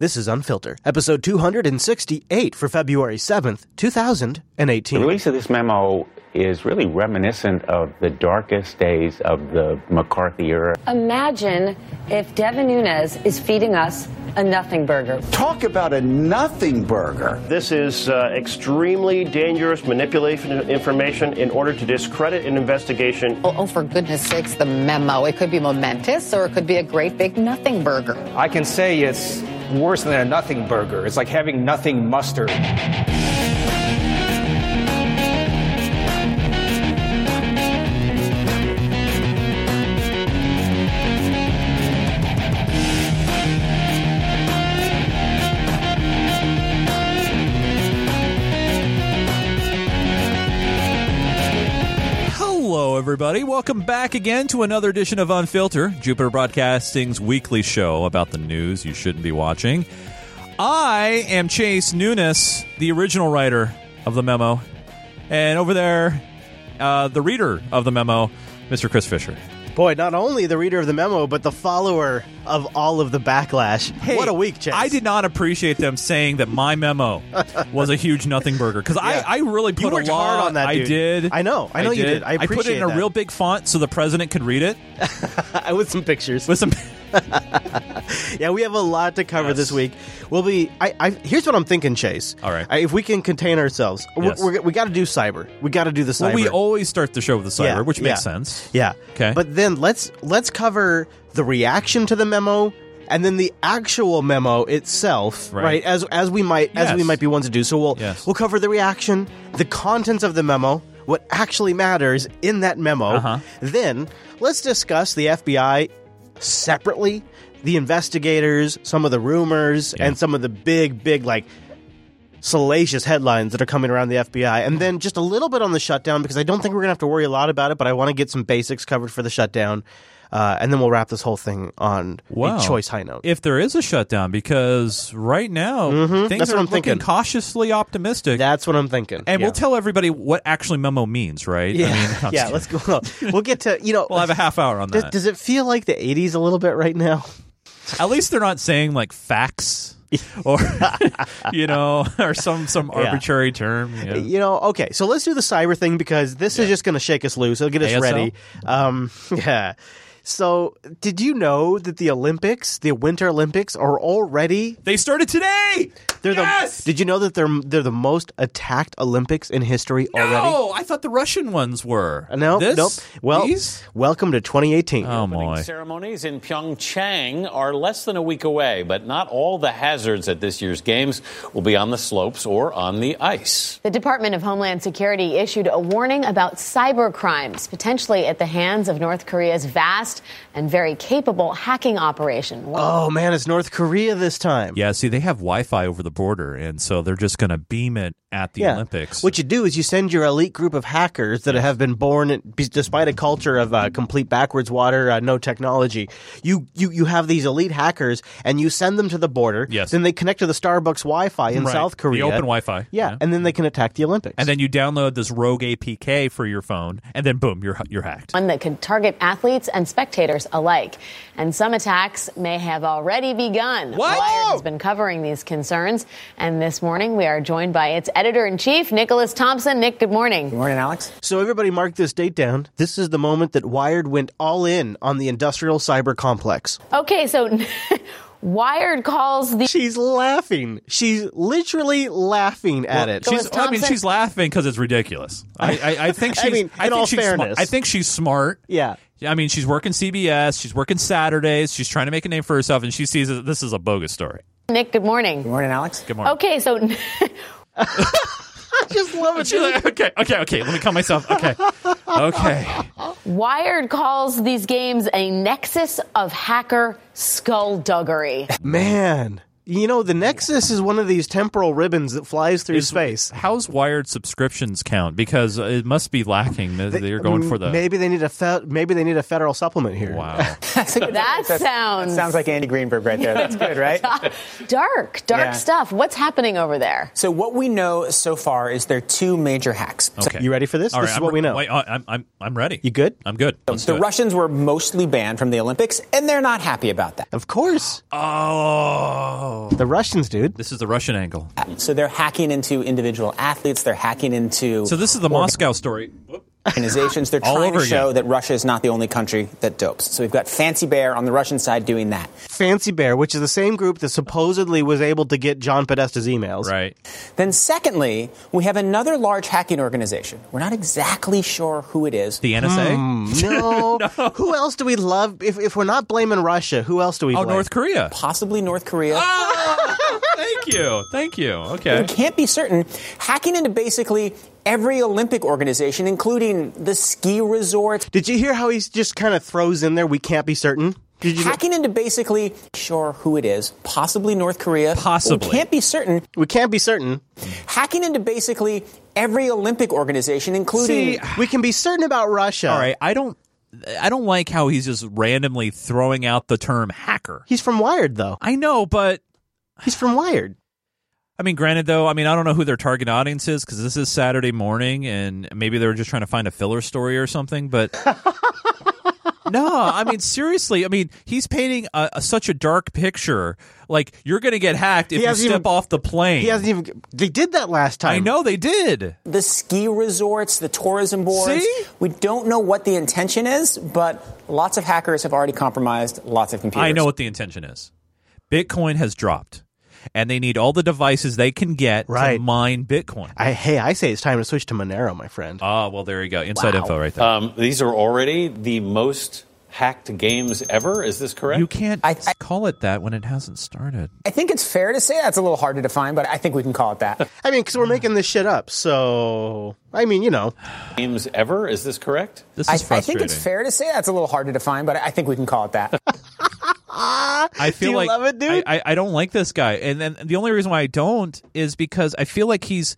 This is Unfilter, episode 268 for February 7th, 2018. The release of this memo is really reminiscent of the darkest days of the McCarthy era. Imagine if Devin Nunes is feeding us a nothing burger. Talk about a nothing burger. This is uh, extremely dangerous manipulation of information in order to discredit an investigation. Oh, oh, for goodness sakes, the memo. It could be momentous or it could be a great big nothing burger. I can say it's worse than a nothing burger. It's like having nothing mustard. Everybody. Welcome back again to another edition of Unfilter, Jupiter Broadcasting's weekly show about the news you shouldn't be watching. I am Chase Nunes, the original writer of the memo, and over there, uh, the reader of the memo, Mr. Chris Fisher. Boy, not only the reader of the memo, but the follower of all of the backlash. what a week, Chase. I did not appreciate them saying that my memo was a huge nothing burger because Yeah. I, I really put You a lot on that, I did. I know. I know you did. I put it in a that. real big font so the president could read it with some pictures. with some. Yeah, we have a lot to cover Yes. this week. We'll be. I, I here's what I'm thinking, Chase. All right. I, if we can contain ourselves, Yes. we're, we're, we got to do cyber. We got to do the cyber. Well, we always start the show with the cyber, Yeah, which makes yeah. sense. Yeah. Okay. But then let's let's cover the reaction to the memo and then the actual memo itself, Right. right? As as we might as we might be ones to do. So we'll Yes. we'll cover the reaction, the contents of the memo, what actually matters in that memo. Uh-huh. Then let's discuss the FBI separately, the investigators, some of the rumors, Yeah. and some of the big big like salacious headlines that are coming around the FBI, and then just a little bit on the shutdown because I don't think we're gonna have to worry a lot about it, but I want to get some basics covered for the shutdown, uh, and then we'll wrap this whole thing on Wow. a choice high note. If there is a shutdown, because right now things Mm-hmm. That's are what I'm looking thinking. cautiously optimistic. That's what I'm thinking, and yeah. we'll tell everybody what actually memo means, right? Yeah, I mean, yeah. Let's go. We'll get to you know. We'll have a half hour on that. does it feel like the '80s a little bit right now? At least they're not saying like facts or you know or some some Yeah. arbitrary term. you know. You know, okay, so let's do the cyber thing because this is just going to shake us loose. It'll get us ASL? ready. Um, yeah. So, did you know that the Olympics, the Winter Olympics, are already They started today. They're yes! the. Did you know that they're they're the most attacked Olympics in history already? Oh, I thought the Russian ones were. Uh, No, this? nope. Well, These? welcome to 2018. Oh Opening my! ceremonies in Pyeongchang are less than a week away, but not all the hazards at this year's games will be on the slopes or on the ice. The Department of Homeland Security issued a warning about cyber crimes, potentially at the hands of North Korea's vast and very capable hacking operation. Oh man, it's North Korea this time. Yeah, see, they have Wi-Fi over the border, and so they're just going to beam it at the Yeah. Olympics. What you do is you send your elite group of hackers that have been born despite a culture of uh, complete backwards water, uh, no technology. You, you you have these elite hackers and you send them to the border. Yes. Then they connect to the Starbucks Wi-Fi in Right. South The Korea. open Wi-Fi. Yeah, Yeah. and then they can attack the Olympics. and then you download this rogue APK for your phone, and then boom, you're you're hacked. One that could target athletes and spectators alike. And some attacks may have already begun. What? Wired has been covering these concerns. And this morning we are joined by its editor in chief, Nicholas Thompson. Nick, good morning. Good morning, Alex. So everybody mark this date down. This is the moment that Wired went all in on the industrial cyber complex. Okay, so Wired calls the She's laughing. She's literally laughing at it. She's, I mean, she's laughing because it's ridiculous. I, I, I think I she's. mean, in all think she's smart. fairness. I think she's smart. Yeah. I mean, she's working CBS. She's working Saturdays. She's trying to make a name for herself, and she sees that this is a bogus story. Nick, good morning. Good morning, Alex. Good morning. Okay, so I just love it. She's like, okay, okay, okay. Let me calm myself. Okay, okay. Wired calls these games a nexus of hacker skullduggery. Man, you know the Nexus is one of these temporal ribbons that flies through space. How's Wired subscriptions count? Because it must be lacking. They're going for the. Maybe they need a fe- maybe they need a federal supplement here. Wow. That sounds Sounds like Andy Greenberg right there. That's good, right? dark, dark Yeah. stuff. What's happening over there? So what we know so far is there are two major hacks. So Okay. You ready for this? All this right, is I'm what we know. Wait, I'm, I'm, I'm ready. You good? I'm good. Let's do the it. Russians were mostly banned from the Olympics, and they're not happy about that. Of course. Oh. The Russians, dude. This is the Russian angle. So they're hacking into individual athletes. They're hacking into. So this is the Moscow story. Organizations. They're trying to show again. that Russia is not the only country that dopes. So we've got Fancy Bear on the Russian side doing that. Fancy Bear, which is the same group that supposedly was able to get John Podesta's emails. Right. Then, secondly, we have another large hacking organization. We're not exactly sure who it is. The NSA? Hmm, no. Who else do we love? If, if we're not blaming Russia, who else do we Oh, blame? North Korea. Possibly North Korea. Thank you. Thank you. Okay. We can't be certain. Hacking into basically every Olympic organization, including the ski resorts. Did you hear how he just kind of throws in there, we can't be certain? Did you Hacking into basically sure who it is, possibly North Korea. Possibly. We can't be certain. We can't be certain. Hacking into basically every Olympic organization, including See, We can be certain about Russia. all right. I don't. I don't like how he's just randomly throwing out the term hacker. He's from Wired, though. I know, but He's from Wired. I mean, granted, though, I mean, I don't know who their target audience is because this is Saturday morning, and maybe they were just trying to find a filler story or something. But no, I mean, seriously, I mean, he's painting a, a- such a dark picture. Like you're going to get hacked if you step even- off the plane. He hasn't even. They did that last time. I know they did. the ski resorts, the tourism boards. See? We don't know what the intention is, but lots of hackers have already compromised lots of computers. I know what the intention is. Bitcoin has dropped, and they need all the devices they can get Right. to mine Bitcoin. I, hey, I say it's time to switch to Monero, my friend. Ah, well, there you go. Inside Wow. info right there. Um, these are already the most hacked games ever. Is this correct? you can't I- I- call it that when it hasn't started. I think it's fair to say that's a little hard to define, but I think we can call it that. I mean, because we're making this shit up. So, I mean, you know. games ever. Is this correct? This I, is I frustrating. think it's fair to say that's a little hard to define, but I think we can call it that. I feel you like love it, dude? I, I, I don't like this guy, and then the only reason why I don't is because I feel like he's,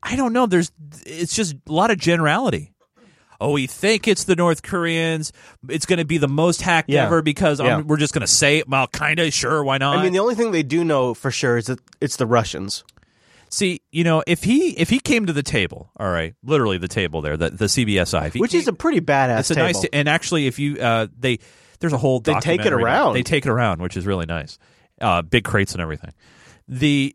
I don't know. There's, it's just a lot of generality. Oh, we think it's the North Koreans. It's going to be the most hacked Yeah. ever because Yeah. we're just going to say it. Well, kind of sure. Why not? I mean, the only thing they do know for sure is that it's the Russians. See, you know, if he if he came to the table, all right, literally the table there, the the CBSI, Which came- is a pretty badass it's a table. nice and actually if you uh they there's a whole They take it now. around. they take it around which is really nice uh big crates and everything the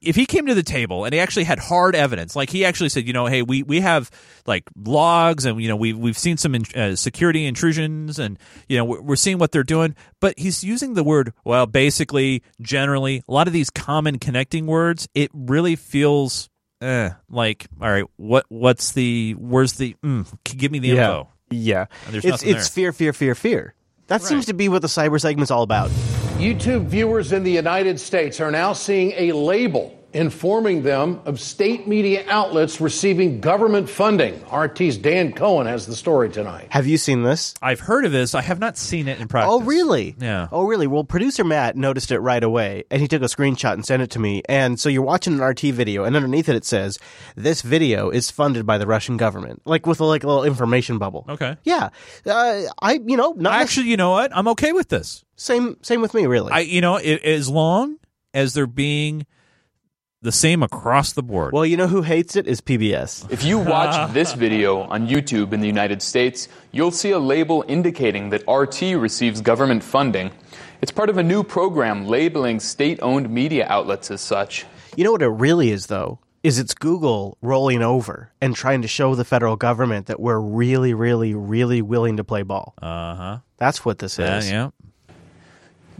if he came to the table and he actually had hard evidence like he actually said you know hey we we have like logs and you know we we've seen some in, uh, security intrusions and you know we're, seeing what they're doing but he's using the word well basically generally a lot of these common connecting words it really feels eh, like all right what what's the where's the mm, give me the info Yeah. And there's it's it's there. fear, fear, fear, fear. That seems to be what the cyber segment's all about. YouTube viewers in the United States are now seeing a label informing them of state media outlets receiving government funding. RT's Dan Cohen has the story tonight. Have you seen this? I've heard of this. I have not seen it in practice. Oh, really? Yeah. Oh, really? Well, producer Matt noticed it right away, and he took a screenshot and sent it to me. And so you're watching an RT video, and underneath it it says, "This video is funded by the Russian government," like with a, like a little information bubble. Okay. Yeah. Uh, I, you know, not Actually, you know what? I'm okay with this. same same with me, really. I, you know, i as long as they're being the same across the board. well, you know who hates it is PBS. If you watch this video on YouTube in the United States, you'll see a label indicating that RT receives government funding. It's part of a new program labeling state owned media outlets as such. You know what it really is, though, is it's Google rolling over and trying to show the federal government that we're really, really, really willing to play ball. Uh huh. That's what this Yeah, is. yeah.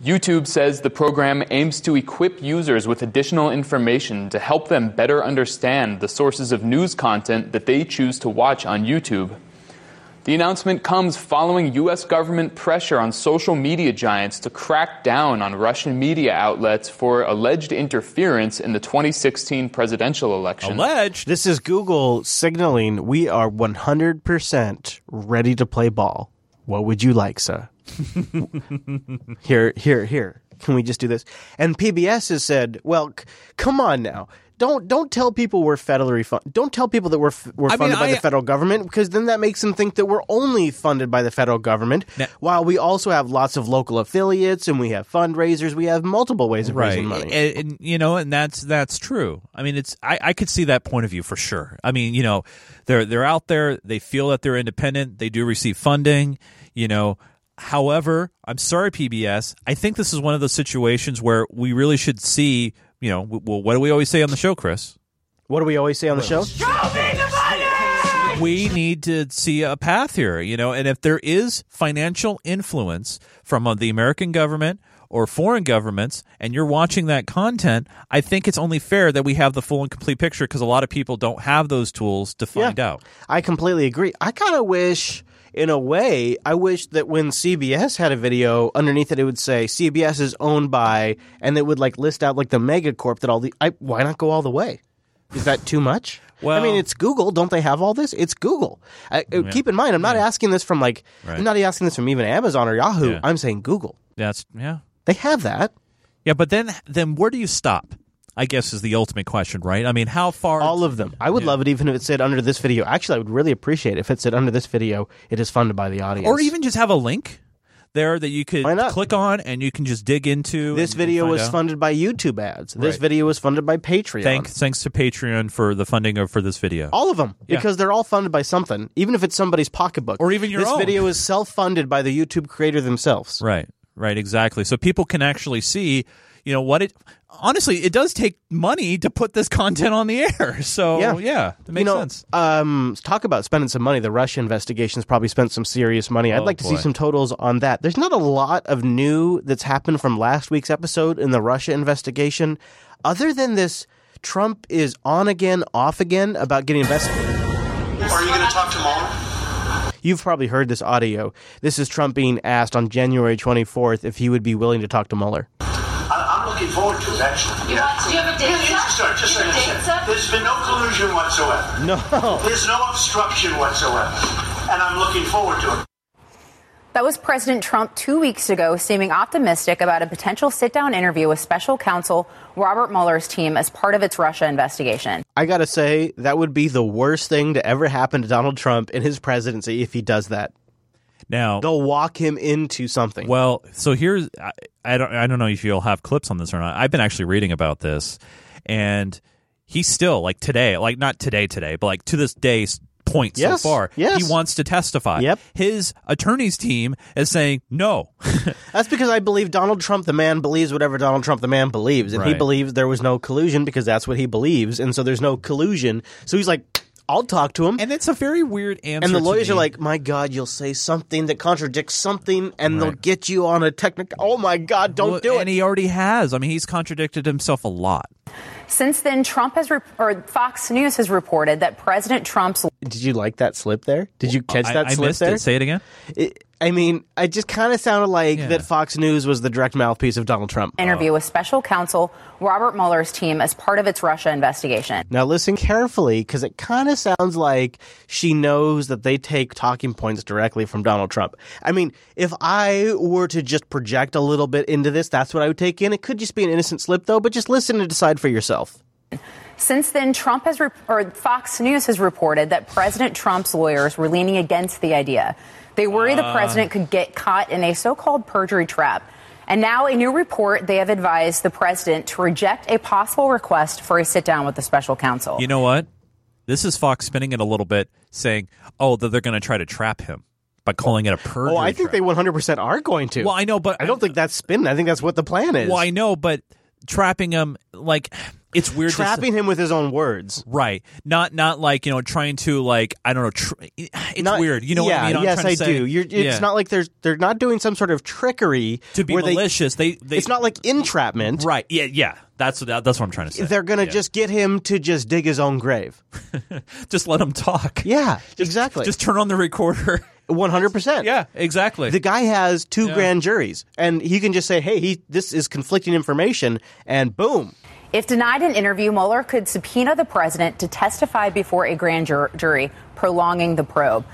YouTube says the program aims to equip users with additional information to help them better understand the sources of news content that they choose to watch on YouTube. The announcement comes following U.S. government pressure on social media giants to crack down on Russian media outlets for alleged interference in the 2016 presidential election. Alleged. This is Google signaling we are 100% ready to play ball. What would you like, sir? here, here, here. Can we just do this? And PBS has said, "Well, c- come on now. Don't don't tell people we're federally fun- Don't tell people that we're f- we're I mean, funded by I- the federal government because then that makes them think that we're only funded by the federal government. Now- while we also have lots of local affiliates and we have fundraisers, we have multiple ways of raising money. And, and, you know, and that's that's true. I mean, it's I, I could see that point of view for sure. I mean, you know, they're they're out there. They feel that they're independent. They do receive funding. You know, However, I'm sorry, PBS. I think this is one of those situations where we really should see. You know, well, what do we always say on the show, Chris? What do we always say on the show? we need to see a path here, you know, and if there is financial influence from uh, the American government or foreign governments and you're watching that content, I think it's only fair that we have the full and complete picture because a lot of people don't have those tools to find out. I completely agree. I kind of wish, in a way, I wish that when CBS had a video underneath it, it would say CBS is owned by, and it would like list out like the megacorp that all the. I, why not go all the way? Is that too much? Well- I mean, it's Google. Don't they have all this? It's Google. I, uh Keep in mind, I'm not asking this from like, Right. I'm not asking this from even Amazon or Yahoo. Yeah. I'm saying Google. That's yeah. They have that. Yeah, but then then where do you stop? I guess is the ultimate question, right? I mean, how far All of them. I would love it even if it said under this video. Actually, I would really appreciate it if it said under this video, it is funded by the audience. or even just have a link there that you could click on and you can just dig into. This video was out. funded by YouTube ads. This Right. video was funded by Patreon. Thanks, thanks to Patreon for the funding of for this video. All of them, Yeah. because they're all funded by something, even if it's somebody's pocketbook Or even your This own. This video is self-funded by the YouTube creator themselves. Right, right, exactly. So people can actually see, you know, what it. Honestly, it does take money to put this content on the air. So Yeah. yeah, it makes you know, sense. Um, talk about spending some money. The Russia investigation's probably spent some serious money. I'd Oh, like to see some totals on that. There's not a lot of new that's happened from last week's episode in the Russia investigation, other than this. Trump is on again, off again about getting investigated. Are you going to talk to Mueller? You've probably heard this audio. This is Trump being asked on January 24th if he would be willing to talk to Mueller. I- I'm looking forward to it, actually. Do you have a date, Yeah, sir? Sorry, just Do you a date, second. sir? There's been no collusion whatsoever. No. There's no obstruction whatsoever. And I'm looking forward to it. That was President Trump two weeks ago, seeming optimistic about a potential sit down interview with special counsel Robert Mueller's team as part of its Russia investigation. I gotta say, that would be the worst thing to ever happen to Donald Trump in his presidency if he does that. Now they'll walk him into something. Well, so here's I, I don't I don't know if you'll have clips on this or not. I've been actually reading about this, and he's still like today, like not today today, but like to this day point Yes, so far, yes. he wants to testify. Yep. His attorney's team is saying no. That's because I believe Donald Trump, the man, believes whatever Donald Trump, the man, believes. And he believes there was no collusion because that's what he believes. And so there's no collusion. So he's like, I'll talk to him. And it's a very weird answer. And the lawyers are like, my God, you'll say something that contradicts something and they'll get you on a technical. Oh my God, don't Well, do it. And he already has. I mean, he's contradicted himself a lot. Since then, Trump has, re- or Fox News has reported that President Trump's Did you like that slip there? Did you catch I- that I slip missed there? it. Say it again. It, I mean, it just kind of sounded like Yeah. that Fox News was the direct mouthpiece of Donald Trump. interview oh. with special counsel Robert Mueller's team as part of its Russia investigation. Now listen carefully because it kind of sounds like she knows that they take talking points directly from Donald Trump. I mean, if I were to just project a little bit into this, that's what I would take in. It could just be an innocent slip though, but just listen and decide for yourself. Since then, Trump has, re- or Fox News has reported that President Trump's lawyers were leaning against the idea. They worry the Uh. president could get caught in a so-called perjury trap. And now, a new report, they have advised the president to reject a possible request for a sit down with the special counsel. You know what? This is Fox spinning it a little bit, saying, "Oh, that they're going to try to trap him by calling it a perjury." Oh, I think trap. they 100% are going to. Well, I know, but I don't think that's spin. I think that's what the plan is. Well, I know, but trapping him like it's weird. to Trapping him with his own words. right? Not not like you know trying to like I don't know. Tr- it's Not- weird. You know what yeah, I mean? I'm yes, I say- do. You're, it's Yeah. not like there's they're not doing some sort of trickery to be where they- malicious. They, they it's not like entrapment. right. Yeah, yeah. That's what that's what I'm trying to say. They're going to Yeah. just get him to just dig his own grave. just let him talk. Yeah, exactly. Just turn on the recorder. One hundred percent. yeah, exactly. The guy has two Yeah. grand juries, and he can just say, "Hey, he this is conflicting information," and boom. If denied an interview, Mueller could subpoena the president to testify before a grand jur- jury, prolonging the probe.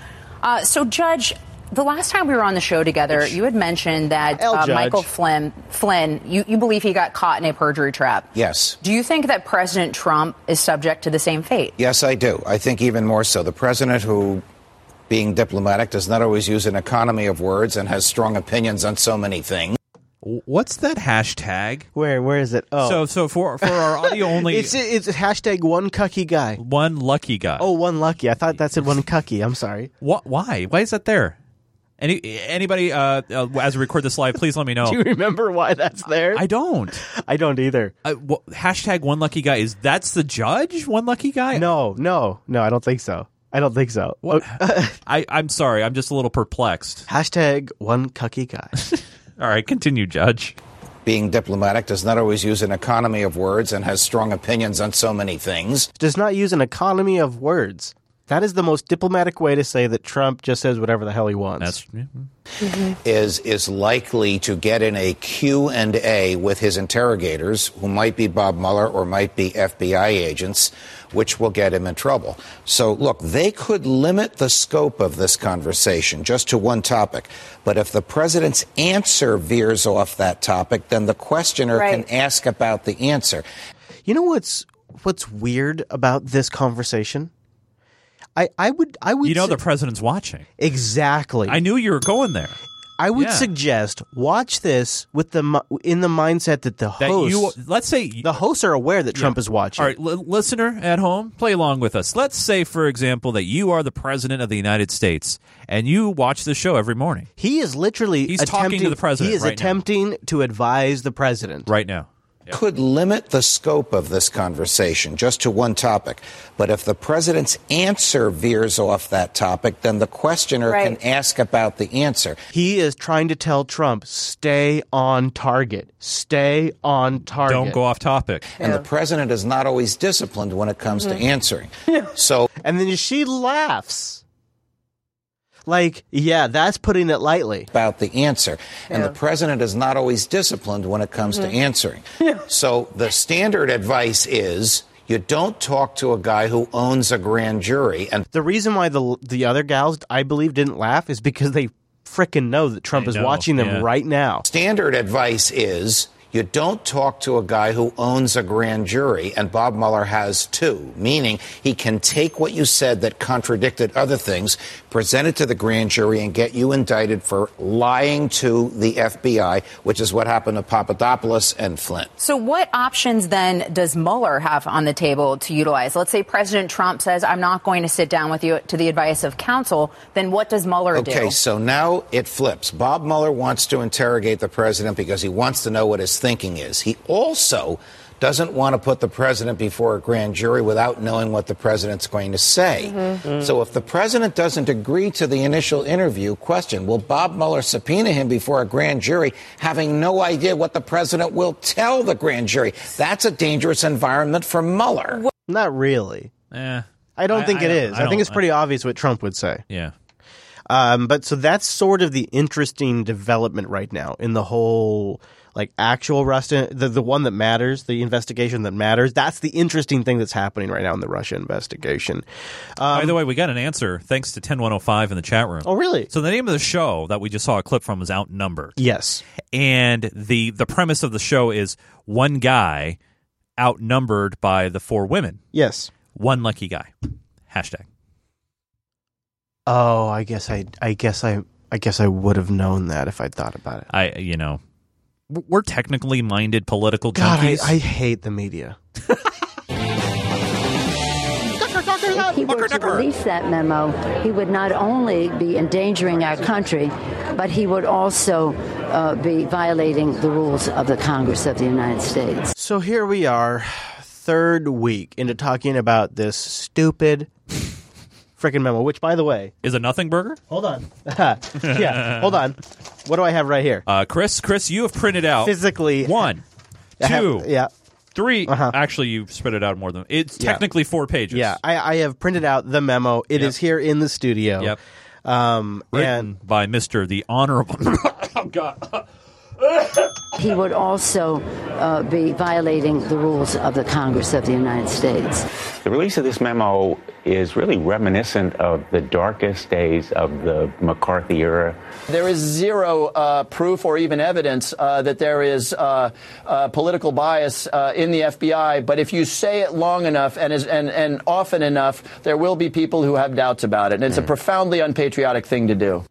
Uh, so, Judge, the last time we were on the show together, you had mentioned that uh, Michael Flynn, Flynn you, you believe he got caught in a perjury trap. Yes. Do you think that President Trump is subject to the same fate? Yes, I do. I think even more so. The president, who, being diplomatic, does not always use an economy of words and has strong opinions on so many things. What's that hashtag? Where where is it? Oh, So so for for our audio only, it's it's hashtag one cucky guy. one lucky guy. Oh, one lucky. I thought that said one cucky. I'm sorry. What? Why? Why is that there? Any anybody uh, uh, as we record this live, please let me know. Do you remember why that's there? I don't. I don't either. Wh- hashtag one lucky guy is that's the judge. One lucky guy. No, no, no. I don't think so. I don't think so. Oh, What? I I'm sorry. I'm just a little perplexed. Hashtag one cucky guy. All right, continue, Judge. Being diplomatic does not always use an economy of words and has strong opinions on so many things. Does not use an economy of words. That is the most diplomatic way to say that Trump just says whatever the hell he wants. That's yeah. Mm-hmm. is is likely to get in a Q and A with his interrogators, who might be Bob Mueller or might be FBI agents, which will get him in trouble. So, look, they could limit the scope of this conversation just to one topic, but if the president's answer veers off that topic, then the questioner Right. can ask about the answer. You know what's what's weird about this conversation? I I would I would You know su- the president's watching. exactly. I knew you were going there. I would Yeah. suggest watch this with the mi- in the mindset that the That hosts you let's say the hosts are aware that Trump is watching. All right, li- listener at home, play along with us. Let's say, for example, that you are the president of the United States and you watch the show every morning, He is literally He's talking attempting to the president He is right now. attempting to advise the president. right now. Could limit the scope of this conversation just to one topic. But if the president's answer veers off that topic, then the questioner Right. can ask about the answer. He is trying to tell Trump, stay on target. Stay on target. Don't go off topic. And the president is not always disciplined when it comes Mm-hmm. to answering. So And then she laughs. Like, yeah, that's putting it lightly. about the answer. And the president is not always disciplined when it comes to mm-hmm. answering. Yeah. So the standard advice is you don't talk to a guy who owns a grand jury and The reason why the the other gals, I believe, didn't laugh is because they frickin' know that Trump They is know, watching them yeah. right now. Standard advice is you don't talk to a guy who owns a grand jury, and Bob Mueller has two, meaning he can take what you said that contradicted other things, present it to the grand jury, and get you indicted for lying to the FBI, which is what happened to Papadopoulos and Flynn. So, what options then does Mueller have on the table to utilize? Let's say President Trump says, I'm not going to sit down with you to the advice of counsel. Then what does Mueller Okay, do? Okay, so now it flips. Bob Mueller wants to interrogate the president because he wants to know what his thinking is. He also doesn't want to put the president before a grand jury without knowing what the president's going to say. So if the president doesn't agree to the initial interview, question, will Bob Mueller subpoena him before a grand jury having no idea what the president will tell the grand jury? That's a dangerous environment for Mueller. Not really. Eh, I don't I- think I it don't- is. I I, think it's pretty obvious what Trump would say. yeah. Um, but so that's sort of the interesting development right now in the whole like actual Russia, the the one that matters, the investigation that matters. That's the interesting thing that's happening right now in the Russia investigation. Um, by the way, we got an answer thanks to 10105 in the chat room. Oh, really? So the name of the show that we just saw a clip from is Outnumbered. Yes. And the the premise of the show is one guy outnumbered by the four women. Yes. One lucky guy. Hashtag. Oh, I guess I I guess I I guess I would have known that if I'd thought about it. I you know we're technically minded political God, I, junkies. I hate the media. If he were to release that memo, he would not only be endangering our country, but he would also uh, be violating the rules of the Congress of the United States. So here we are, third week into talking about this stupid freaking memo. Which, by the way, is a nothing burger. Hold on. yeah, hold on. What do I have right here? Uh, Chris, Chris, you have printed out Physically, one, I have- two, yeah. three. Actually, you've spread it out more than it's Yeah. technically four pages. Yeah, I, I have printed out the memo. It is Yep. here in the studio. Yep. Um, written and by Mister the Honorable. oh God. He would also uh, be violating the rules of the Congress of the United States. The release of this memo is really reminiscent of the darkest days of the McCarthy era. There is zero uh, proof or even evidence uh, that there is uh, uh, political bias uh, in the FBI. But if you say it long enough and, is, and, and often enough, there will be people who have doubts about it. And it's a profoundly unpatriotic thing to do.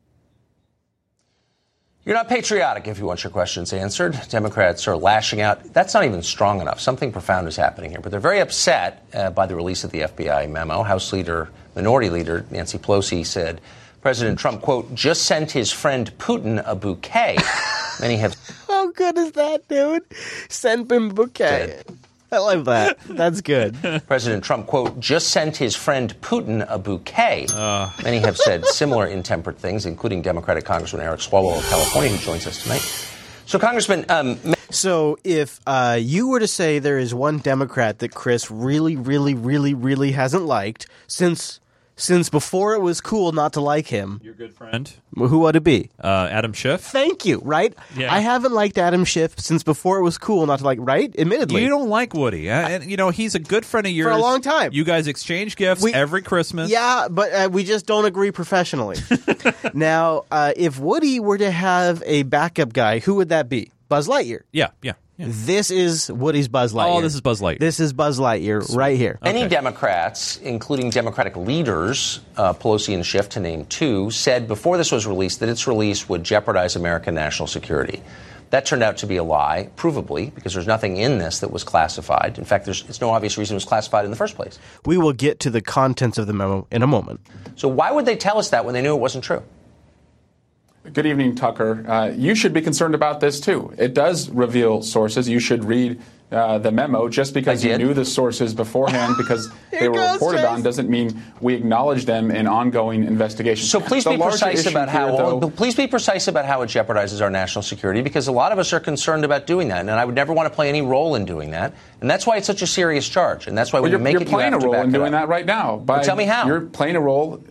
You're not patriotic if you want your questions answered. Democrats are lashing out. That's not even strong enough. Something profound is happening here. But they're very upset uh, by the release of the FBI memo. House Leader, Minority Leader Nancy Pelosi said President Trump, quote, just sent his friend Putin a bouquet. Many have How good is that, dude? Send him a bouquet. I love that. That's good. President Trump, quote, just sent his friend Putin a bouquet. Many have said similar intemperate things, including Democratic Congressman Eric Swalwell of California, who joins us tonight. So, Congressman, um, So, if uh, you were to say there is one Democrat that Chris really, really, really, really hasn't liked since since before it was cool not to like him, Your good friend, who would it be? uh, Adam Schiff. Thank you. Right? Yeah. I haven't liked Adam Schiff since before it was cool not to like. Right? Admittedly, You don't like Woody, uh, and you know he's a good friend of yours For a long time. You guys exchange gifts We- every Christmas. Yeah, but uh, we just don't agree professionally. now, uh, if Woody were to have a backup guy, who would that be? Buzz Lightyear. yeah, yeah. Yeah. This is Woody's Buzz Lightyear. Oh, this is Buzz Lightyear. This is Buzz Lightyear right here. Many Democrats, including Democratic leaders, uh, Pelosi and Schiff, to name two, said before this was released that its release would jeopardize American national security. That turned out to be a lie, provably, because there's nothing in this that was classified. In fact, there's it's no obvious reason it was classified in the first place. We will get to the contents of the memo in a moment. So why would they tell us that when they knew it wasn't true? Good evening, Tucker. Uh, you should be concerned about this too. It does reveal sources. You should read uh, the memo. Just because you knew the sources beforehand, because they were goes, reported Chase. on, doesn't mean we acknowledge them in ongoing investigations. So please The be precise about how. here, though- please be precise about how it jeopardizes our national security, because a lot of us are concerned about doing that, and I would never want to play any role in doing that, and that's why it's such a serious charge, and that's why Well, when you're, you make you're it, you playing have a role in doing that right now. By, tell me how. You're playing a role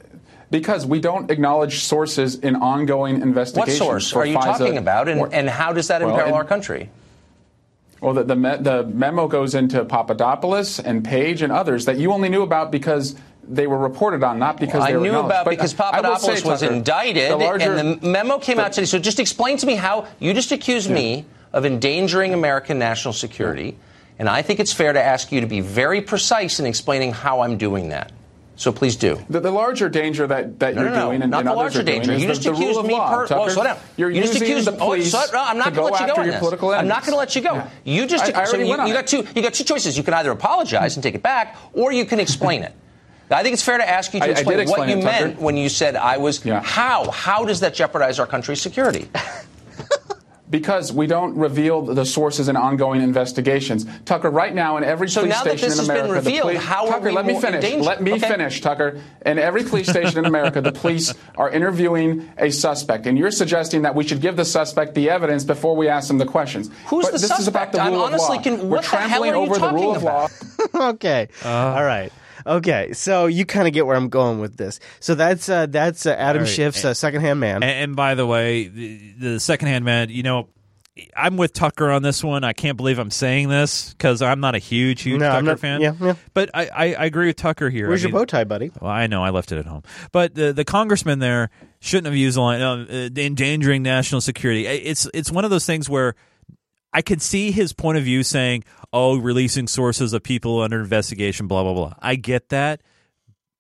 because we don't acknowledge sources in ongoing investigations. What source are you FISA talking about, and, or- and how does that Well, imperil our country? Well, the, the, me- the memo goes into Papadopoulos and Page and others that you only knew about because they were reported on, not because I they were knew about But because I will say, Papadopoulos was Tucker, indicted, the larger- and the memo came the- out today. So just explain to me how you just accused me of endangering American national security, and I think it's fair to ask you to be very precise in explaining how I'm doing that. So please do. The, the larger danger that, that No, you're no, no, doing and, not and the larger danger. You just the accused me per- Tucker. oh, slow down. You're You just accused- the oh, police no, I'm not to gonna let you go on your this. political I'm not going to let you go. Yeah. You just I, I so you, you got two you got two choices. You can either apologize and take it back, or you can explain it. I think it's fair to ask you to I- I explain, what explain you it, meant when you said I was. Yeah. How? How does that jeopardize our country's security? Because we don't reveal the sources in ongoing investigations. Tucker, right now in every So police now that station this in has been America, the revealed, police- how are Tucker, we let me more finish. in? Let me Okay. finish, Tucker. In every police station in America, the police are interviewing a suspect, and you're suggesting that we should give the suspect the evidence before we ask them the questions. Who's but the this is about the suspect? I'm rule honestly of law. con- We're what the hell trampling are you over the rule talking of law. okay. Uh, All right. Okay. So you kind of get where I'm going with this. So that's uh, that's uh, Adam right. Schiff's uh, secondhand man. And, and by the way, the, the secondhand man, you know, I'm with Tucker on this one. I can't believe I'm saying this because I'm not a huge, huge No, Tucker not- fan. yeah, yeah. But I, I, I agree with Tucker here. Where's I your bow tie, buddy? Well, I know I left it at home, but the the congressman there shouldn't have used the line uh, uh, endangering national security. It's it's one of those things where I could see his point of view saying, "Oh, releasing sources of people under investigation, blah blah blah." I get that,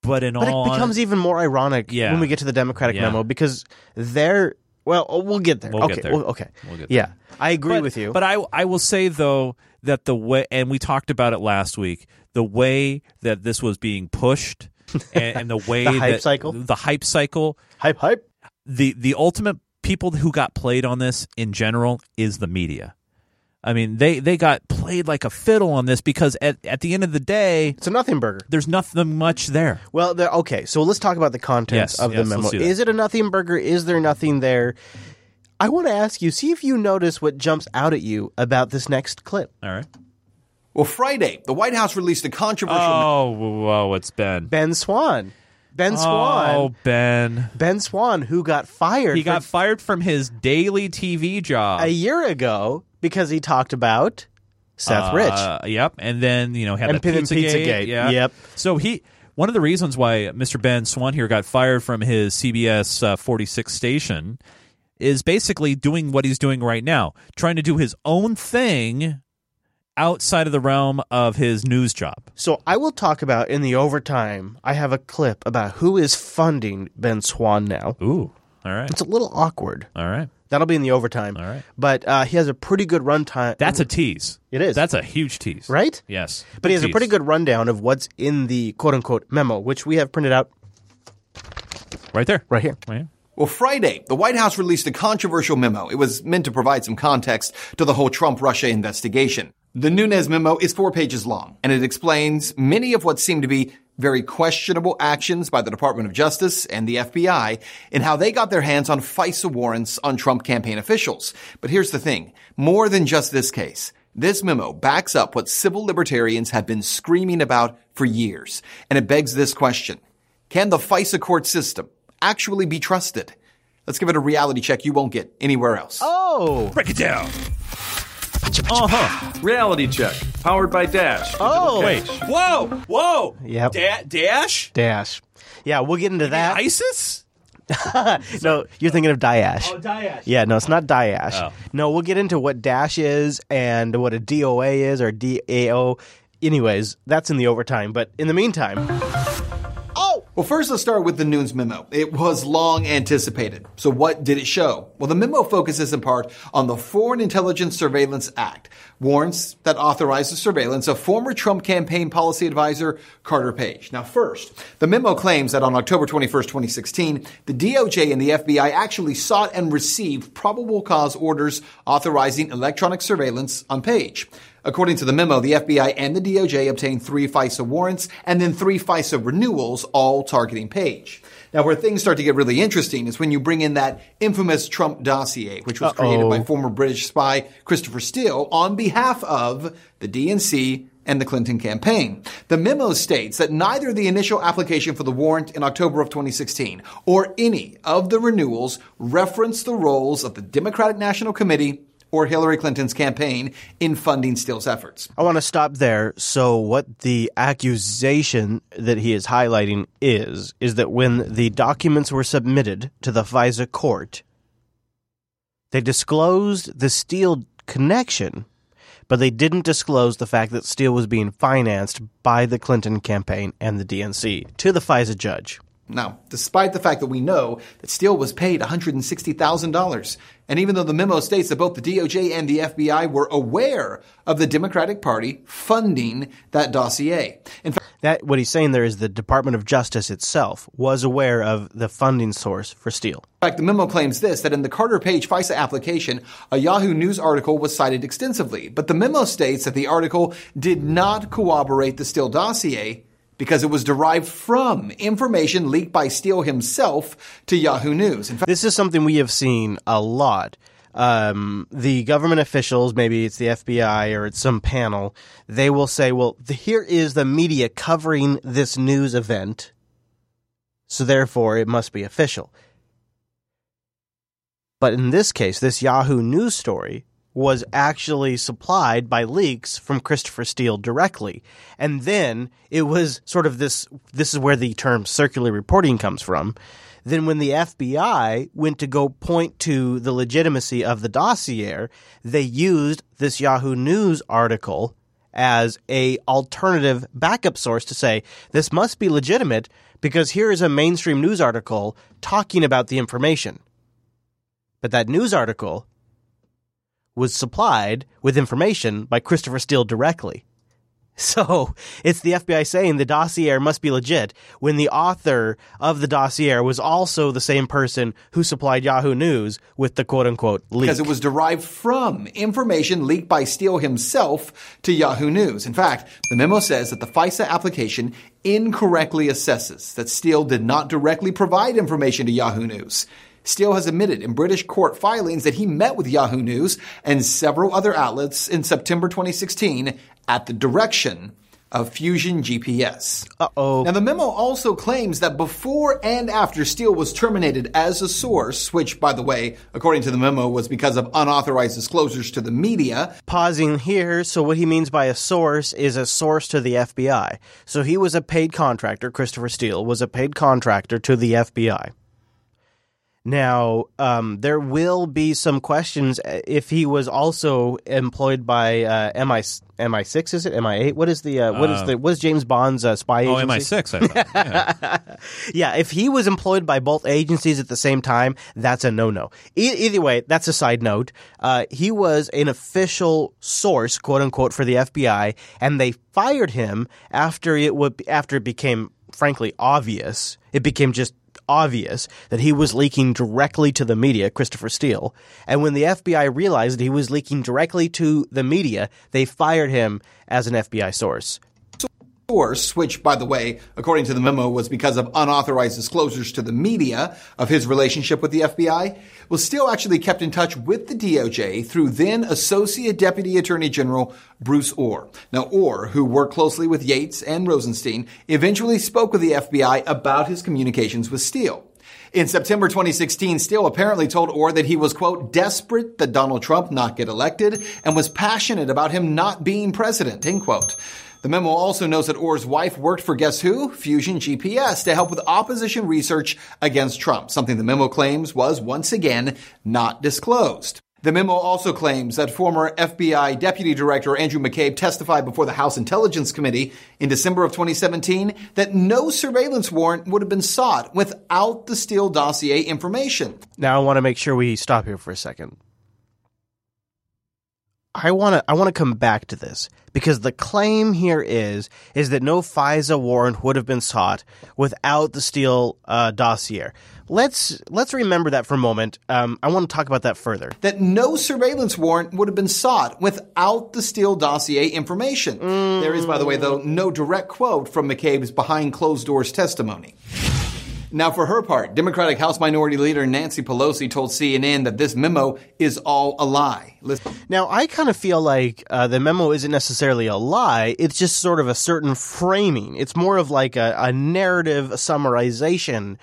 but in But all it becomes even more ironic Yeah. when we get to the Democratic Yeah. memo because they're well, oh, we'll get there. We'll okay, get there. well, okay, We'll get yeah, I agree But- with you. But I I will say though that the way and we talked about it last week, the way that this was being pushed and, and the way The hype that- cycle? the hype cycle, hype hype. The the ultimate people who got played on this in general is the media. I mean, they they got played like a fiddle on this because at at the end of the day, it's a nothing burger. There's nothing much there. Well, there, okay, so let's talk about the contents Yes, of yes, the memo. let's do that. Is it a nothing burger? Is there nothing there? I want to ask you, see if you notice what jumps out at you about this next clip. All right. Well, Friday, the White House released a controversial. Oh, whoa, it's Ben. Ben Swann. Ben oh, Swann. Oh, Ben. Ben Swann, who got fired. He for- got fired from his daily TV job a year ago because he talked about Seth Uh, Rich. Yep, and then you know had And the Pin and Pizzagate. Pizzagate, Yeah. yep. So he one of the reasons why Mr. Ben Swann here got fired from his CBS uh, 46 station is basically doing what he's doing right now, trying to do his own thing outside of the realm of his news job. So I will talk about in the overtime. I have a clip about who is funding Ben Swann now. Ooh, all right. It's a little awkward. All right. That'll be in the overtime. All right. But uh, he has a pretty good runtime. That's a tease. It is. That's a huge tease. right? Yes. But he has a pretty good rundown of what's in the quote unquote memo, which we have printed out. Right there. Right here. Right here. Well, Friday, the White House released a controversial memo. It was meant to provide some context to the whole Trump Russia investigation. The Nunes memo is four pages long, and it explains many of what seem to be very questionable actions by the Department of Justice and the FBI in how they got their hands on FISA warrants on Trump campaign officials. But here's the thing. More than just this case. This memo backs up what civil libertarians have been screaming about for years. And it begs this question. Can the FISA court system actually be trusted? Let's give it a reality check you won't get anywhere else. Oh! Break it down. Uh-huh. Reality check. Powered by Dash. Oh! Wait. Whoa! Whoa! Yep. Da- Dash? Dash. Yeah, we'll get into that. ISIS? no, you're thinking of Dash. Oh, Dash. Yeah, no, it's not Dash. Oh. No, we'll get into what Dash is and what a DOA is or DAO. Anyways, that's in the overtime. But in the meantime, Well, first let's start with the Nunes memo. It was long anticipated. So what did it show? Well, the memo focuses in part on the Foreign Intelligence Surveillance Act, warrants that authorize the surveillance of former Trump campaign policy advisor Carter Page. Now, first, the memo claims that on October 21st, 2016, the DOJ and the FBI actually sought and received probable cause orders authorizing electronic surveillance on Page. According to the memo, the FBI and the DOJ obtained three FISA warrants and then three FISA renewals, all targeting Page. Now, where things start to get really interesting is when you bring in that infamous Trump dossier, which was created by former British spy Christopher Steele on behalf of the DNC and the Clinton campaign. The memo states that neither the initial application for the warrant in October of 2016 or any of the renewals reference the roles of the Democratic National Committee or Hillary Clinton's campaign in funding Steele's efforts. I want to stop there. So, what the accusation that he is highlighting is, is that when the documents were submitted to the FISA court, they disclosed the Steele connection, but they didn't disclose the fact that Steele was being financed by the Clinton campaign and the DNC to the FISA judge. Now, despite the fact that we know that Steele was paid $160,000, and even though the memo states that both the DOJ and the FBI were aware of the Democratic Party funding that dossier. In fact, That what he's saying there is the Department of Justice itself was aware of the funding source for Steele. In fact, the memo claims this that in the Carter Page FISA application, a Yahoo News article was cited extensively. But the memo states that the article did not corroborate the Steele dossier because it was derived from information leaked by Steele himself to Yahoo News. Fact, This is something we have seen a lot. Um, the government officials, maybe it's the FBI or it's some panel, they will say, well, the, here is the media covering this news event, so therefore it must be official. But in this case, this Yahoo News story was actually supplied by leaks from Christopher Steele directly. And then it was sort of this this is where the term circular reporting comes from. Then when the FBI went to go point to the legitimacy of the dossier, they used this Yahoo News article as a alternative backup source to say this must be legitimate because here is a mainstream news article talking about the information. But that news article was supplied with information by Christopher Steele directly. So it's the FBI saying the dossier must be legit when the author of the dossier was also the same person who supplied Yahoo News with the quote unquote leak. because it was derived from information leaked by Steele himself to Yahoo News. In fact, the memo says that the FISA application incorrectly assesses that Steele did not directly provide information to Yahoo News. Steele has admitted in British court filings that he met with Yahoo News and several other outlets in September 2016 at the direction of Fusion GPS. Uh-oh. Now the memo also claims that before and after Steele was terminated as a source, which by the way, according to the memo was because of unauthorized disclosures to the media, pausing here. So what he means by a source is a source to the FBI. So he was a paid contractor. Christopher Steele was a paid contractor to the FBI. Now, um, there will be some questions if he was also employed by uh, MI MI six. Is it MI eight? What is the uh, what is Uh, the what is James Bond's uh, spy Oh, agency? MI6, I thought. Yeah. yeah, if he was employed by both agencies at the same time, that's a no no. E- either way, that's a side note. Uh, he was an official source, quote unquote, for the FBI, and they fired him after it would after it became frankly obvious. It became just obvious that he was leaking directly to the media, Christopher Steele. And when the FBI realized that he was leaking directly to the media, they fired him as an FBI source source, which, by the way, according to the memo, was because of unauthorized disclosures to the media of his relationship with the FBI, was still actually kept in touch with the DOJ through then Associate Deputy Attorney General Bruce Ohr. Now, Ohr, who worked closely with Yates and Rosenstein, eventually spoke with the FBI about his communications with Steele. In September 2016, Steele apparently told Ohr that he was, quote, desperate that Donald Trump not get elected and was passionate about him not being president, end quote. The memo also notes that Ohr's wife worked for guess who? Fusion GPS to help with opposition research against Trump, something the memo claims was once again not disclosed. The memo also claims that former FBI Deputy Director Andrew McCabe testified before the House Intelligence Committee in December of 2017 that no surveillance warrant would have been sought without the Steele dossier information. Now I want to make sure we stop here for a second. I want to I want to come back to this because the claim here is is that no FISA warrant would have been sought without the Steele uh, dossier. Let's let's remember that for a moment. Um, I want to talk about that further. That no surveillance warrant would have been sought without the Steele dossier information. Mm. There is, by the way, though, no direct quote from McCabe's behind closed doors testimony. Now, for her part, Democratic House Minority Leader Nancy Pelosi told CNN that this memo is all a lie. Listen. Now, I kind of feel like uh, the memo isn't necessarily a lie. It's just sort of a certain framing. It's more of like a, a narrative summarization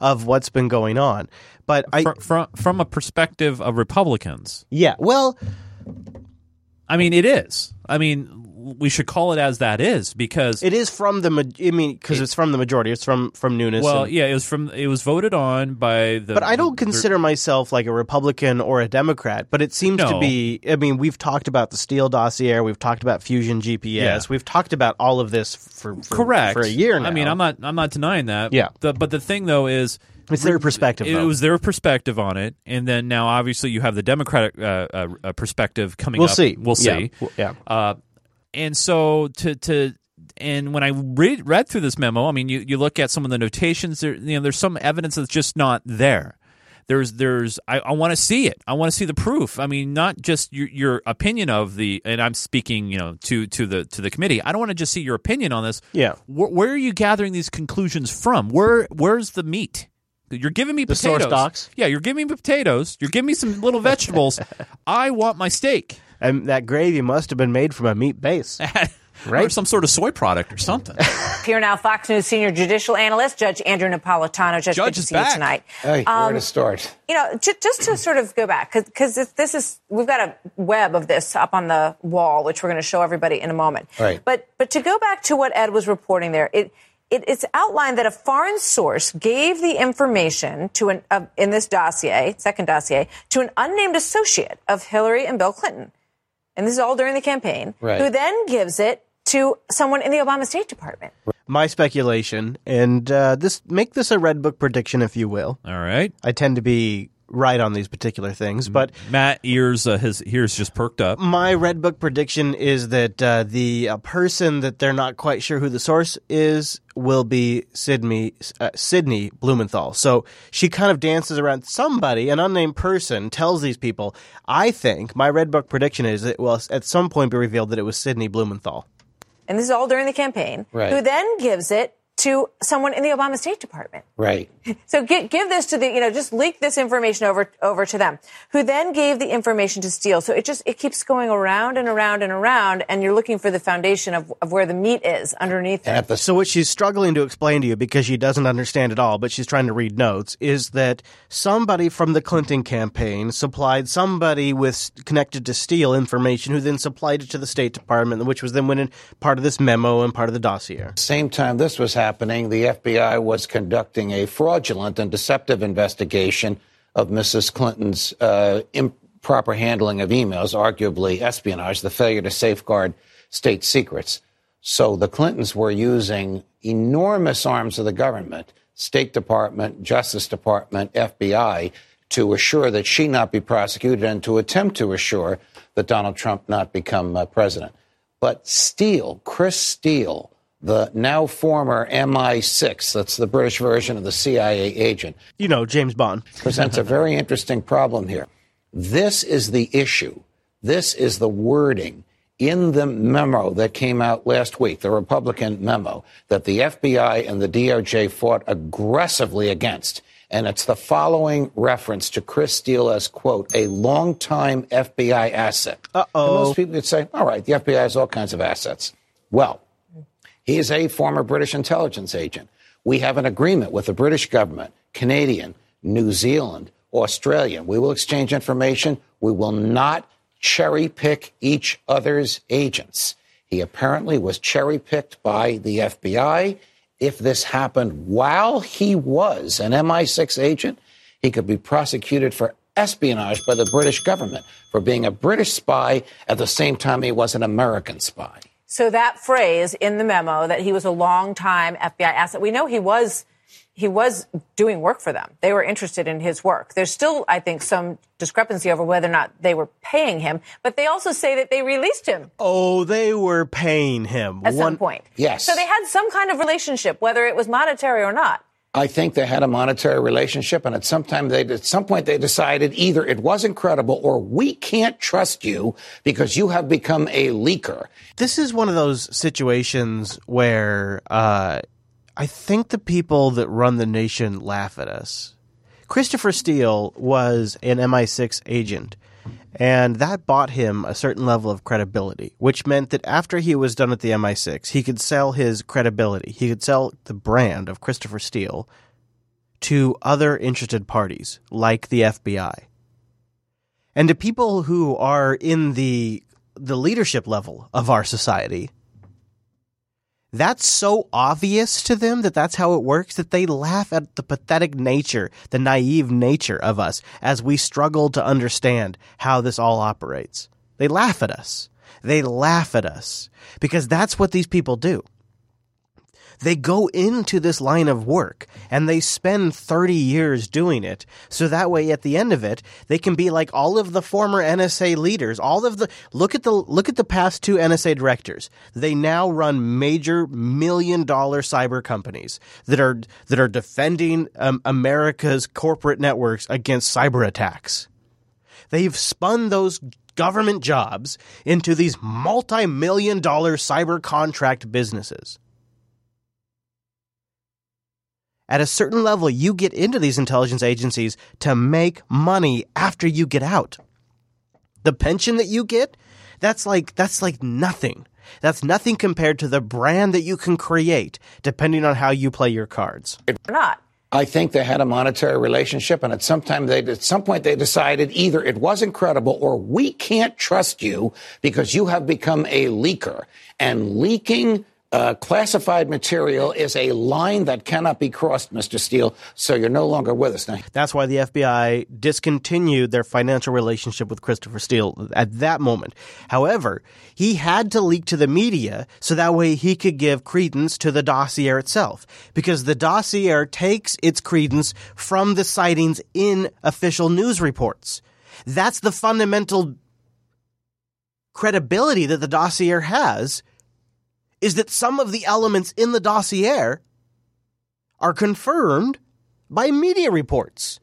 of what's been going on. But I, from, from from a perspective of Republicans, yeah. Well, I mean, it is. I mean, we should call it as that is because it is from the. I mean, because it, it's from the majority. It's from from Nunes. Well, and, yeah, it was from. It was voted on by the. But I don't consider myself like a Republican or a Democrat. But it seems no. to be. I mean, we've talked about the Steele dossier. We've talked about Fusion GPS. Yeah. We've talked about all of this for, for correct for a year now. I mean, I'm not. I'm not denying that. Yeah. The, but the thing though is. It's their perspective. It though. was their perspective on it, and then now obviously you have the Democratic uh, uh, perspective coming we'll up. See. We'll see. Yeah. yeah. Uh, and so to to and when I read read through this memo, I mean, you, you look at some of the notations. There, you know, there's some evidence that's just not there. There's there's I, I want to see it. I want to see the proof. I mean, not just your, your opinion of the. And I'm speaking, you know, to to the to the committee. I don't want to just see your opinion on this. Yeah. Where, where are you gathering these conclusions from? Where where's the meat? You're giving me the potatoes. Yeah, you're giving me potatoes. You're giving me some little vegetables. I want my steak. And that gravy must have been made from a meat base. right? Or some sort of soy product or something. Here now, Fox News senior judicial analyst Judge Andrew Napolitano. Judge, Judge good to is see back. you tonight. Hey, Um, where to start? You know, j- just to sort of go back, because this, this is we've got a web of this up on the wall, which we're going to show everybody in a moment. Right. But but to go back to what Ed was reporting there, it. It, it's outlined that a foreign source gave the information to an uh, in this dossier, second dossier, to an unnamed associate of Hillary and Bill Clinton, and this is all during the campaign. Right. Who then gives it to someone in the Obama State Department. My speculation, and uh, this make this a red book prediction, if you will. All right. I tend to be right on these particular things, but Matt ears uh, his ears just perked up. my red book prediction is that uh, the uh, person that they're not quite sure who the source is will be Sidney uh, Sidney Blumenthal. So she kind of dances around somebody, an unnamed person, tells these people. I think my red book prediction is it will at some point be revealed that it was Sidney Blumenthal. And this is all during the campaign. Right. Who then gives it to someone in the Obama State Department. Right. So give, give this to the, you know, just leak this information over, over to them, who then gave the information to Steele. So it just, it keeps going around and around and around, and you're looking for the foundation of, of where the meat is underneath it. so what she's struggling to explain to you because she doesn't understand it all, but she's trying to read notes, is that somebody from the Clinton campaign supplied somebody with connected to Steele information, who then supplied it to the State Department, which was then went in part of this memo and part of the dossier. Same time this was happening, the FBI was conducting a fraudulent and deceptive investigation of Mrs. Clinton's uh, improper handling of emails, arguably espionage, the failure to safeguard state secrets. So the Clintons were using enormous arms of the government, State Department, Justice Department, FBI, to assure that she not be prosecuted and to attempt to assure that Donald Trump not become uh, president. But Steele, Chris Steele, the now former MI6, that's the British version of the CIA agent, You know, James Bond. presents a very interesting problem here. This is the issue. This is the wording in the memo that came out last week, the Republican memo, that the FBI and the DOJ fought aggressively against. And it's the following reference to Chris Steele as, quote, a longtime FBI asset. Uh-oh. Most people would say, all right, the FBI has all kinds of assets. Well, he is a former British intelligence agent. We have an agreement with the British government, Canadian, New Zealand, Australian. We will exchange information. We will not cherry pick each other's agents. He apparently was cherry picked by the FBI. If this happened while he was an MI6 agent, he could be prosecuted for espionage by the British government for being a British spy at the same time he was an American spy. So that phrase in the memo that he was a longtime FBI asset, we know he was he was doing work for them. They were interested in his work. There's still, I think, some discrepancy over whether or not they were paying him, but they also say that they released him Oh, they were paying him. at some One- point. Yes. So they had some kind of relationship, whether it was monetary or not. I think they had a monetary relationship, and at some time they, at some point, they decided either it wasn't credible or we can't trust you because you have become a leaker. This is one of those situations where uh, I think the people that run the nation laugh at us. Christopher Steele was an MI6 agent, and that bought him a certain level of credibility, which meant that after he was done at the MI6, he could sell his credibility. He could sell the brand of Christopher Steele to other interested parties, like the FBI. And to people who are in the the leadership level of our society, that's so obvious to them that that's how it works that they laugh at the pathetic nature, the naive nature of us as we struggle to understand how this all operates. They laugh at us. They laugh at us because that's what these people do. They go into this line of work and they spend 30 years doing it. So that way at the end of it, they can be like all of the former NSA leaders, all of the look at the look at the past two NSA directors. They now run major million dollar cyber companies that are that are defending um, America's corporate networks against cyber attacks. They've spun those government jobs into these multi-million dollar cyber contract businesses. At a certain level, you get into these intelligence agencies to make money after you get out. The pension that you get, that's like that's like nothing. That's nothing compared to the brand that you can create depending on how you play your cards. Or not. I think they had a monetary relationship, and at some time they, at some point, they decided either it wasn't credible or we can't trust you because you have become a leaker, and leaking. Uh, classified material is a line that cannot be crossed, Mr. Steele. So you're no longer with us now. That's why the FBI discontinued their financial relationship with Christopher Steele at that moment. However, he had to leak to the media so that way he could give credence to the dossier itself. Because the dossier takes its credence from the sightings in official news reports. That's the fundamental credibility that the dossier has is that some of the elements in the dossier are confirmed by media reports,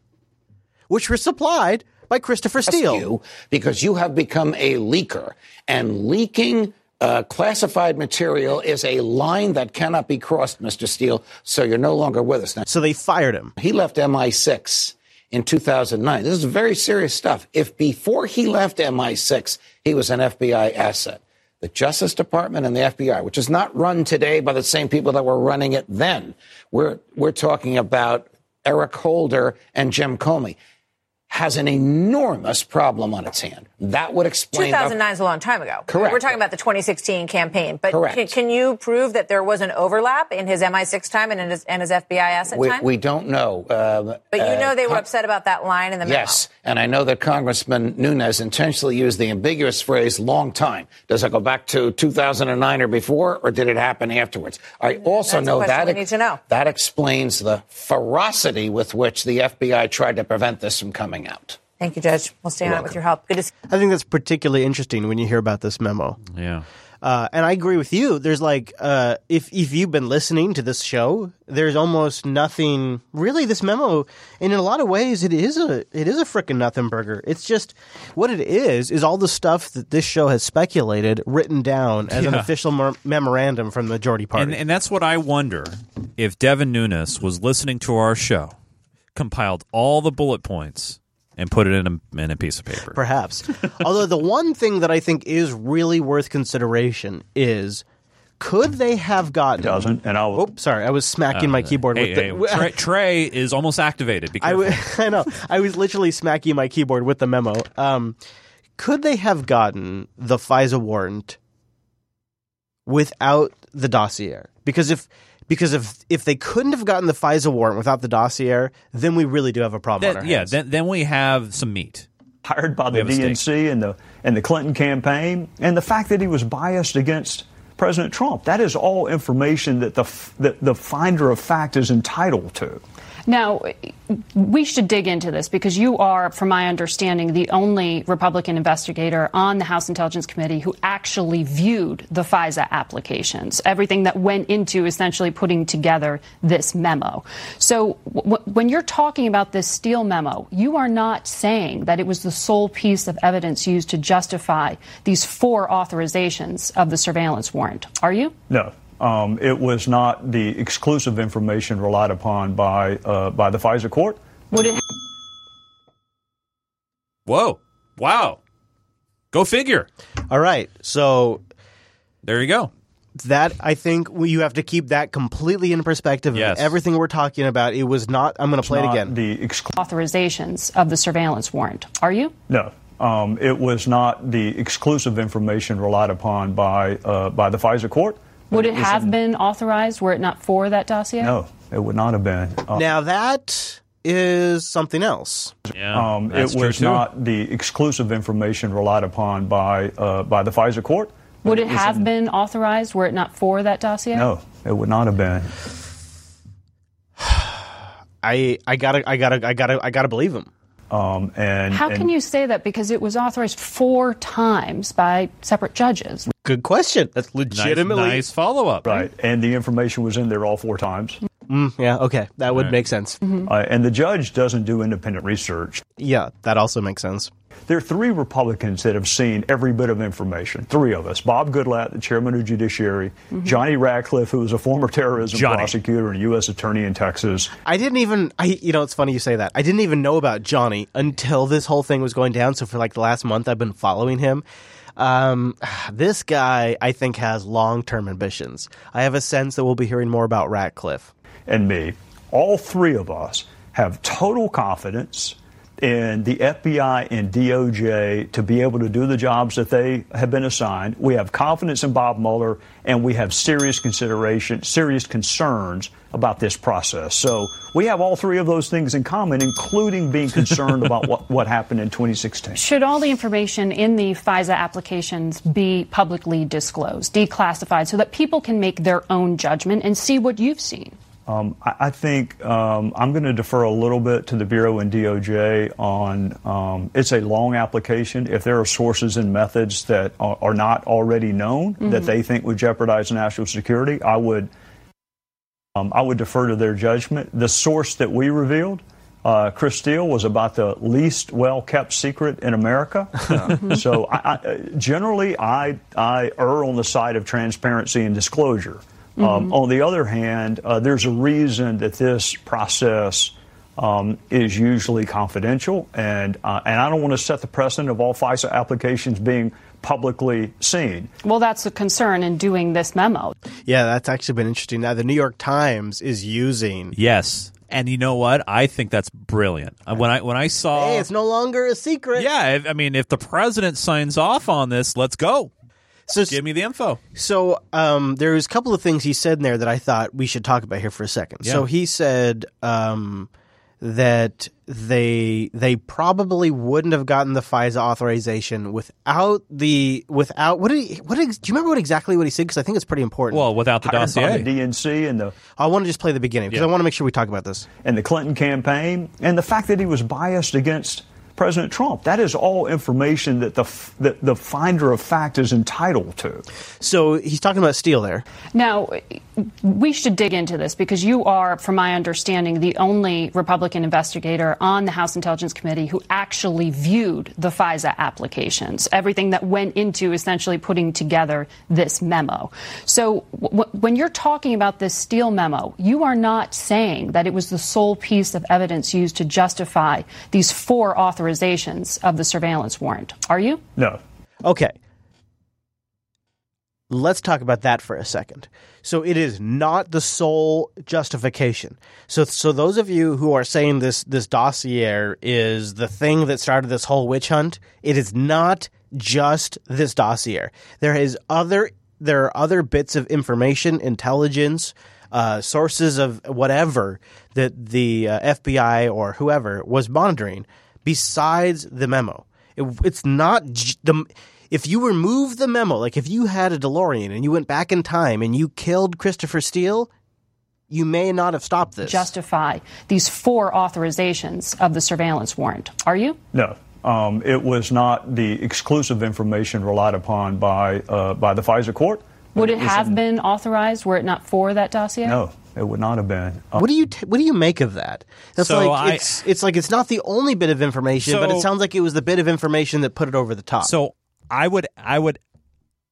which were supplied by Christopher Steele. You because you have become a leaker, and leaking uh, classified material is a line that cannot be crossed, Mr. Steele. So you're no longer with us now. So they fired him. He left MI6 in 2009. This is very serious stuff. If before he left MI6, he was an FBI asset, the Justice Department and the FBI, which is not run today by the same people that were running it then. We're, we're talking about Eric Holder and Jim Comey, has an enormous problem on its hand. That would explain. 2009 is a long time ago. Correct. We're talking about the 2016 campaign. But Correct. Can, can you prove that there was an overlap in his MI6 time and in his, and his FBI asset we, time? we don't know. Uh, but you uh, know they were upset about that line in the memo. Yes, and I know that Congressman Nunes intentionally used the ambiguous phrase "long time." Does it go back to 2009 or before, or did it happen afterwards? I also That's know that we need to know. that explains the ferocity with which the FBI tried to prevent this from coming out. Thank you, Judge. We'll stay on it with your help. Good to see I think that's particularly interesting when you hear about this memo. Yeah. Uh, and I agree with you. There's like, uh, if if you've been listening to this show, there's almost nothing. Really, this memo, and in a lot of ways, it is a it is a frickin' nothing burger. It's just what it is is all the stuff that this show has speculated, written down as an official mer- memorandum from the majority party. And, and that's what I wonder if Devin Nunes was listening to our show, compiled all the bullet points, and put it in a, in a piece of paper. Perhaps. Although the one thing that I think is really worth consideration is could they have gotten doesn't and I'll Oh, sorry, I was smacking my Uh, keyboard hey, with the hey, Trey, Trey is almost activated. Be I, careful. w- I know. I was literally smacking my keyboard with the memo. Um, could they have gotten the FISA warrant without the dossier? Because if because if if they couldn't have gotten the FISA warrant without the dossier, then we really do have a problem. on Then- our yeah, hands. then, then we have some meat. hired by We the have a. DNC and the and the Clinton campaign, and the fact that he was biased against President Trump. That is all information that the that the finder of fact is entitled to. Now, we should dig into this because you are, from my understanding, the only Republican investigator on the House Intelligence Committee who actually viewed the FISA applications, everything that went into essentially putting together this memo. So, w- when you're talking about this Steele memo, you are not saying that it was the sole piece of evidence used to justify these four authorizations of the surveillance warrant, are you? No. Um, it was not the exclusive information relied upon by uh, by the FISA court. Would it? Whoa! Wow! Go figure. All right, so there you go. That I think we, you have to keep that completely in perspective. Yes. Everything we're talking about, it was not. I'm going to play it again. The authorizations of the surveillance warrant, are you? No. Um, it was not the exclusive information relied upon by uh, by the FISA court. Would it was have in- been authorized were it not for that dossier? No, it would not have been. Uh, now that is something else. um, it that's true, was too. not the exclusive information relied upon by uh, by the FISA court. Would it was have in- been authorized were it not for that dossier? No, it would not have been. I I gotta I gotta I gotta I gotta believe him. Um, and How and can you say that? Because it was authorized four times by separate judges. Good question. That's legitimately nice follow up. Right, and the information was in there all four times. Mm, yeah. Okay, that would Right. make sense. Uh, and the judge doesn't do independent research. Yeah, that also makes sense. There are three Republicans that have seen every bit of information. Three of us: Bob Goodlatte, the chairman of the Judiciary; Mhm. Johnny Ratcliffe, who was a former terrorism Johnny. prosecutor and U.S. attorney in Texas. I didn't even I you know it's funny you say that. I didn't even know about Johnny until this whole thing was going down. So for like the last month I've been following him. Um, this guy I think has long-term ambitions. I have a sense that we'll be hearing more about Ratcliffe. and me, all three of us have total confidence in the FBI and DOJ to be able to do the jobs that they have been assigned. We have confidence in Bob Mueller, and we have serious consideration, serious concerns about this process. So we have all three of those things in common, including being concerned about what, what happened in 2016. Should all the information in the FISA applications be publicly disclosed, declassified, so that people can make their own judgment and see what you've seen? Um, I, I think um, I'm going to defer a little bit to the Bureau and DOJ on um, it's a long application. If there are sources and methods that are, are not already known that Mhm. they think would jeopardize national security, I would um, I would defer to their judgment. The source that we revealed. Uh, Chris Steele was about the least well kept secret in America. so, I, I, generally, I, I err on the side of transparency and disclosure. Um, Mhm. on the other hand, uh, there's a reason that this process um, is usually confidential, and uh, and I don't want to set the precedent of all FISA applications being publicly seen. Well, that's a concern in doing this memo. Yeah, that's actually been interesting. Now the New York Times is using Yes. And you know what? I think that's brilliant. Uh, When I when I saw Hey, it's no longer a secret. Yeah, I mean if the president signs off on this, let's go. So give me the info. So um, was a couple of things he said in there that I thought we should talk about here for a second. Yeah. So he said um, that they they probably wouldn't have gotten the FISA authorization without the without what did he, what did, do you remember what exactly what he said because I think it's pretty important. Well, without the dossier. the DNC and the I want to just play the beginning because Yeah. I want to make sure we talk about this. and the Clinton campaign, and the fact that he was biased against President Trump. That is all information that the, that the finder of fact is entitled to. So he's talking about Steele there. Now, we should dig into this because you are, from my understanding, the only Republican investigator on the House Intelligence Committee who actually viewed the FISA applications, everything that went into essentially putting together this memo. So w- when you're talking about this Steele memo, you are not saying that it was the sole piece of evidence used to justify these four authorizations of the surveillance warrant, are you? No. Okay. Let's talk about that for a second. So it is not the sole justification. So so those of you who are saying this this dossier is the thing that started this whole witch hunt, it is not just this dossier. There is other there are other bits of information, intelligence, uh, sources of whatever that the uh, FBI or whoever was monitoring besides the memo. It, it's not the if you remove the memo, like if you had a DeLorean and you went back in time and you killed Christopher Steele, you may not have stopped this. Justify these four authorizations of the surveillance warrant, are you? No. Um, it was not the exclusive information relied upon by uh, by the FISA court. Would it was have in- been authorized were it not for that dossier? No, it would not have been. Uh, What do you t- what do you make of that? That's So like I- it's it's like it's not the only bit of information, but it sounds like it was the bit of information that put it over the top. So I would, I would,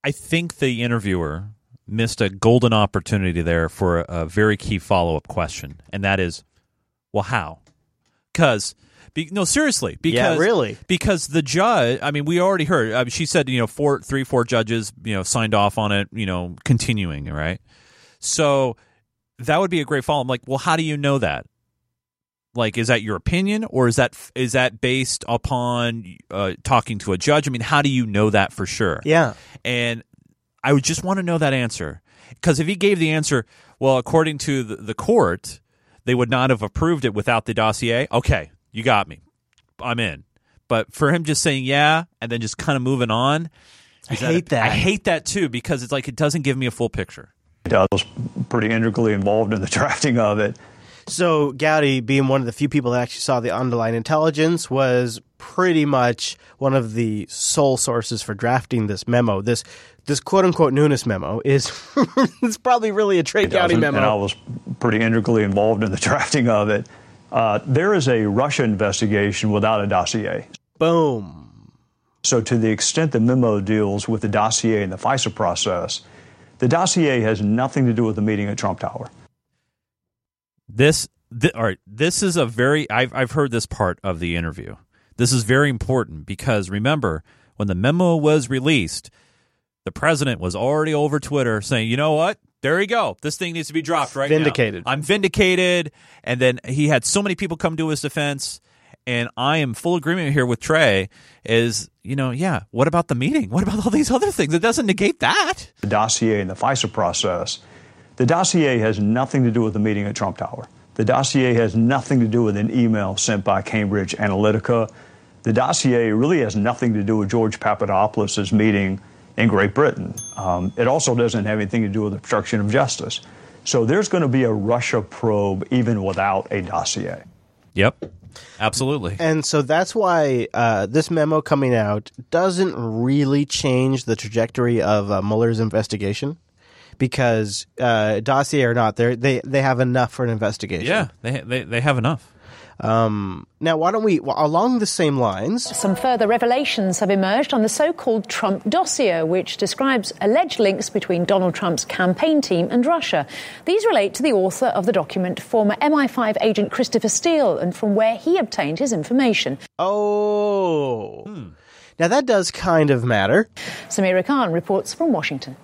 I think the interviewer missed a golden opportunity there for a, a very key follow up question, and that is, well, how? Because. Be, no, seriously. Because really. because the judge. I mean, we already heard. I mean, she said, you know, four, three, four judges, you know, signed off on it. You know, continuing, right? So that would be a great follow. I'm like, well, how do you know that? Like, is that your opinion, or is that is that based upon uh, talking to a judge? I mean, how do you know that for sure? Yeah. And I would just want to know that answer because if he gave the answer, well, according to the, the court, they would not have approved it without the dossier. Okay, you got me. I'm in. But for him just saying yeah and then just kind of moving on, I is hate that. I hate that too because it's like it doesn't give me a full picture. I was pretty integrally involved in the drafting of it. So Gowdy, being one of the few people that actually saw the underlying intelligence, was pretty much one of the sole sources for drafting this memo. This this quote unquote Nunes memo is it's probably really a Trey Gowdy memo. And I was pretty integrally involved in the drafting of it. Uh, there is a Russia investigation without a dossier. Boom. So, to the extent the memo deals with the dossier and the FISA process, the dossier has nothing to do with the meeting at Trump Tower. This, thi- all right, this is a very, I've, I've heard this part of the interview. This is very important because remember, when the memo was released, the president was already over Twitter saying, you know what? There you go. This thing needs to be dropped right Vindicated. now. I'm vindicated. And then he had so many people come to his defense. And I am full agreement here with Trey is, you know, yeah, what about the meeting? What about all these other things? It doesn't negate that. The dossier and the FISA process, the dossier has nothing to do with the meeting at Trump Tower. The dossier has nothing to do with an email sent by Cambridge Analytica. The dossier really has nothing to do with George Papadopoulos' meeting in Great Britain. Um, it also doesn't have anything to do with obstruction of justice. So there's going to be a Russia probe even without a dossier. Yep. Absolutely. And so that's why uh, this memo coming out doesn't really change the trajectory of uh, Mueller's investigation, because uh, dossier or not, they they they have enough for an investigation. Yeah, they, they, they have enough. Um, now, why don't we, well, along the same lines, Some further revelations have emerged on the so called Trump dossier, which describes alleged links between Donald Trump's campaign team and Russia. These relate to the author of the document, former MI5 agent Christopher Steele, and from where he obtained his information. Oh. Now, that does kind of matter. Samira Khan reports from Washington.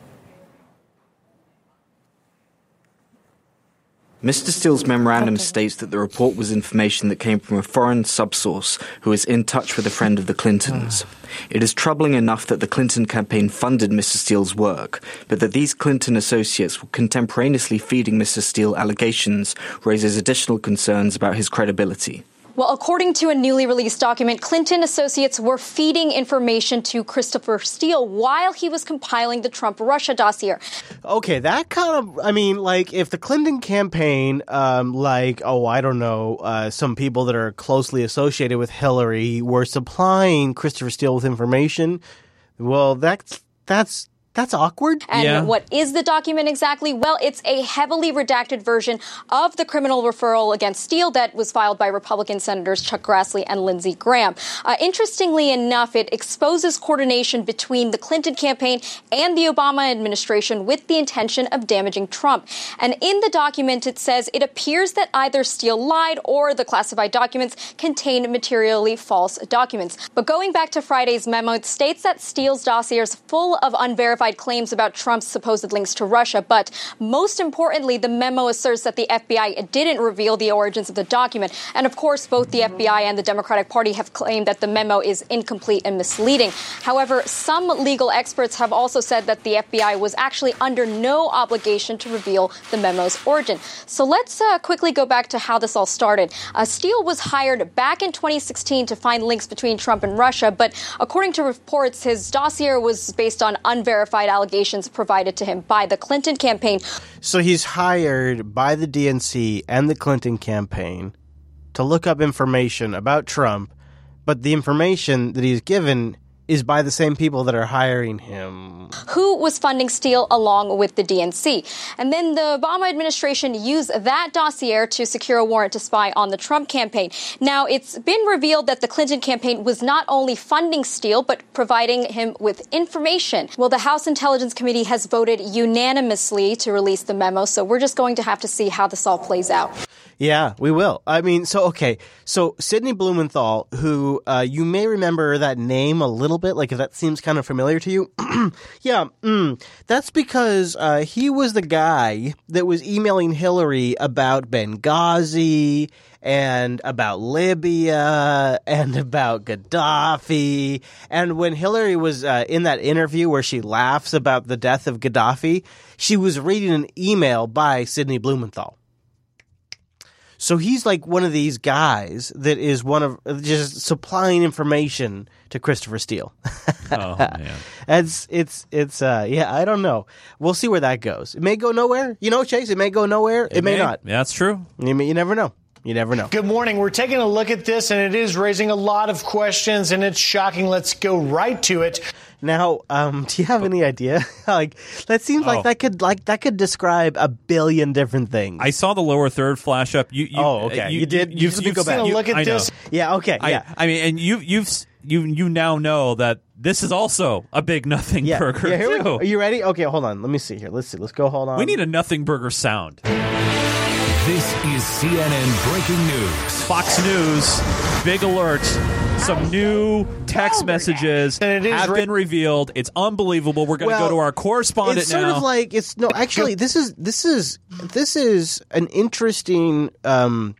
Mr. Steele's memorandum states that the report was information that came from a foreign subsource who is in touch with a friend of the Clintons. Ah. It is troubling enough that the Clinton campaign funded Mr. Steele's work, but that these Clinton associates were contemporaneously feeding Mr. Steele allegations raises additional concerns about his credibility. Well, according to a newly released document, Clinton associates were feeding information to Christopher Steele while he was compiling the Trump Russia dossier. Okay, that kind of, I mean, like, if the Clinton campaign, um, like, oh, I don't know, uh, some people that are closely associated with Hillary were supplying Christopher Steele with information, well, that's, that's, that's awkward. And what is the document exactly? Well, it's a heavily redacted version of the criminal referral against Steele that was filed by Republican Senators Chuck Grassley and Lindsey Graham. Uh, interestingly enough, it exposes coordination between the Clinton campaign and the Obama administration with the intention of damaging Trump. And in the document, it says it appears that either Steele lied or the classified documents contain materially false documents. But going back to Friday's memo, it states that Steele's dossier is full of unverified claims about Trump's supposed links to Russia. But most importantly, the memo asserts that the FBI didn't reveal the origins of the document. And of course, both the FBI and the Democratic Party have claimed that the memo is incomplete and misleading. However, some legal experts have also said that the FBI was actually under no obligation to reveal the memo's origin. So let's uh, quickly go back to how this all started. Uh, Steele was hired back in 2016 to find links between Trump and Russia, but according to reports, his dossier was based on unverified allegations provided to him by the Clinton campaign. So he's hired by the DNC and the Clinton campaign to look up information about Trump, but the information that he's given is by the same people that are hiring him. Who was funding Steele along with the DNC? And then the Obama administration used that dossier to secure a warrant to spy on the Trump campaign. Now, it's been revealed that the Clinton campaign was not only funding Steele, but providing him with information. Well, the House Intelligence Committee has voted unanimously to release the memo, so we're just going to have to see how this all plays out. Yeah, we will. I mean, so okay, so Sidney Blumenthal, who uh, you may remember that name a little bit, like if that seems kind of familiar to you. yeah, mm, that's because uh, he was the guy that was emailing Hillary about Benghazi and about Libya and about Gaddafi. And when Hillary was uh, in that interview where she laughs about the death of Gaddafi, she was reading an email by Sidney Blumenthal. So he's like one of these guys that is one of just supplying information to Christopher Steele. Oh man. it's it's it's uh yeah, I don't know. We'll see where that goes. It may go nowhere. You know, Chase, it may go nowhere. It, may, not. Yeah, that's true. You, may, you never know. You never know. Good morning. We're taking a look at this, and it is raising a lot of questions, and it's shocking. Let's go right to it. Now, um, do you have any idea? like that seems Oh. like that could like that could describe a billion different things. I saw the lower third flash up. You, you oh, okay. You, did. You, You've, you you've go back. seen- you- look at I know. this. Yeah. Okay. I, yeah. I mean, and you, you've, s- you, you now know that this is also a big nothing Yeah. burger yeah here we too. go. Are you ready? Okay. Hold on. Let me see here. Let's see. Let's go. Hold on. We need a nothing burger sound. This is CNN breaking news. Fox News, big alert. Some new text messages have been revealed. It's unbelievable. We're going to Well, go to our correspondent it's sort now. of like it's no actually this is this is this is an interesting um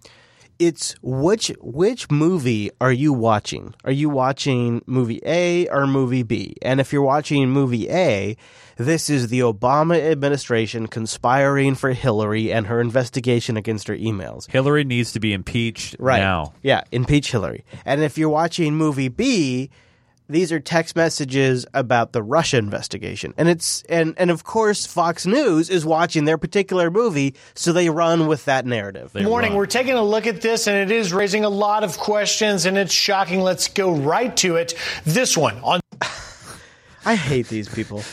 it's which which movie are you watching are you watching movie a or movie b and if you're watching movie a this is the obama administration conspiring for hillary and her investigation against her emails Hillary needs to be impeached right now. yeah impeach hillary and if you're watching movie b these are text messages about the Russia investigation. And it's and and of course Fox News is watching their particular movie, so they run with that narrative. Good morning. We're taking a look at this, and it is raising a lot of questions, and it's shocking. Let's go right to it. This one on. I hate these people.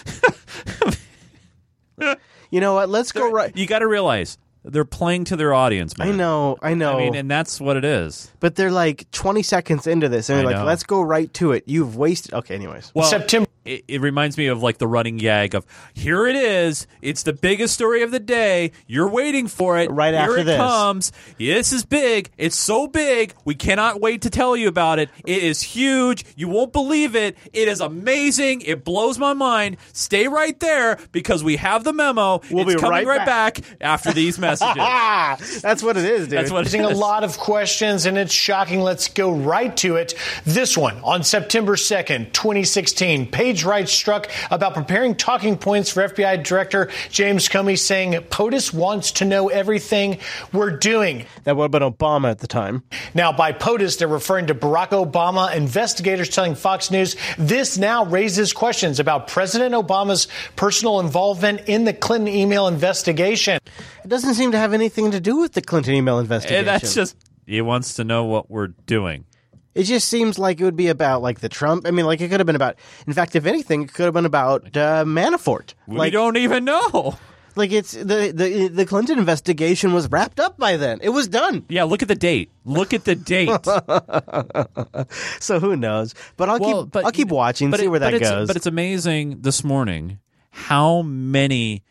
you know what? Let's go right. You got to realize they're playing to their audience. Man. I know, I know. I mean, and that's what it is. but they're like 20 seconds into this, and they're like, know. "Let's go right to it." You've wasted. Okay, anyways. Well, September. It, it reminds me of like the running gag of here it is. It's the biggest story of the day. You're waiting for it. Right here after it this. comes. This is big. It's so big. We cannot wait to tell you about it. It is huge. You won't believe it. It is amazing. It blows my mind. Stay right there because we have the memo. We'll it's be coming right right back. after these messages. That's what it is, dude. That's what it Raising a lot of questions, and it's shocking. Let's go right to it. This one on September 2nd, 2016. Page stage right Strzok about preparing talking points for FBI Director James Comey, saying POTUS wants to know everything we're doing. That would have been Obama at the time. Now, by POTUS, they're referring to Barack Obama. Investigators telling Fox News this now raises questions about President Obama's personal involvement in the Clinton email investigation. It doesn't seem to have anything to do with the Clinton email eh, investigation. And that's just he wants to know what we're doing. It just seems like it would be about like the Trump. I mean, like it could have been about. In fact, if anything, it could have been about uh, Manafort. We like, don't even know. Like it's the, the the Clinton investigation was wrapped up by then. It was done. Yeah, look at the date. Look at the date. so who knows? But I'll Well, keep but- I'll keep watching, But see it- where that goes. But it's amazing this morning how many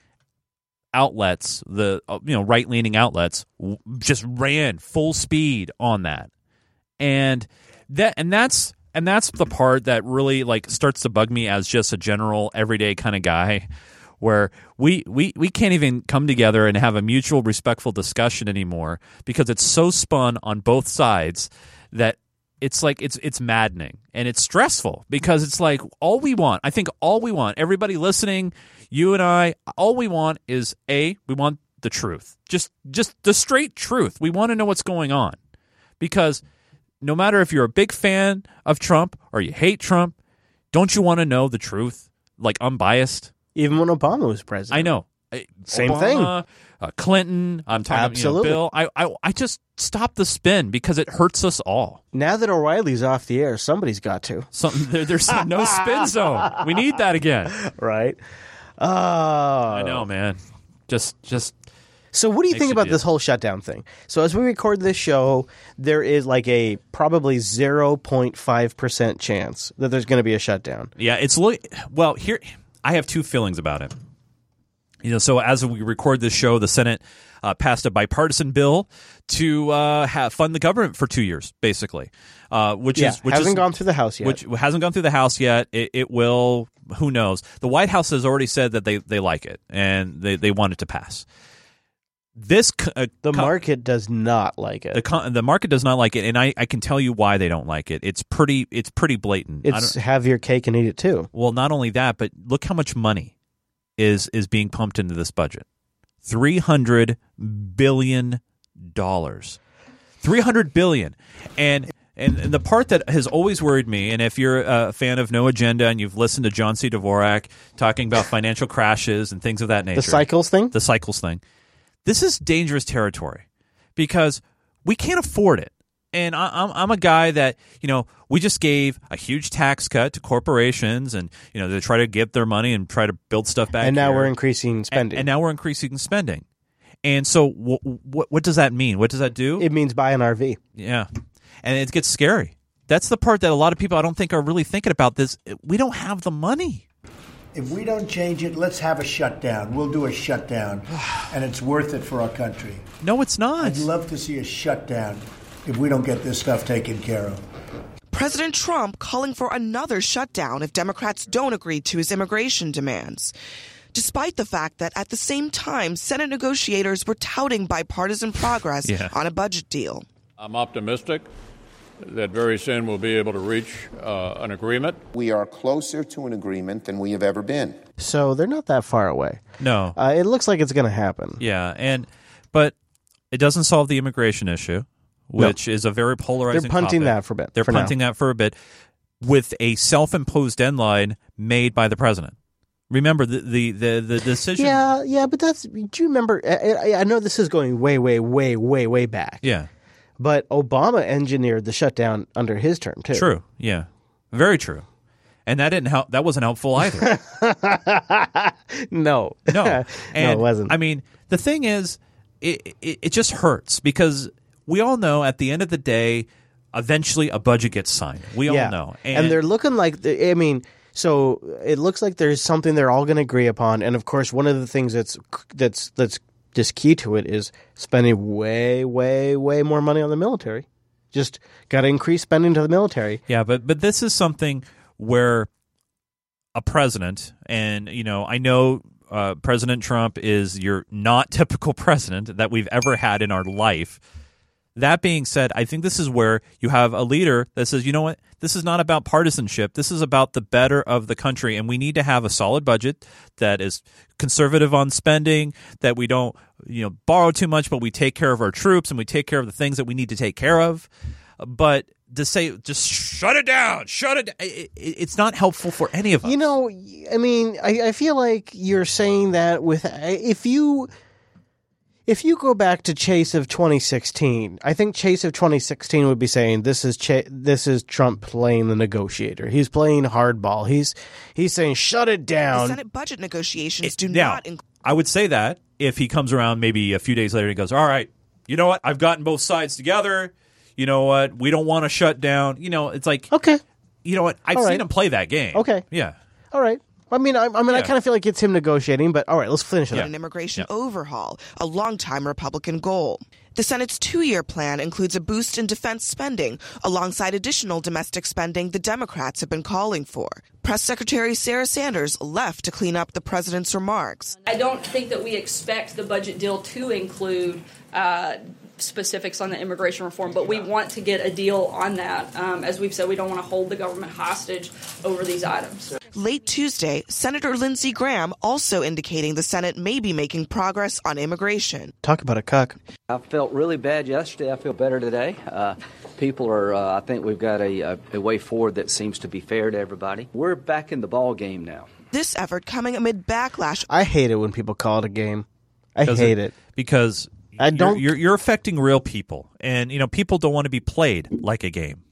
outlets, the uh, you know right leaning outlets, just ran full speed on that, and that and that's and that's the part that really like starts to bug me as just a general everyday kind of guy where we, we we can't even come together and have a mutual respectful discussion anymore because it's so spun on both sides that it's like it's it's maddening and it's stressful because it's like all we want i think all we want everybody listening you and i all we want is a we want the truth. Just just the straight truth. We want to know what's going on because no matter if you're a big fan of trump or you hate trump don't you want to know the truth like unbiased even when obama was president i know Same Obama, thing. uh, clinton i'm talking Absolutely. About, you know, bill I, I i just stop the spin because it hurts us all now that O'Reilly's off the air, somebody's got to. Something there, there's no spin zone. We need that again, right? Oh, I know, man. Just, just. So, what do you Makes think about this whole shutdown thing? So, as we record this show, there is like a probably zero point five percent chance that there's going to be a shutdown. Yeah, it's look. Well, here I have two feelings about it. You know, so as we record this show, the Senate uh, passed a bipartisan bill to uh, have, fund the government for two years, basically, uh, which Yeah, is which hasn't is, gone through the House yet. Which hasn't gone through the House yet. It, it will. Who knows? The White House has already said that they, they like it and they, they want it to pass. This uh, The market does not like it. the con- the market does not like it, and I, I can tell you why they don't like it. It's pretty it's pretty blatant. It's have your cake and eat it too. well, not only that, but look how much money is is being pumped into this budget. Three hundred billion dollars. Three hundred billion. And and and the part that has always worried me, and if you're a fan of No Agenda and you've listened to John C. Dvorak talking about financial crashes and things of that nature, The cycles thing. the cycles thing, this is dangerous territory because we can't afford it. And I, I'm, I'm a guy that, you know, we just gave a huge tax cut to corporations and, you know, they try to get their money and try to build stuff back. and now here. we're increasing spending. And, and now we're increasing spending. And so what, what, what does that mean? What does that do? it means buy an RV. yeah. And it gets scary. That's the part that a lot of people I don't think are really thinking about this. We don't have the money. If we don't change it, let's have a shutdown. We'll do a shutdown, and it's worth it for our country. No, it's not. I'd love to see a shutdown if we don't get this stuff taken care of. President Trump calling for another shutdown if Democrats don't agree to his immigration demands. Despite the fact that at the same time, Senate negotiators were touting bipartisan progress Yeah. on a budget deal. I'm optimistic that very soon we'll be able to reach uh, an agreement. We are closer to an agreement than we have ever been. So they're not that far away. No. Uh, it looks like it's going to happen. Yeah, and but it doesn't solve the immigration issue, No. which is a very polarizing. They're punting topic. that for a bit- They're for now. punting that for a bit with a self-imposed deadline made by the president. Remember the the the, the decision. Yeah, yeah, but that's. Do you remember? I, I- I know this is going way, way, way, way, way back. Yeah. But Obama engineered the shutdown under his term too. True. Yeah. Very true. And that didn't help. That wasn't helpful either. no, no, and it wasn't. I mean, the thing is, it, it it just hurts because we all know at the end of the day, eventually a budget gets signed. We Yeah. all know, and, they're looking like. I mean, so it looks like there's something they're all going to agree upon. And of course, one of the things that's that's that's just key to it is spending way, way, way more money on the military. Just got to increase spending to the military. Yeah, but but this is something where a president, and you know, I know uh, President Trump is your not typical president that we've ever had in our life. That being said, I think this is where you have a leader that says, you know what, this is not about partisanship. This is about the better of the country. And we need to have a solid budget that is conservative on spending, that we don't, you know, borrow too much, but we take care of our troops and we take care of the things that we need to take care of. But to say, just shut it down, shut it, it it's not helpful for any of us. You know, I mean, I, I feel like you're saying that with if you if you go back to Chase of 2016, I think Chase of 2016 would be saying this is Ch- this is Trump playing the negotiator. He's playing hardball. He's he's saying shut it The down. Senate budget negotiations do now, not include. I would say that if he comes around maybe a few days later and he goes, all right, you know what? I've gotten both sides together. You know what? We don't want to shut down. You know, it's like, okay. You know what? I've All seen right. him play that game. Okay. Yeah. All right. I mean, I, I mean, I kind of feel like it's him negotiating, but all right, let's finish it. an immigration overhaul, a longtime Republican goal. The Senate's two year plan includes a boost in defense spending alongside additional domestic spending the Democrats have been calling for. Press Secretary Sarah Sanders left to clean up the president's remarks. I don't think that we expect the budget deal to include uh, specifics on the immigration reform, but we want to get a deal on that. Um, as we've said, we don't want to hold the government hostage over these items. Late Tuesday, Senator Lindsey Graham also indicating the Senate may be making progress on immigration. Talk about a cuck. I felt really bad yesterday. I feel better today. Uh, people are. Uh, I think we've got a, a, a way forward that seems to be fair to everybody. We're back in the ball game now. This effort coming amid backlash. I hate it when people call it a game. I Does hate it. because I you're- don't- You're, you're affecting real people, and you know people don't want to be played like a game.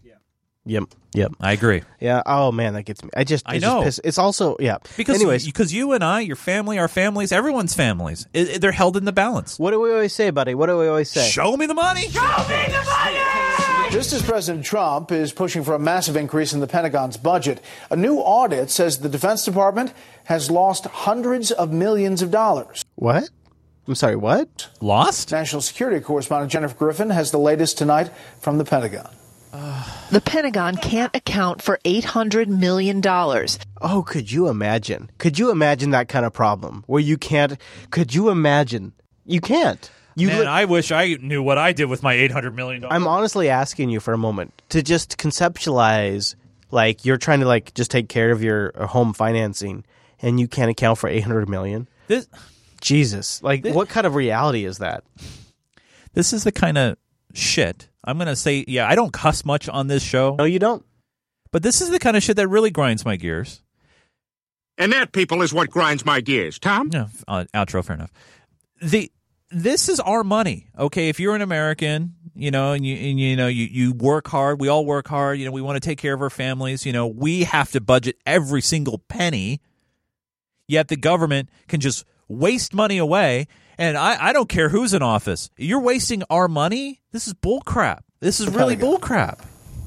Yep. Yep. I agree. Yeah. Oh man, that gets me. I just. I it just know. piss- it's also yeah. Because anyways, because you and I, your family, our families, everyone's families, i- i- they're held in the balance. What do we always say, buddy? What do we always say? Show me the money. Show me the money. Just as President Trump is pushing for a massive increase in the Pentagon's budget, a new audit says the Defense Department has lost hundreds of millions of dollars. What? I'm sorry. What? Lost? National Security Correspondent Jennifer Griffin has the latest tonight from the Pentagon. The Pentagon can't account for $800 million. Oh, could you imagine? Could you imagine that kind of problem where you can't? Could you imagine? You can't. You. Man, li- I wish I knew what I did with my eight hundred million dollars. I'm honestly asking you for a moment to just conceptualize, like you're trying to like just take care of your uh, home financing, and you can't account for 800 million. This, Jesus, like what kind of reality is that? This is the kind of shit. I'm gonna say, yeah, I don't cuss much on this show. No, you don't. But this is the kind of shit that really grinds my gears. And that, people, is what grinds my gears. Tom? No, uh, outro, fair enough. The this is our money, okay? If you're an American, you know, and you and you know you you work hard, we all work hard. You know, we want to take care of our families. You know, we have to budget every single penny. Yet the government can just waste money away, and I I don't care who's in office. You're wasting our money. This is bullcrap. This is really bullcrap.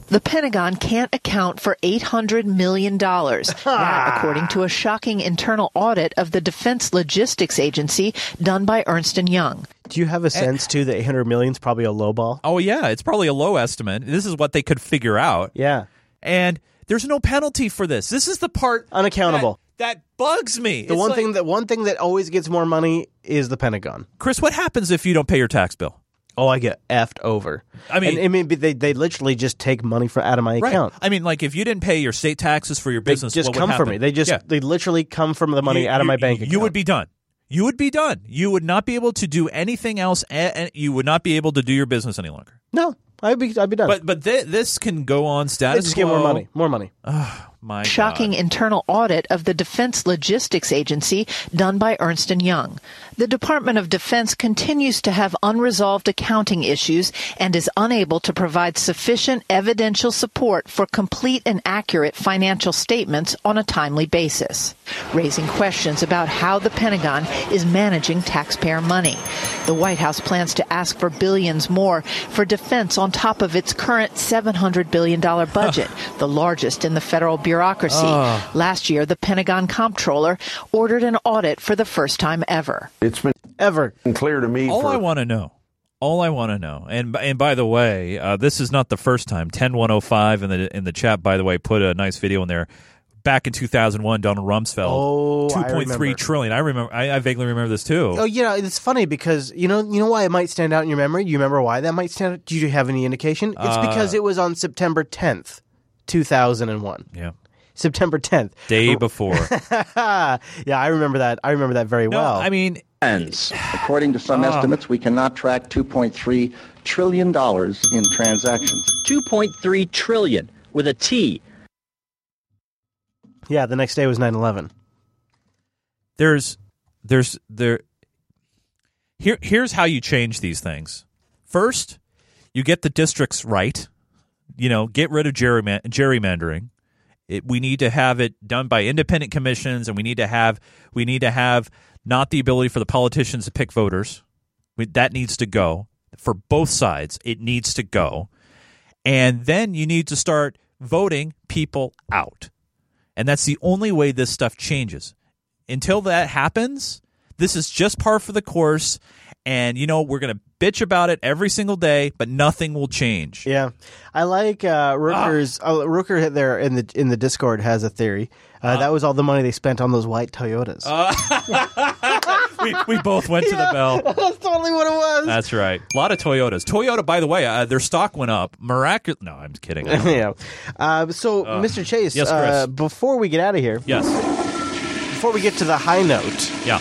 The Pentagon can't account for $800 million. that, according to a shocking internal audit of the Defense Logistics Agency done by Ernst & Young. Do you have a sense too that 800 million is probably a low ball? Oh yeah, it's probably a low estimate. This is what they could figure out. Yeah. And there's no penalty for this. This is the part Unaccountable. That, bugs me. The It's one like- thing that one thing that always gets more money is the Pentagon. Chris, what happens if you don't pay your tax bill? Oh, I get effed over. I mean- and, I mean, they they literally just take money from out of my account. I mean, like if you didn't pay your state taxes for your They business, just what would come from happen? me. They just Yeah. they literally come from the money You- out of you- my bank account. You would be done. You would be done. You would not be able to do anything else, and and you would not be able to do your business any longer. no. I'd be I'd be done. But but thi- this can go on status just get more quo. money, more money. My shocking God. internal audit of the Defense Logistics Agency done by Ernst & Young. The Department of Defense continues to have unresolved accounting issues and is unable to provide sufficient evidential support for complete and accurate financial statements on a timely basis, raising questions about how the Pentagon is managing taxpayer money. The White House plans to ask for billions more for defense on top of its current $700 billion budget, the largest in the federal bureaucracy. Ah. Last year, the Pentagon comptroller ordered an audit for the first time ever. It's been ever clear to me. All for I want to know, all I want to know, and and by the way, uh, this is not the first time. Ten one hundred five in the in the chat. By the way, put a nice video in there. Back in 2001, Donald Rumsfeld, Oh, I remember. I remember. I, I vaguely remember this too. Oh, you know, it's funny because you know, you know why it might stand out in your memory. You remember why that might stand out? Do you have any indication? It's Uh, because it was on September tenth, two thousand and one. Yeah, September tenth, day before. yeah, I remember that. I remember that very well. I mean, According to some Oh. estimates, we cannot track 2.3 trillion dollars in transactions. 2.3 trillion with a T. yeah, the next day was 9-11. there's there's there here here's how you change these things. First you get the districts right you know get rid of gerryman- gerrymandering. It, we need to have it done by independent commissions and we need to have we need to have not the ability for the politicians to pick voters. We, that needs to go for both sides. It needs to go. And then you need to start voting people out and that's the only way this stuff changes. Until that happens, this is just par for the course. And, you know, we're going to bitch about it every single day, but nothing will change. Yeah, I like uh, Rooker's. Ah. Uh, Rooker there in the in the Discord has a theory. Uh, that was all the money they spent on those white Toyotas. we, we both went to the bell. That's totally what it was. That's right. A lot of Toyotas. Toyota, by the way, uh, their stock went up. Miraculous. No, I'm kidding. I don't know. yeah. Uh, so, Uh, Mr. Chase, yes, uh, Chris. before we get out of here, Yes. before we get to the high note, Yeah.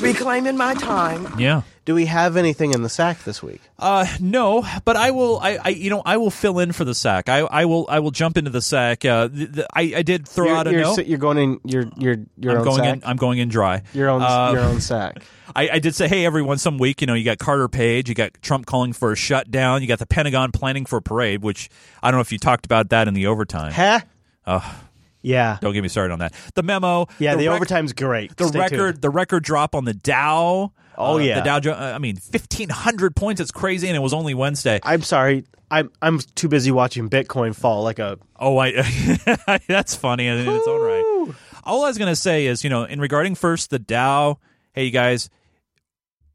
Reclaiming my time. Yeah. do we have anything in the sack this week? Uh, no, but I will. I, I, you know, I will fill in for the sack. I, I will. I will jump into the sack. Uh, the, the, I, I did throw you're, out a you're, note. s- you're going in your your your I'm own going sack. in. I'm going in dry. your own Uh, your own sack. I, I did say, hey, everyone, some week, you know, you got Carter Page, you got Trump calling for a shutdown, you got the Pentagon planning for a parade, which I don't know if you talked about that in the overtime. Huh? Oh, Yeah. don't get me started on that. The memo. Yeah, the, rec- overtime's great. The Stay record, tuned. the record drop on the Dow. Oh, Uh, yeah. the Dow. I mean, fifteen hundred points. It's crazy, and it was only Wednesday. I'm sorry. I'm I'm too busy watching Bitcoin fall like a. Oh, I. that's funny in its own right. All I was going to say is, you know, in regarding first the Dow. Hey, you guys,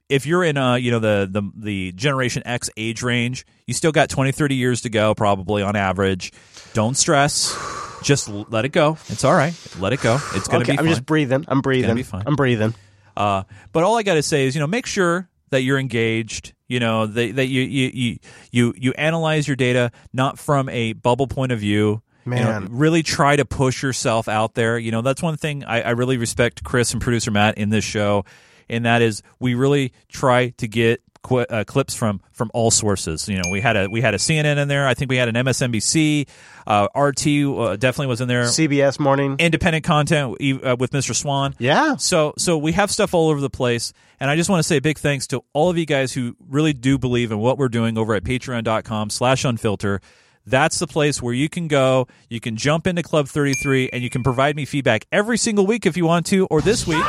if you're in uh you know the the the generation x age range you still got 20 30 years to go probably on average don't stress just let it go it's all right let it go it's gonna okay, be I'm fine. just breathing. I'm breathing. be fine. I'm breathing. uh but all i gotta say is you know make sure that you're engaged you know that, that you, you you you you analyze your data not from a bubble point of view You know, Man. really try to push yourself out there. You know, that's one thing I, I really respect Chris and producer Matt in this show, and that is we really try to get qu- uh, clips from from all sources. You know, we had a we had a CNN in there. I think we had an MSNBC, uh, RT uh, definitely was in there. CBS Morning, independent content uh, with Mr. Swann. Yeah. So so we have stuff all over the place, and I just want to say a big thanks to all of you guys who really do believe in what we're doing over at Patreon.com/slash Unfilter. That's the place where you can go. You can jump into Club 33 and you can provide me feedback every single week if you want to, or this week.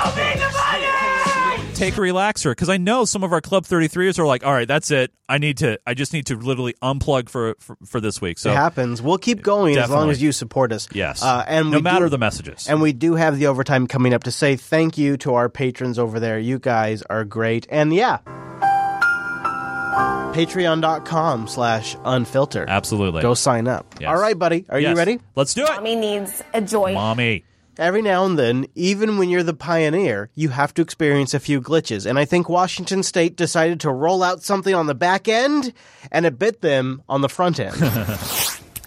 Take a relaxer because I know some of our Club 33s are like, all right, that's it. I need to, I just need to literally unplug for for, for this week. So it happens. We'll keep going as long as you support us. Yes. Uh, and No matter do- the messages. And we do have the overtime coming up to say thank you to our patrons over there. You guys are great. And yeah. Patreon.com slash unfilter. Absolutely. Go sign up. Yes. All right, buddy. Are you ready? Let's do it. Mommy needs a joint. Mommy. Every now and then, even when you're the pioneer, you have to experience a few glitches. And I think Washington State decided to roll out something on the back end, and it bit them on the front end.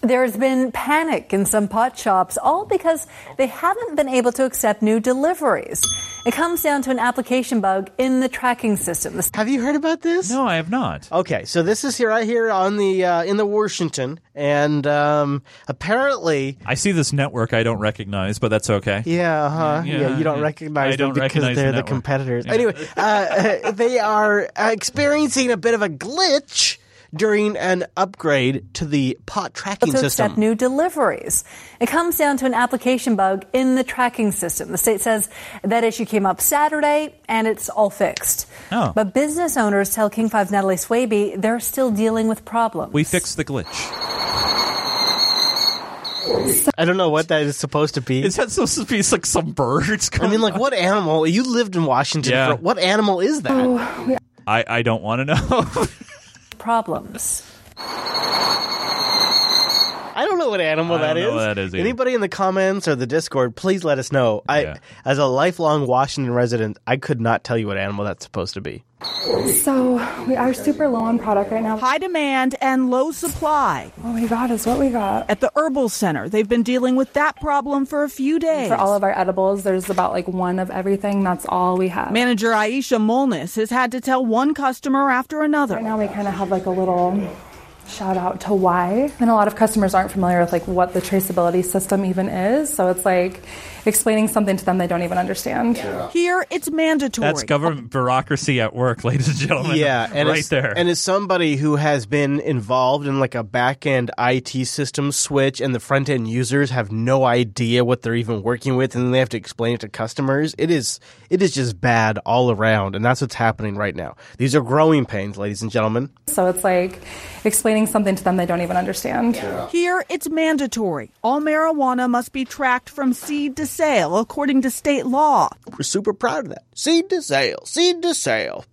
There's been panic in some pot shops, all because they haven't been able to accept new deliveries. It comes down to an application bug in the tracking system. Have you heard about this? No, I have not. Okay, so this is here right here on the uh, in the Washington, and um, apparently, I see this network I don't recognize, but that's okay. yeah, huh? Yeah, yeah, you don't yeah. recognize I don't them because recognize they're the, network. competitors. Yeah. Anyway, uh, they are uh, experiencing a bit of a glitch during an upgrade to the pot tracking to system. accept new deliveries. It comes down to an application bug in the tracking system. The state says that issue came up Saturday and it's all fixed. Oh. But business owners tell King 5's Natalie Swaby they're still dealing with problems. We fixed the glitch. I don't know what that is supposed to be. Is that supposed to be like some birds? I mean, like what animal? You lived in Washington. Yeah. For, what animal is that? Oh, I, I don't want to know. problems. I don't know what animal I don't that know is. what that is either. Anybody in the comments or the Discord, please let us know. I, as a lifelong Washington resident, I could not tell you what animal that's supposed to be. So we are super low on product right now. High demand and low supply. What we got is what we got. At the Herbal Center, they've been dealing with that problem for a few days. For all of our edibles, there's about like one of everything. That's all we have. Manager Aisha Molnis has had to tell one customer after another. Right now, we kind of have like a little shout out to why. And a lot of customers aren't familiar with like what the traceability system even is. So it's like explaining something to them they don't even understand. Here, it's mandatory. That's government bureaucracy at work, ladies and gentlemen. Yeah, and right as, there. And as somebody who has been involved in like a back end IT system switch, and the front end users have no idea what they're even working with, and then they have to explain it to customers. It is it is just bad all around, and that's what's happening right now. These are growing pains, ladies and gentlemen. So it's like explaining something to them they don't even understand. Here, it's mandatory. All marijuana must be tracked from seed to sale according to state law. We're super proud of that. Seed to sale, seed to sale.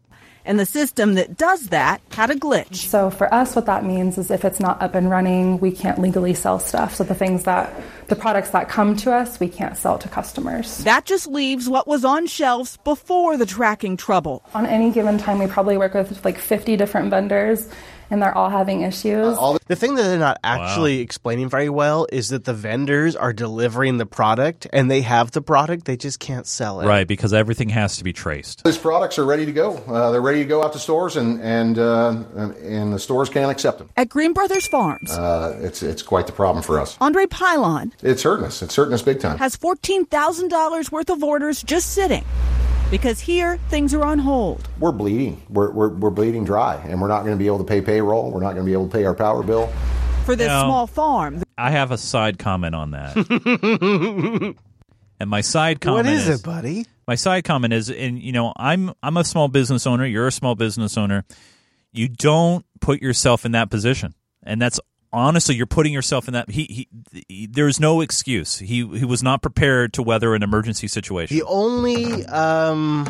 And the system that does that had a glitch. So for us, what that means is if it's not up and running, we can't legally sell stuff. So the things that, the products that come to us, we can't sell to customers. That just leaves what was on shelves before the tracking trouble. On any given time, we probably work with like 50 different vendors and they're all having issues. The thing that they're not actually explaining very well is that the vendors are delivering the product and they have the product, they just can't sell it. right, because everything has to be traced. These products are ready to go. Uh, they're ready to go out to stores, and and uh, and the stores can't accept them. At Green Brothers Farms, Uh, it's it's quite the problem for us. Andre Pylon It's hurting us. It's hurting us big time. has $14,000 worth of orders just sitting because here things are on hold. We're bleeding. We're, we're we're bleeding dry, and we're not going to be able to pay payroll. We're not going to be able to pay our power bill. For this No. small farm, I have a side comment on that. and my side comment What is it, buddy? My side comment is and you know, I'm I'm a small business owner, you're a small business owner. You don't put yourself in that position. And that's honestly you're putting yourself in that he, he there's no excuse. He he was not prepared to weather an emergency situation. The only um,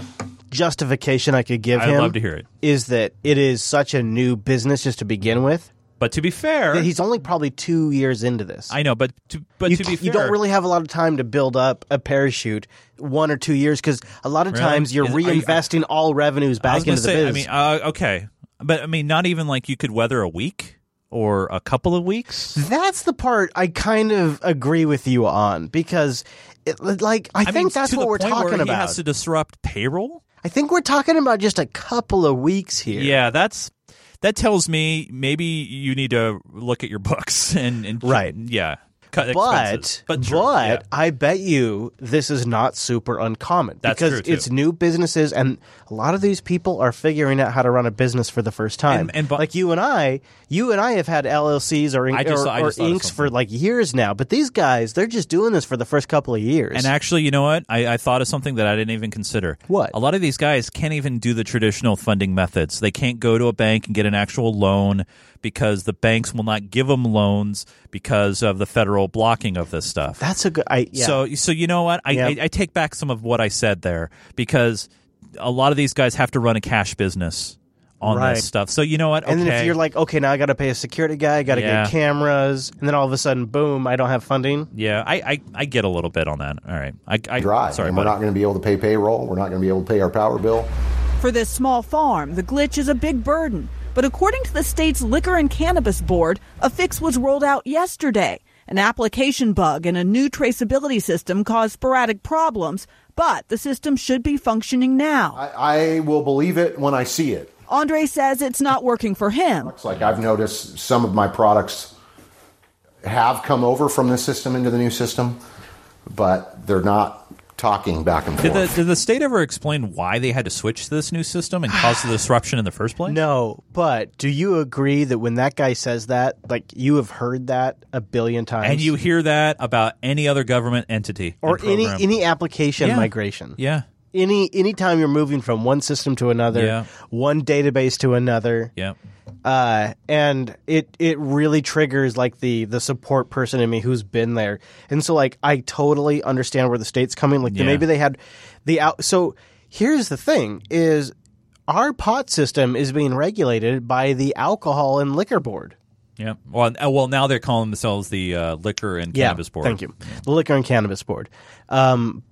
justification I could give I'd him love to hear it. is that it is such a new business just to begin with. But to be fair, that he's only probably two years into this. I know, but to, but you, to be fair, you don't really have a lot of time to build up a parachute one or two years because a lot of Really? times you're Is- are you- reinvesting all revenues back into the say, biz. I mean, uh, okay, but I mean, not even like you could weather a week or a couple of weeks. That's the part I kind of agree with you on because, it, like, I, mean, think that's to what we're talking he about. has to disrupt payroll. I think we're talking about just a couple of weeks here. Yeah, that's that tells me maybe you need to look at your books and, and Right. yeah, cut But expenses. but, sure, yeah. I bet you this is not super uncommon That's because it's new businesses and a lot of these people are figuring out how to run a business for the first time. And- and bu- like you and I, you and I have had LLCs or, just- or, I or just thought of inks for like years now, but these guys they're just doing this for the first couple of years. And actually, you know what? I, I thought of something that I didn't even consider. What? A lot of these guys can't even do the traditional funding methods. They can't go to a bank and get an actual loan because the banks will not give them loans because of the federal blocking of this stuff. That's a good. I, yeah. So, so you know what? I, Yeah. I, I take back some of what I said there because a lot of these guys have to run a cash business on Right. this stuff. So you know what? And then if you're like, okay, now I got to pay a security guy, I got to Yeah. get cameras, and then all of a sudden, boom, I don't have funding. Yeah, I, I, I get a little bit on that. All right, I, I Dry, sorry, and we're buddy. not going to be able to pay payroll. We're not going to be able to pay our power bill. For this small farm, the glitch is a big burden. But according to the state's Liquor and Cannabis Board, a fix was rolled out yesterday. An application bug and a new traceability system caused sporadic problems, but the system should be functioning now. I, I will believe it when I see it. Andre says it's not working for him. It's like I've noticed some of my products have come over from this system into the new system, but they're not talking back and Did forth. the, did the state ever explain why they had to switch to this new system and cause the disruption in the first place? No, but do you agree that when that guy says that, like you have heard that a billion times, And you hear that about any other government entity or any any application Yeah. migration? Yeah. Any anytime you're moving from one system to another, Yeah. one database to another, Yeah. Uh, and it it really triggers like the the support person in me who's been there, and so like I totally understand where the state's coming. Like Yeah. maybe they had the out. So here's the thing: is our pot system is being regulated by the alcohol and liquor board. Yeah. Well, uh, well, now they're calling themselves the uh, Liquor and Yeah, Cannabis Board. Thank you. The Liquor and Cannabis Board. Um,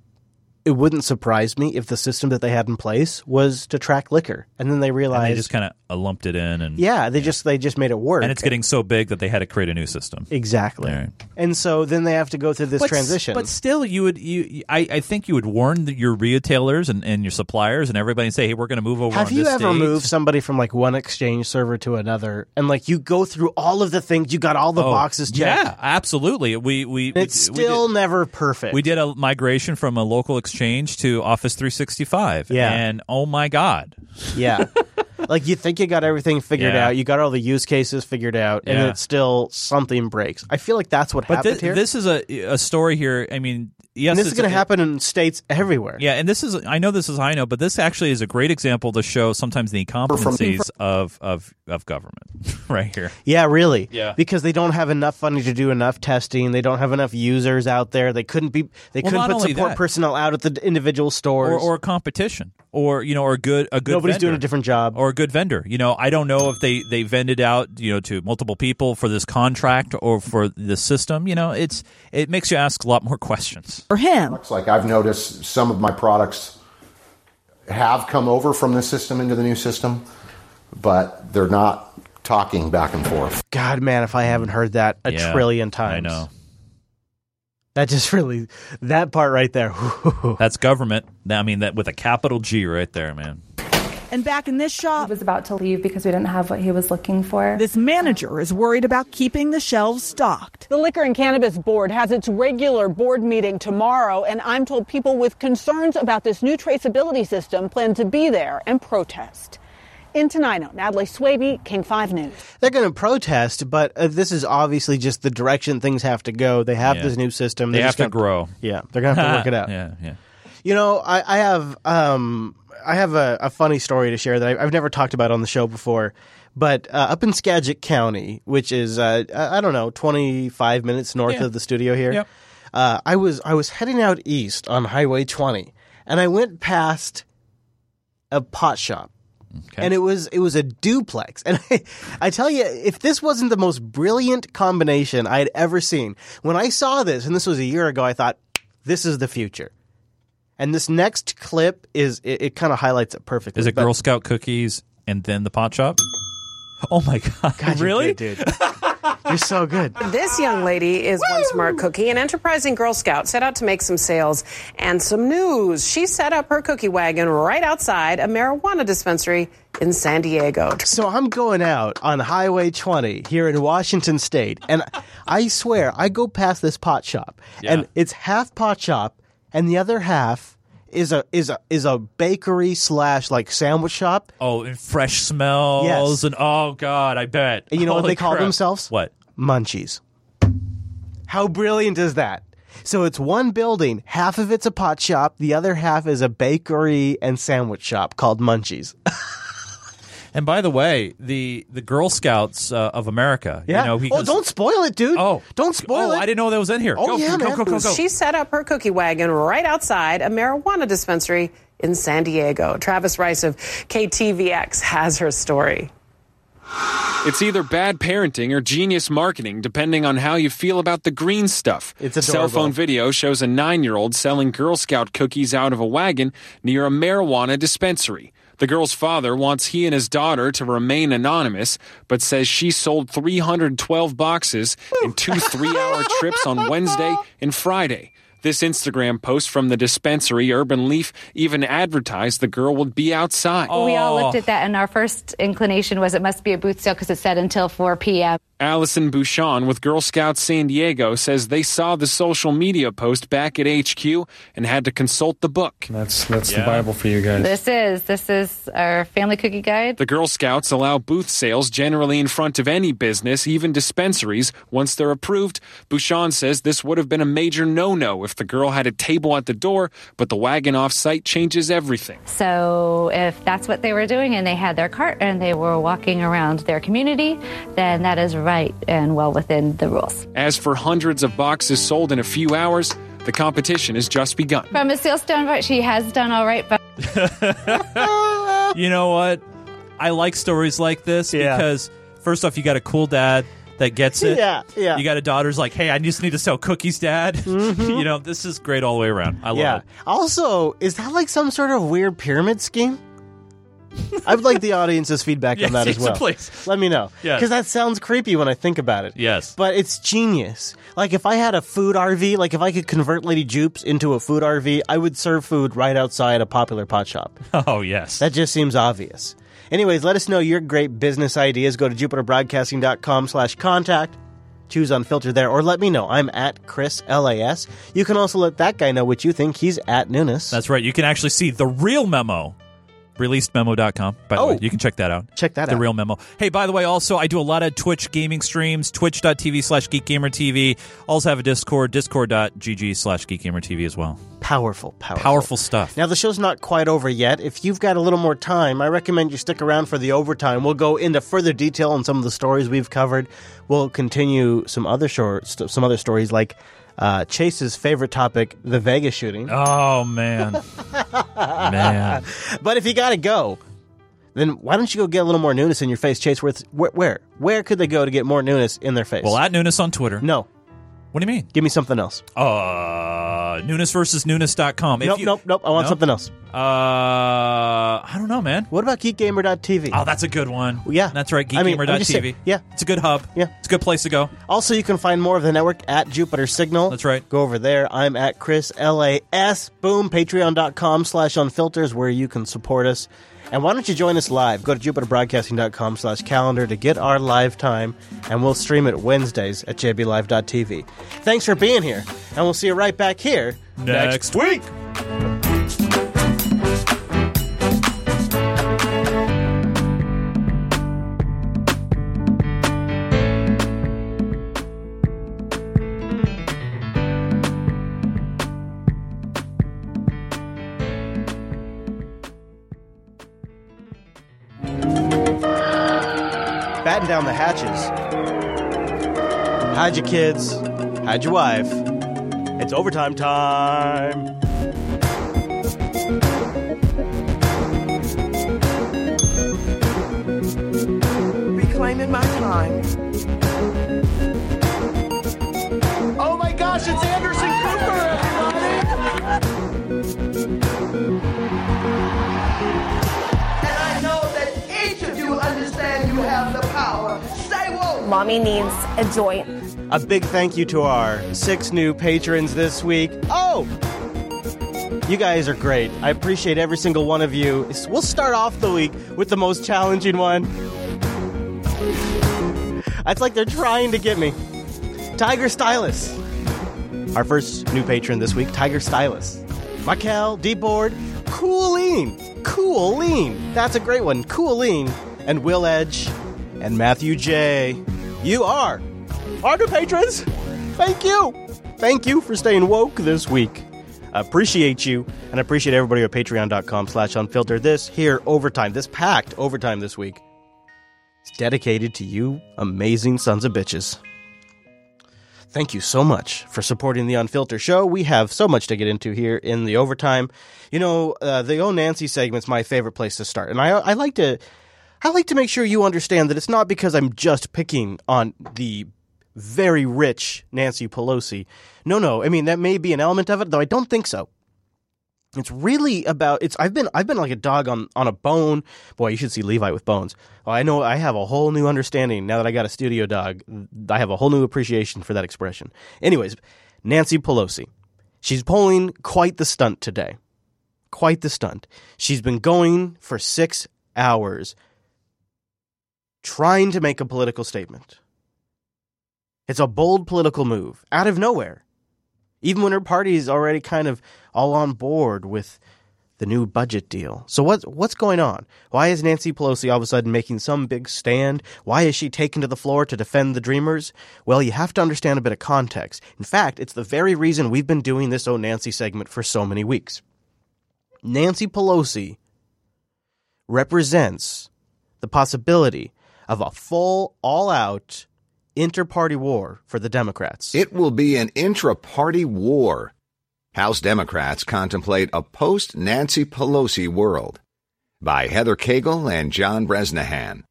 it wouldn't surprise me if the system that they had in place was to track liquor, and then they And realized, they just kind of lumped it in, and yeah, they just they just made it work, and it's getting so big that they had to create a new system. exactly. All right. And so then they have to go through this s- transition. But still, you would you I, I think you would warn the, your retailers and, and your suppliers and everybody and say, hey, we're going to move over. Have on you this ever date. moved somebody from like one exchange server to another, and like you go through all of the things, you got all the Oh, boxes checked? Yeah, absolutely. We we It's we, we still did- never perfect. We did a migration from a local exchange to Office 365. Yeah. and oh my god, Yeah. like you think you got everything figured Yeah. out, you got all the use cases figured out, and Yeah. it's still something breaks. I feel like that's what but happened this, here. this is a a story here. I mean, yes, and this is going to happen in states everywhere. Yeah, and this is I know this is I know, but this actually is a great example to show sometimes the incompetencies of of of government right here. Yeah, really. Yeah. Because they don't have enough funding to do enough testing. They don't have enough users out there. They couldn't be. They Well, couldn't put support that. personnel out at the individual stores. Or, or competition, or you know, or good a good. Nobody's vendor. doing a different job, or a good vendor. You know, I don't know if they they vended out you know to multiple people for this contract or for the system. You know, it's it makes you ask a lot more questions. For him, It's like I've noticed some of my products have come over from the system into the new system, but they're not talking back and forth. God, man, if I haven't heard that a Yeah, trillion times, I know. That just really that part right there. That's government. I mean, that with a capital G right there, man. And back in this shop, He was about to leave because we didn't have what he was looking for. this manager is worried about keeping the shelves stocked. The Liquor and Cannabis Board has its regular board meeting tomorrow, and I'm told people with concerns about this new traceability system plan to be there and protest. In Tenino, Natalie Swaby, King 5 News. They're going to protest, but uh, this is obviously just the direction things have to go. They have Yeah. this new system. They They're have just to gonna- grow. Yeah, they're going to have to work it out. Yeah, yeah. You know, I, I have um, I have a, a funny story to share that I, I've never talked about on the show before. But uh, up in Skagit County, which is uh, I don't know, twenty five minutes north Yeah. of the studio here, Yep. uh, I was I was heading out east on Highway twenty, and I went past a pot shop. And it was it was a duplex, and I, I tell you, if this wasn't the most brilliant combination I had ever seen, when I saw this, and this was a year ago, I thought this is the future. And this next clip is it, it kind of highlights it perfectly. Is it But- Girl Scout cookies and then the pot shop? Oh my god! God, you're really, good, dude? You're so good. This young lady is one smart cookie, an enterprising Girl Scout set out to make some sales and some news. She set up her cookie wagon right outside a marijuana dispensary in San Diego. So I'm going out on Highway 20 here in Washington State, and I swear I go past this pot shop, and it's half pot shop, and the other half is a is a is a bakery slash like sandwich shop. Oh, and fresh smells Yes. and oh god, I bet. And you know what Holy they call crap. themselves? What? Munchies. How brilliant is that? So it's one building, half of it's a pot shop, the other half is a bakery and sandwich shop called Munchies. And by the way, the the Girl Scouts uh, of America. Yeah. You know, oh, because- don't spoil it, dude. Oh, don't spoil oh, it. I didn't know that was in here. Oh, go, yeah, go, man. go, go, go, go. She set up her cookie wagon right outside a marijuana dispensary in San Diego. Travis Rice of KTVX has her story. It's either bad parenting or genius marketing, depending on how you feel about the green stuff. It's a Cell phone video shows a nine year old selling Girl Scout cookies out of a wagon near a marijuana dispensary. The girl's father wants he and his daughter to remain anonymous, but says she sold 312 boxes in two three hour trips on Wednesday and Friday. This Instagram post from the dispensary, Urban Leaf, even advertised the girl would be outside. We all looked at that, and our first inclination was it must be a booth sale because it said until 4 p.m. Allison Bouchon with Girl Scouts San Diego says they saw the social media post back at HQ and had to consult the book. That's that's Yeah. the Bible for you guys. This is this is our family cookie guide. The Girl Scouts allow booth sales generally in front of any business, even dispensaries, once they're approved. Bouchon says this would have been a major no no if the girl had a table at the door, but the wagon off site changes everything. So if that's what they were doing, and they had their cart and they were walking around their community, then that is right and well within the rules. As for hundreds of boxes sold in a few hours, the competition has just begun. From a sales standpoint, she has done all right, but you know what? I like stories like this because first off, you got a cool dad that gets it. Yeah, yeah. You got a daughter's like, hey, I just need to sell cookies, Dad. Mm-hmm. you know, this is great all the way around. I love yeah. it. Also, is that like some sort of weird pyramid scheme? I would like the audience's feedback Yes, on that as well. please. Let me know. Yes. Because that sounds creepy when I think about it. Yes. But it's genius. Like if I had a food RV, like if I could convert Lady Jupes into a food RV, I would serve food right outside a popular pot shop. Oh, yes. That just seems obvious. Anyways, let us know your great business ideas. Go to jupiterbroadcasting.com slash contact. Choose unfiltered there, or let me know. I'm at Chris LAS. You can also let that guy know what you think. He's at Nunes. That's right. You can actually see the real memo. Releasedmemo.com. By the Oh. way, you can check that out. Check that the out. The Real memo. Hey, by the way, also, I do a lot of Twitch gaming streams, twitch.tv slash geekgamertv. Also have a Discord, discord.gg slash geekgamertv as well. Powerful, powerful. Powerful stuff. Now, the show's not quite over yet. If you've got a little more time, I recommend you stick around for the overtime. We'll go into further detail on some of the stories we've covered. We'll continue some other short, some other stories like uh, Chase's favorite topic, the Vegas shooting. Oh, man. man. But if you got to go, then why don't you go get a little more newness in your face, Chase? Where, where, where, where could they go to get more newness in their face? Well, at newness on Twitter. no. What do you mean? Give me something else. Uh, Nunes versus Nunes.com. If nope, you- nope, nope. I want No? something else. Uh, I don't know, man. What about geekgamer.tv? Oh, that's a good one. Yeah. That's right. I mean, I'm just Geekgamer.tv. saying, yeah. It's a good hub. Yeah. It's a good place to go. Also, you can find more of the network at Jupiter Signal. That's right. Go over there. I'm at Chris LAS. Boom. Patreon.com slash unfilters where you can support us. And why don't you join us live? Go to jupiterbroadcasting.com slash calendar to get our live time, and we'll stream it Wednesdays at jblive.tv. Thanks for being here, and we'll see you right back here Next week. Down the hatches. Hide your kids. Hide your wife. It's overtime time. Reclaiming my time. Oh my gosh, it's Anderson Mommy needs a joint. A big thank you to our six new patrons this week. Oh! You guys are great. I appreciate every single one of you. We'll start off the week with the most challenging one. It's like they're trying to get me. Tiger Stylus. Our first new patron this week, Tiger Stylus. Michael, D-Board, Cooline. Cooline. That's a great one. Cooline. And Will Edge. And Matthew J. You are our new patrons. Thank you. Thank you for staying woke this week. Appreciate you and appreciate everybody at patreon.com slash unfiltered. This here overtime, this packed overtime this week is dedicated to you amazing sons of bitches. Thank you so much for supporting the Unfiltered Show. We have so much to get into here in the overtime. You know, uh, the Oh Nancy segment's my favorite place to start, and I, I like to, I like to make sure you understand that it's not because I'm just picking on the very rich Nancy Pelosi. No, no. I mean, that may be an element of it, though I don't think so. It's really about it's I've been I've been like a dog on on a bone. Boy, you should see Levi with bones. Well, I know I have a whole new understanding now that I got a studio dog. I have a whole new appreciation for that expression. Anyways, Nancy Pelosi. She's pulling quite the stunt today. Quite the stunt. She's been going for 6 hours trying to make a political statement. It's a bold political move out of nowhere. Even when her party is already kind of all on board with the new budget deal. So what's what's going on? Why is Nancy Pelosi all of a sudden making some big stand? Why is she taken to the floor to defend the dreamers? Well, you have to understand a bit of context. In fact, it's the very reason we've been doing this Oh Nancy segment for so many weeks. Nancy Pelosi represents the possibility of a full all-out inter-party war for the Democrats. It will be an intra party war. House Democrats contemplate a post Nancy Pelosi world by Heather Caygle and John Bresnahan.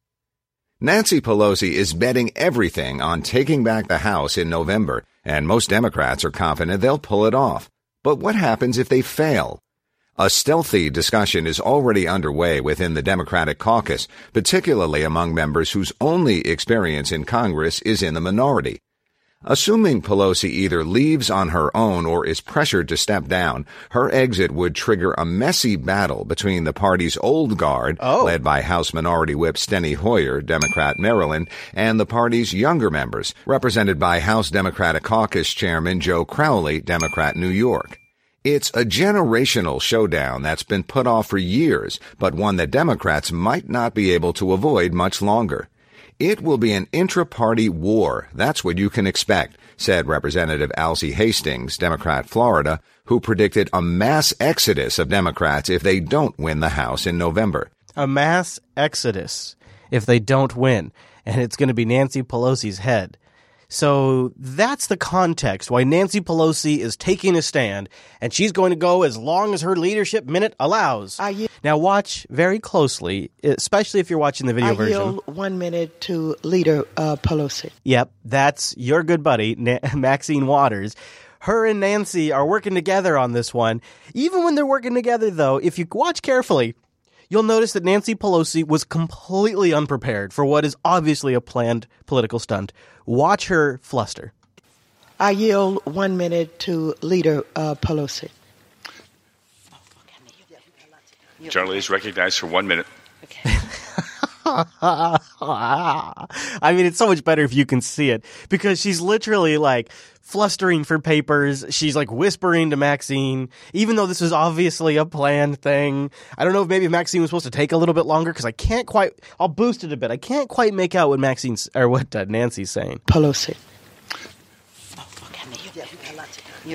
Nancy Pelosi is betting everything on taking back the House in November, and most Democrats are confident they'll pull it off. But what happens if they fail? A stealthy discussion is already underway within the Democratic caucus, particularly among members whose only experience in Congress is in the minority. Assuming Pelosi either leaves on her own or is pressured to step down, her exit would trigger a messy battle between the party's old guard, oh. led by House Minority Whip Steny Hoyer, Democrat Maryland, and the party's younger members, represented by House Democratic Caucus Chairman Joe Crowley, Democrat New York. It's a generational showdown that's been put off for years, but one that Democrats might not be able to avoid much longer. It will be an intra-party war. That's what you can expect, said Representative Alcee Hastings, Democrat Florida, who predicted a mass exodus of Democrats if they don't win the House in November. A mass exodus if they don't win, and it's going to be Nancy Pelosi's head. So that's the context why Nancy Pelosi is taking a stand, and she's going to go as long as her leadership minute allows. now, watch very closely, especially if you're watching the video I version. yield one minute to Leader uh, Pelosi. Yep, that's your good buddy, Na- Maxine Waters. Her and Nancy are working together on this one. Even when they're working together, though, if you watch carefully, you'll notice that Nancy Pelosi was completely unprepared for what is obviously a planned political stunt. Watch her fluster. I yield one minute to Leader uh, Pelosi. Generally is recognized for one minute. I mean, it's so much better if you can see it because she's literally like flustering for papers. She's like whispering to Maxine, even though this is obviously a planned thing. I don't know if maybe Maxine was supposed to take a little bit longer because I can't quite. I'll boost it a bit. I can't quite make out what Maxine's or what uh, Nancy's saying. Pelosi.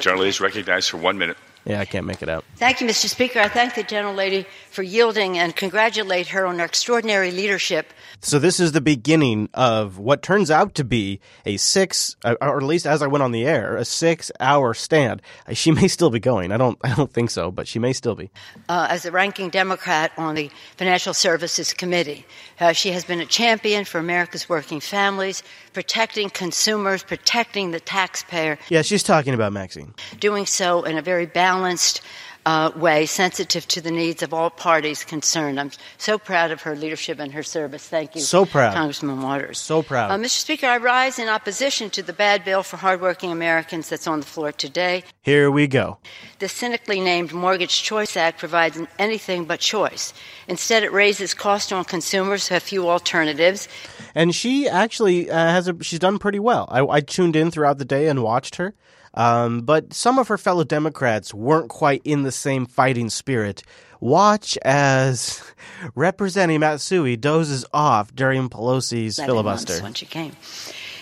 Generally is recognized for one minute. Yeah, I can't make it out. Thank you, Mr. Speaker. I thank the gentlelady for yielding and congratulate her on her extraordinary leadership. So this is the beginning of what turns out to be a six, uh, or at least as I went on the air, a six-hour stand. Uh, She may still be going. I don't. I don't think so, but she may still be. Uh, as the ranking Democrat on the Financial Services Committee, uh, she has been a champion for America's working families, protecting consumers, protecting the taxpayer, Yeah, she's talking about Maxine. doing so in a very balanced uh, way, sensitive to the needs of all parties concerned. I'm so proud of her leadership and her service. Thank you, So proud. Congressman Waters. So proud. Uh, Mr. Speaker, I rise in opposition to the bad bill for hardworking Americans that's on the floor today. Here we go. The cynically named Mortgage Choice Act provides anything but choice. Instead, it raises costs on consumers who have few alternatives. And she actually uh, has a. She's done pretty well. I, I tuned in throughout the day and watched her. Um, but some of her fellow Democrats weren't quite in the same fighting spirit. Watch as Representative Matsui dozes off during Pelosi's 11 filibuster. when she came.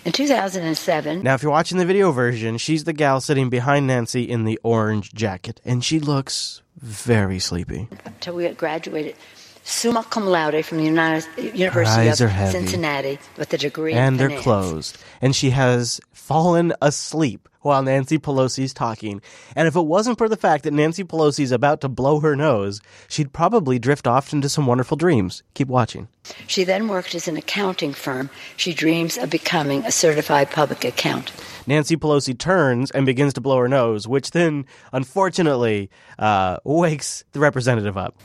In 2007, Now, if you're watching the video version, she's the gal sitting behind Nancy in the orange jacket, and she looks very sleepy. until we graduated, summa cum laude from the United, University of. Cincinnati with a degree and in they're closed. And she has fallen asleep while Nancy Pelosi's talking. And if it wasn't for the fact that Nancy Pelosi's about to blow her nose, she'd probably drift off into some wonderful dreams. Keep watching. She then worked as an accounting firm. She dreams of becoming a certified public accountant. Nancy Pelosi turns and begins to blow her nose, which then, unfortunately, uh, wakes the representative up.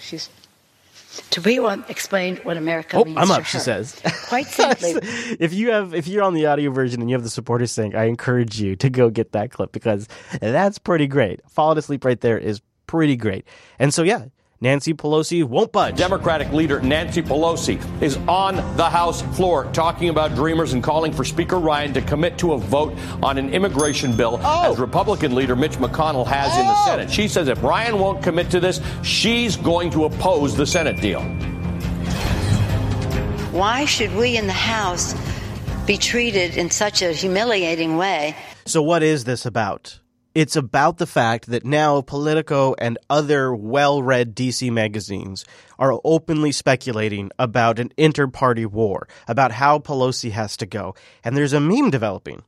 She's to be one explain what America Oh, means I'm to up, she says. Quite simply, if you have if you're on the audio version and you have the supporter sync, I encourage you to go get that clip because that's pretty great. Falling asleep right there is pretty great. And so yeah, Nancy Pelosi won't budge. Democratic leader Nancy Pelosi is on the House floor talking about dreamers and calling for Speaker Ryan to commit to a vote on an immigration bill, oh. as Republican leader Mitch McConnell has in the oh. Senate. She says if Ryan won't commit to this, she's going to oppose the Senate deal. why should we in the House be treated in such a humiliating way? So what is this about? It's about the fact that now Politico and other well-read DC magazines are openly speculating about an inter-party war, about how Pelosi has to go. And there's a meme developing.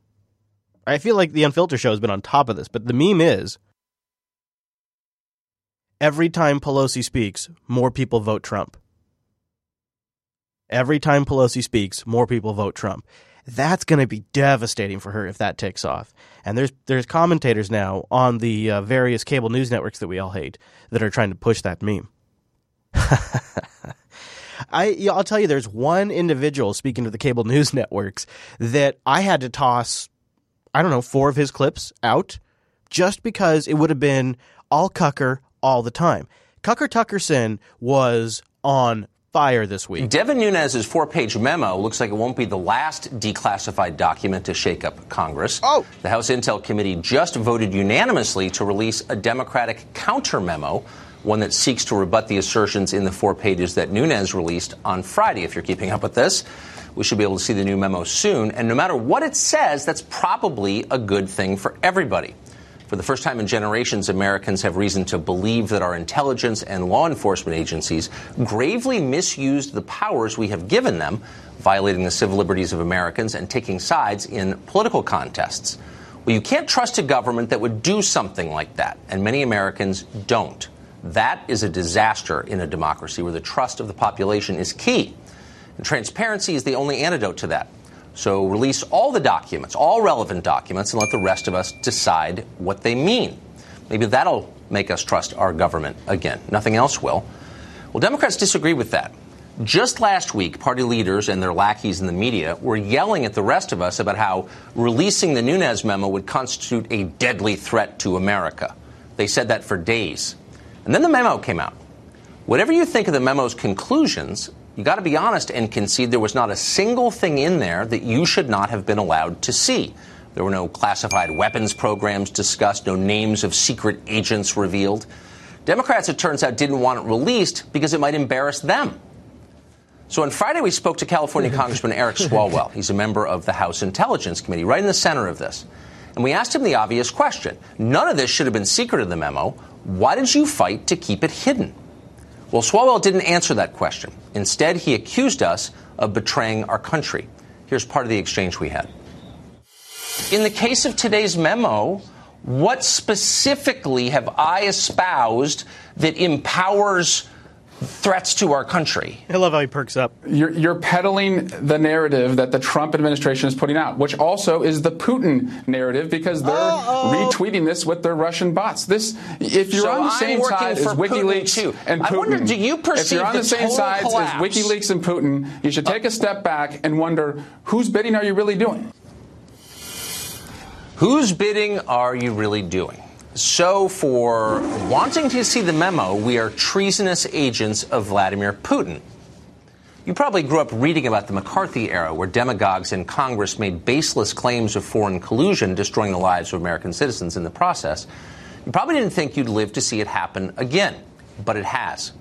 I feel like the Unfiltered show has been on top of this, but the meme is every time Pelosi speaks, more people vote Trump. Every time Pelosi speaks, more people vote Trump. That's going to be devastating for her if that takes off. And there's there's commentators now on the uh, various cable news networks that we all hate that are trying to push that meme. I I'll tell you, there's one individual speaking to the cable news networks that I had to toss. I don't know four of his clips out just because it would have been all Cucker all the time. Cucker Tuckerson was on fire this week. Devin Nunes's four page memo looks like it won't be the last declassified document to shake up Congress. Oh. The House Intel Committee just voted unanimously to release a Democratic counter memo, one that seeks to rebut the assertions in the four pages that Nunes released on Friday. If you're keeping up with this, we should be able to see the new memo soon. And no matter what it says, that's probably a good thing for everybody. For the first time in generations, Americans have reason to believe that our intelligence and law enforcement agencies gravely misused the powers we have given them, violating the civil liberties of Americans and taking sides in political contests. Well, you can't trust a government that would do something like that, and many Americans don't. That is a disaster in a democracy where the trust of the population is key. And transparency is the only antidote to that. So release all the documents, all relevant documents, and let the rest of us decide what they mean. Maybe that'll make us trust our government again. Nothing else will. Well, Democrats disagree with that. Just last week, party leaders and their lackeys in the media were yelling at the rest of us about how releasing the Nunes memo would constitute a deadly threat to America. They said that for days. And then the memo came out. Whatever you think of the memo's conclusions, you got to be honest and concede there was not a single thing in there that you should not have been allowed to see. There were no classified weapons programs discussed, no names of secret agents revealed. Democrats, it turns out, didn't want it released because it might embarrass them. So on Friday, we spoke to California Congressman Eric Swalwell. He's a member of the House Intelligence Committee, right in the center of this. And we asked him the obvious question None of this should have been secret in the memo. Why did you fight to keep it hidden? Well, Swalwell didn't answer that question. Instead, he accused us of betraying our country. Here's part of the exchange we had. In the case of today's memo, what specifically have I espoused that empowers threats to our country. I love how he perks up. You're, you're, peddling the narrative that the Trump administration is putting out, which also is the Putin narrative because they're Uh-oh. retweeting this with their Russian bots. This, if you're so on the same side as WikiLeaks too. and Putin, I wonder, do you perceive if you're on the, the same side as WikiLeaks and Putin, you should take a step back and wonder whose bidding are you really doing? Whose bidding are you really doing? So, for wanting to see the memo, we are treasonous agents of Vladimir Putin. You probably grew up reading about the McCarthy era, where demagogues in Congress made baseless claims of foreign collusion, destroying the lives of American citizens in the process. You probably didn't think you'd live to see it happen again, but it has.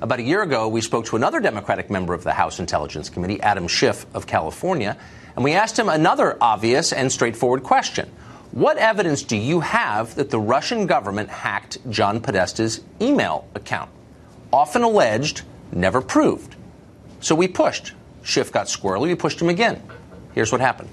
About a year ago, we spoke to another Democratic member of the House Intelligence Committee, Adam Schiff of California, and we asked him another obvious and straightforward question. What evidence do you have that the Russian government hacked John Podesta's email account? Often alleged, never proved. So we pushed. Schiff got squirrely. We pushed him again. Here's what happened.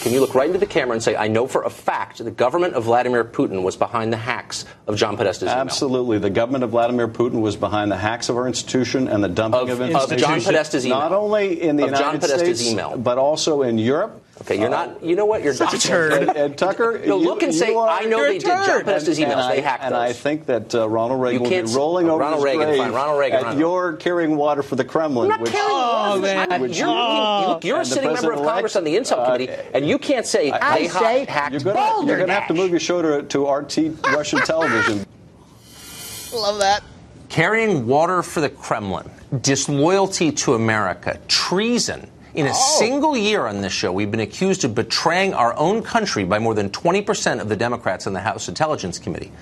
Can you look right into the camera and say, I know for a fact the government of Vladimir Putin was behind the hacks of John Podesta's email? Absolutely. The government of Vladimir Putin was behind the hacks of our institution and the dumping of, of. Of John Podesta's email. Not only in the of United States, email. but also in Europe. Okay, you're not. You know what? You're such a turd. And, and Tucker, no, you, look and say, are, I know they did. John Podesta's emails. And they I, hacked and those. I think that uh, Ronald Reagan you will be rolling over Ronald his Reagan, grave fine. Ronald Reagan, at Ronald. your carrying water for the Kremlin. I'm not which, carrying oh, water. Man. Which, you're, oh. you're a sitting member of Congress on the Intel uh, Committee, and you can't say I, they say hacked you're gonna, You're going to have to move your shoulder to RT Russian television. Love that. Carrying water for the Kremlin, disloyalty to America, treason. In a oh. single year on this show, we've been accused of betraying our own country by more than 20% of the Democrats in the House Intelligence Committee.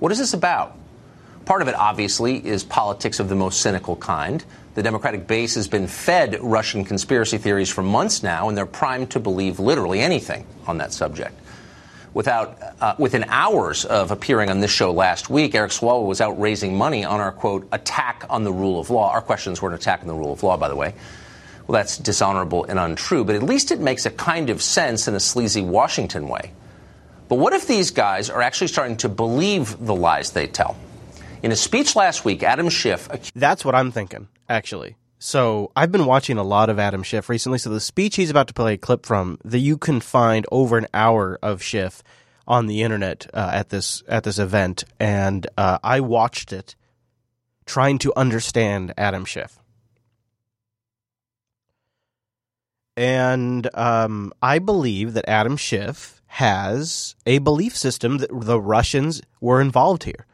What is this about? Part of it, obviously, is politics of the most cynical kind. The Democratic base has been fed Russian conspiracy theories for months now, and they're primed to believe literally anything on that subject. Without, uh, within hours of appearing on this show last week, Eric Swalwell was out raising money on our, quote, attack on the rule of law. Our questions were an attack on the rule of law, by the way. Well, that's dishonorable and untrue, but at least it makes a kind of sense in a sleazy Washington way. But what if these guys are actually starting to believe the lies they tell? In a speech last week, Adam Schiff. That's what I'm thinking, actually. So I've been watching a lot of Adam Schiff recently. So the speech he's about to play a clip from that you can find over an hour of Schiff on the internet uh, at this at this event, and uh, I watched it trying to understand Adam Schiff. And um, I believe that Adam Schiff has a belief system that the Russians were involved here.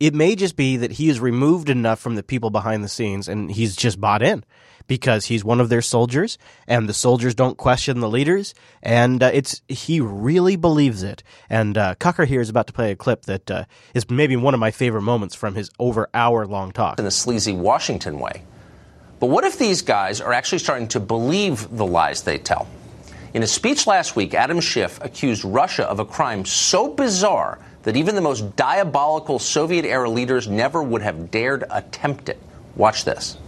It may just be that he is removed enough from the people behind the scenes and he's just bought in because he's one of their soldiers and the soldiers don't question the leaders and uh, it's he really believes it. And uh, Cucker here is about to play a clip that uh, is maybe one of my favorite moments from his over hour long talk. In a sleazy Washington way. But what if these guys are actually starting to believe the lies they tell? In a speech last week, Adam Schiff accused Russia of a crime so bizarre that even the most diabolical Soviet era leaders never would have dared attempt it. Watch this.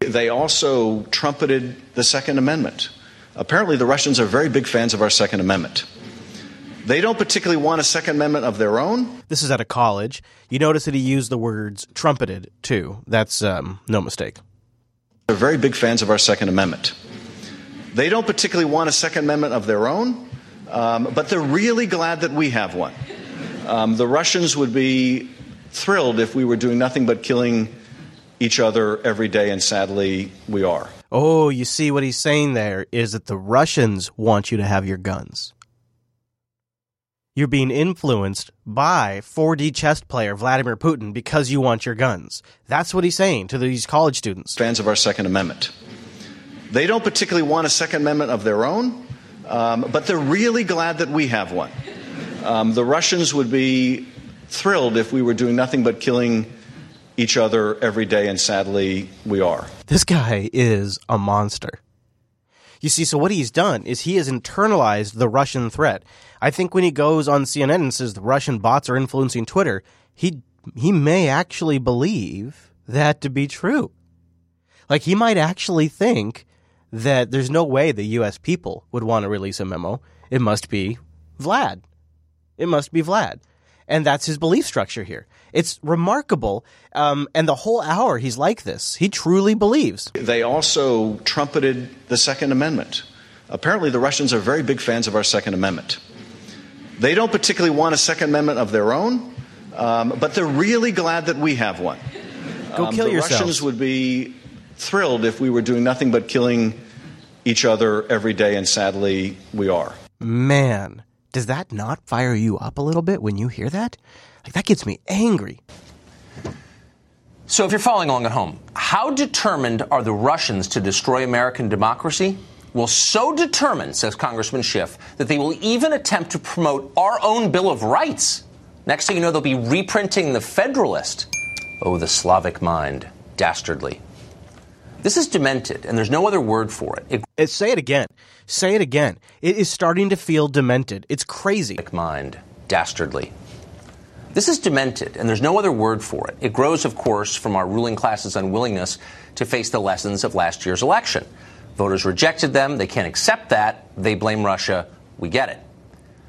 They also trumpeted the Second Amendment. Apparently, the Russians are very big fans of our Second Amendment. They don't particularly want a Second Amendment of their own. This is at a college. You notice that he used the words trumpeted too. That's um, no mistake. They're very big fans of our Second Amendment. They don't particularly want a Second Amendment of their own, um, but they're really glad that we have one. Um, the Russians would be thrilled if we were doing nothing but killing each other every day, and sadly, we are. Oh, you see what he's saying there is that the Russians want you to have your guns. You're being influenced by 4D chess player Vladimir Putin because you want your guns. That's what he's saying to these college students. Fans of our Second Amendment. They don't particularly want a Second Amendment of their own, um, but they're really glad that we have one. Um, the Russians would be thrilled if we were doing nothing but killing each other every day, and sadly, we are. This guy is a monster. You see, so what he's done is he has internalized the Russian threat. I think when he goes on CNN and says the Russian bots are influencing Twitter, he he may actually believe that to be true. Like he might actually think that there's no way the US people would want to release a memo. It must be Vlad. It must be Vlad. And that's his belief structure here. It's remarkable. Um, and the whole hour he's like this. He truly believes. They also trumpeted the Second Amendment. Apparently, the Russians are very big fans of our Second Amendment. They don't particularly want a Second Amendment of their own, um, but they're really glad that we have one. Go um, kill the yourselves. Russians would be thrilled if we were doing nothing but killing each other every day, and sadly, we are. Man, does that not fire you up a little bit when you hear that? That gets me angry. So, if you're following along at home, how determined are the Russians to destroy American democracy? Well, so determined, says Congressman Schiff, that they will even attempt to promote our own Bill of Rights. Next thing you know, they'll be reprinting the Federalist. Oh, the Slavic mind. Dastardly. This is demented, and there's no other word for it. It, It, say it again. Say it again. It is starting to feel demented. It's crazy. mind. Dastardly. This is demented, and there's no other word for it. It grows, of course, from our ruling class's unwillingness to face the lessons of last year's election. Voters rejected them. They can't accept that. They blame Russia. We get it.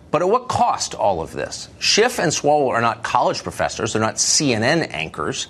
But at what cost all of this? Schiff and Swalwell are not college professors. They're not CNN anchors.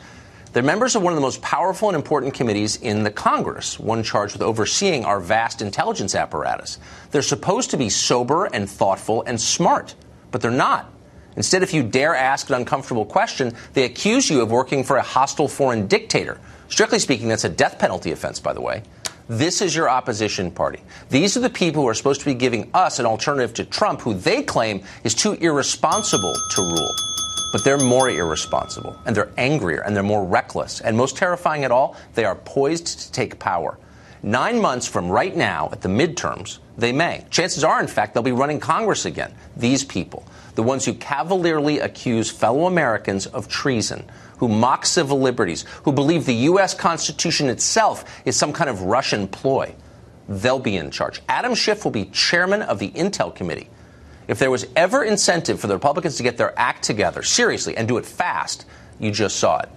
They're members of one of the most powerful and important committees in the Congress, one charged with overseeing our vast intelligence apparatus. They're supposed to be sober and thoughtful and smart, but they're not. Instead, if you dare ask an uncomfortable question, they accuse you of working for a hostile foreign dictator. Strictly speaking, that's a death penalty offense, by the way. This is your opposition party. These are the people who are supposed to be giving us an alternative to Trump, who they claim is too irresponsible to rule. But they're more irresponsible, and they're angrier, and they're more reckless. And most terrifying at all, they are poised to take power. Nine months from right now, at the midterms, they may. Chances are, in fact, they'll be running Congress again. These people, the ones who cavalierly accuse fellow Americans of treason, who mock civil liberties, who believe the U.S. Constitution itself is some kind of Russian ploy, they'll be in charge. Adam Schiff will be chairman of the Intel Committee. If there was ever incentive for the Republicans to get their act together, seriously, and do it fast, you just saw it.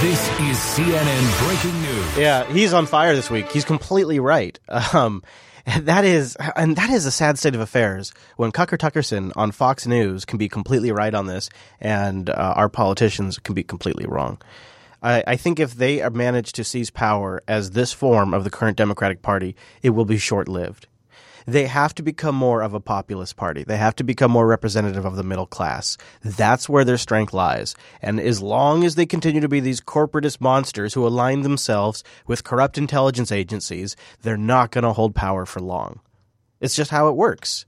This is CNN breaking news. Yeah, he's on fire this week. He's completely right. Um, and that is, and that is a sad state of affairs when Cucker Tuckerson on Fox News can be completely right on this, and uh, our politicians can be completely wrong. I, I think if they manage to seize power as this form of the current Democratic Party, it will be short lived. They have to become more of a populist party. They have to become more representative of the middle class. That's where their strength lies. And as long as they continue to be these corporatist monsters who align themselves with corrupt intelligence agencies, they're not going to hold power for long. It's just how it works.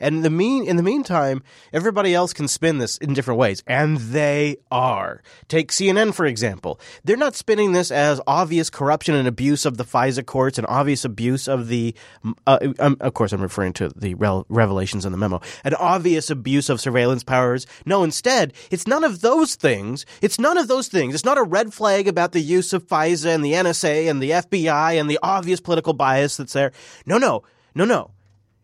And in the mean in the meantime, everybody else can spin this in different ways, and they are. Take CNN for example. They're not spinning this as obvious corruption and abuse of the FISA courts and obvious abuse of the. Uh, um, of course, I'm referring to the rel- revelations in the memo. An obvious abuse of surveillance powers. No, instead, it's none of those things. It's none of those things. It's not a red flag about the use of FISA and the NSA and the FBI and the obvious political bias that's there. No, no, no, no.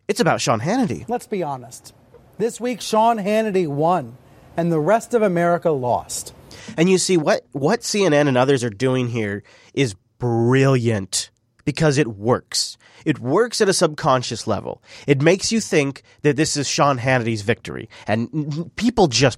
It's about Sean Hannity. Let's be honest. This week, Sean Hannity won, and the rest of America lost. And you see what what CNN and others are doing here is brilliant because it works. It works at a subconscious level. It makes you think that this is Sean Hannity's victory, and people just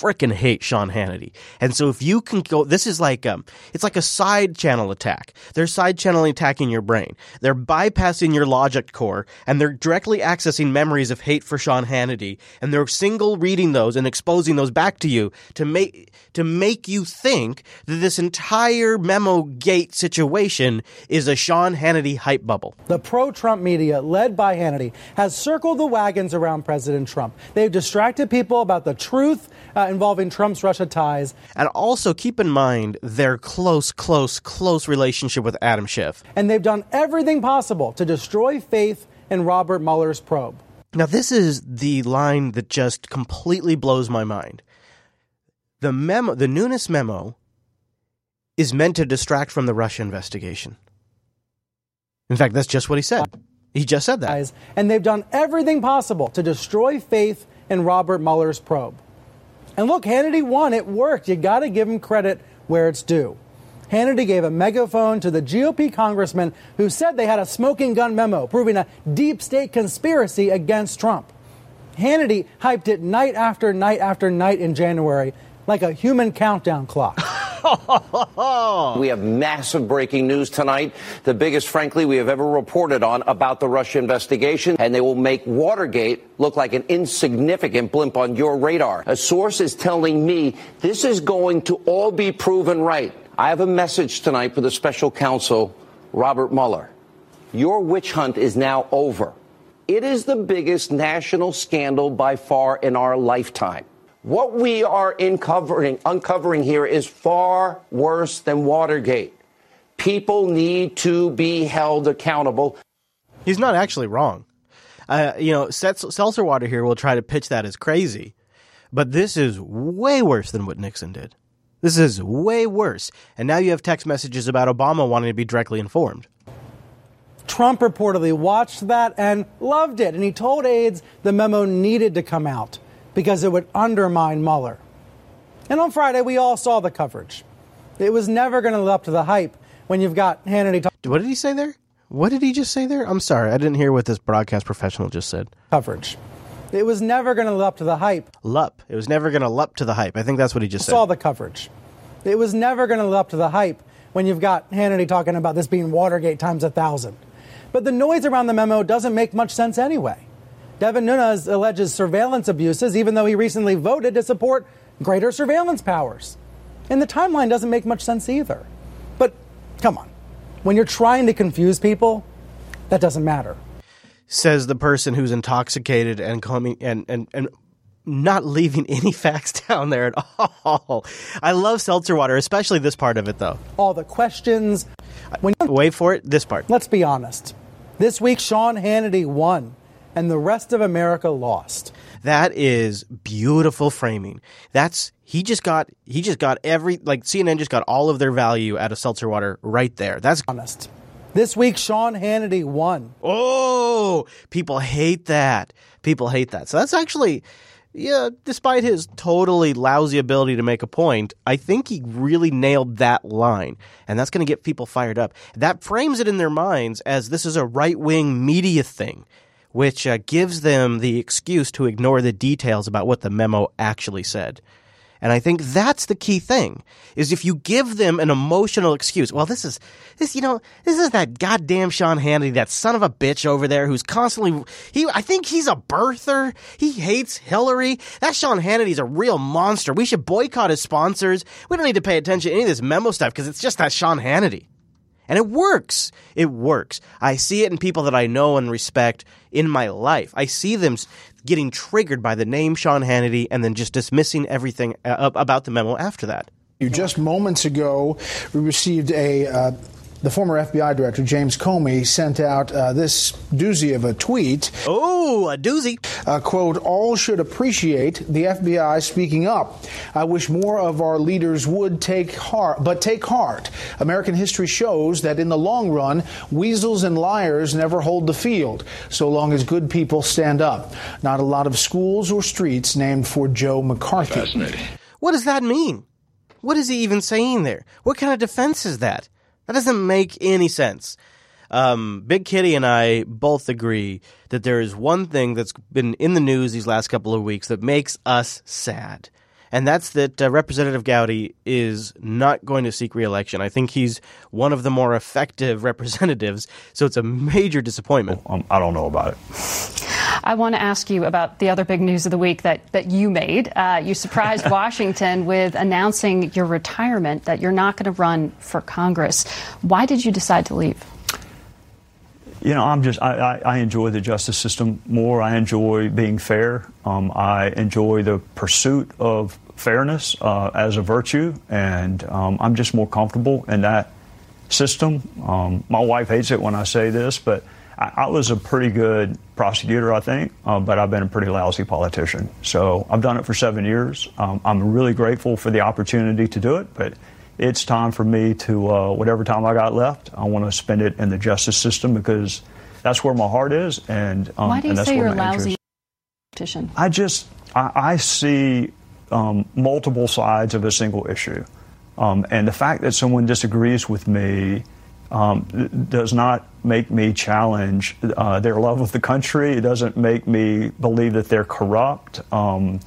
freaking hate Sean Hannity. And so if you can go, this is like um, it's like a side channel attack. They're side channeling attacking your brain. They're bypassing your logic core, and they're directly accessing memories of hate for Sean Hannity, and they're single reading those and exposing those back to you to make to make you think that this entire memo gate situation is a Sean Hannity hype bubble. The pro-Trump media, led by Hannity, has circled the wagons around President Trump. They've distracted people about the truth uh, involving Trump's Russia ties. And also keep in mind their close, close, close relationship with Adam Schiff. And they've done everything possible to destroy faith in Robert Mueller's probe. Now, this is the line that just completely blows my mind. The memo, the Nunes memo, is meant to distract from the Russia investigation. In fact, that's just what he said. He just said that. And they've done everything possible to destroy faith in Robert Mueller's probe. And look, Hannity won. It worked. You got to give him credit where it's due. Hannity gave a megaphone to the GOP congressman who said they had a smoking gun memo proving a deep state conspiracy against Trump. Hannity hyped it night after night after night in January like a human countdown clock. we have massive breaking news tonight, the biggest, frankly, we have ever reported on about the Russia investigation, and they will make Watergate look like an insignificant blimp on your radar. A source is telling me this is going to all be proven right. I have a message tonight for the special counsel, Robert Mueller. Your witch hunt is now over. It is the biggest national scandal by far in our lifetime. What we are uncovering, uncovering here is far worse than Watergate. People need to be held accountable. He's not actually wrong. Uh, you know, Seltzer Water here will try to pitch that as crazy, but this is way worse than what Nixon did. This is way worse. And now you have text messages about Obama wanting to be directly informed. Trump reportedly watched that and loved it, and he told aides the memo needed to come out because it would undermine Mueller. And on Friday, we all saw the coverage. It was never going to live up to the hype when you've got Hannity. Talk- what did he say there? What did he just say there? I'm sorry, I didn't hear what this broadcast professional just said. Coverage. It was never going to live up to the hype. Lup. It was never going to lup to the hype. I think that's what he just said. Saw the coverage. It was never going to live up to the hype when you've got Hannity talking about this being Watergate times a thousand. But the noise around the memo doesn't make much sense anyway. Devin Nunes alleges surveillance abuses, even though he recently voted to support greater surveillance powers. And the timeline doesn't make much sense either. But come on, when you're trying to confuse people, that doesn't matter. Says the person who's intoxicated and coming and, and, and not leaving any facts down there at all. I love seltzer water, especially this part of it, though. All the questions. When wait for it, this part. Let's be honest. This week, Sean Hannity won and the rest of America lost. That is beautiful framing. That's he just got he just got every like CNN just got all of their value out of seltzer water right there. That's honest. This week Sean Hannity won. Oh, people hate that. People hate that. So that's actually yeah, despite his totally lousy ability to make a point, I think he really nailed that line. And that's going to get people fired up. That frames it in their minds as this is a right wing media thing which uh, gives them the excuse to ignore the details about what the memo actually said. And I think that's the key thing is if you give them an emotional excuse. Well, this is this, you know, this is that goddamn Sean Hannity, that son of a bitch over there who's constantly he. I think he's a birther. He hates Hillary. That Sean Hannity's a real monster. We should boycott his sponsors. We don't need to pay attention to any of this memo stuff because it's just that Sean Hannity. And it works. It works. I see it in people that I know and respect in my life. I see them getting triggered by the name Sean Hannity and then just dismissing everything uh, about the memo after that. Just moments ago, we received a uh, the former FBI director, James Comey, sent out uh, this doozy of a tweet. Oh, a doozy. Uh, quote, all should appreciate the FBI speaking up. I wish more of our leaders would take heart, but take heart. American history shows that in the long run, weasels and liars never hold the field, so long as good people stand up. Not a lot of schools or streets named for Joe McCarthy. Fascinating. What does that mean? What is he even saying there? What kind of defense is that? That doesn't make any sense. Um, Big Kitty and I both agree that there is one thing that's been in the news these last couple of weeks that makes us sad. And that's that uh, Representative Gowdy is not going to seek reelection. I think he's one of the more effective representatives, so it's a major disappointment. Um, I don't know about it. I want to ask you about the other big news of the week that, that you made. Uh, you surprised Washington with announcing your retirement, that you're not going to run for Congress. Why did you decide to leave? You know, I'm just, I, I, I enjoy the justice system more. I enjoy being fair. Um, I enjoy the pursuit of fairness uh, as a virtue, and um, I'm just more comfortable in that system. Um, my wife hates it when I say this, but I, I was a pretty good prosecutor, I think, uh, but I've been a pretty lousy politician. So I've done it for seven years. Um, I'm really grateful for the opportunity to do it, but it's time for me to, uh, whatever time I got left, I want to spend it in the justice system because that's where my heart is. And, um, Why do you that's say where you're a my lousy politician? I just I, I see um, multiple sides of a single issue, um, and the fact that someone disagrees with me um, th- does not make me challenge uh, their love of the country. It doesn't make me believe that they're corrupt. Um,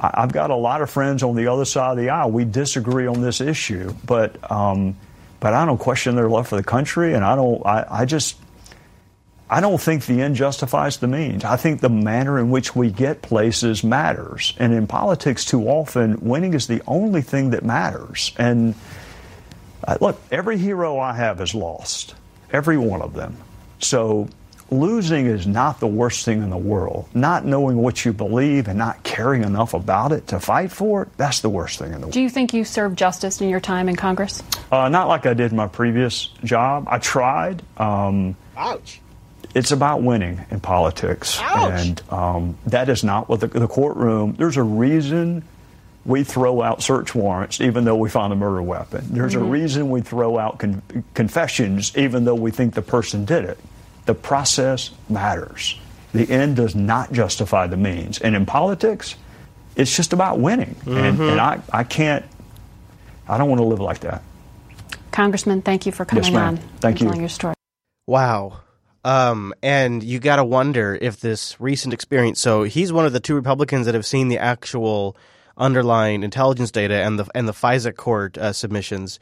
I, I've got a lot of friends on the other side of the aisle. We disagree on this issue, but um, but I don't question their love for the country, and I don't. I, I just I don't think the end justifies the means. I think the manner in which we get places matters. And in politics, too often, winning is the only thing that matters. And uh, look, every hero I have is lost, every one of them. So losing is not the worst thing in the world. Not knowing what you believe and not caring enough about it to fight for it, that's the worst thing in the world. Do you think you served justice in your time in Congress? Uh, not like I did in my previous job. I tried. Um, Ouch. it's about winning in politics, and um, that is not what the, the courtroom. There's a reason we throw out search warrants, even though we find a murder weapon. There's Mhm. a reason we throw out con- confessions, even though we think the person did it. The process matters. The end does not justify the means, and in politics, it's just about winning. And, Mhm. and I, I can't. I don't want to live like that. Congressman, thank you for coming Yes, ma'am. on Thank and you. telling your story. Wow. Um, and you got to wonder if this recent experience. So he's one of the two Republicans that have seen the actual underlying intelligence data and the and the FISA court uh, submissions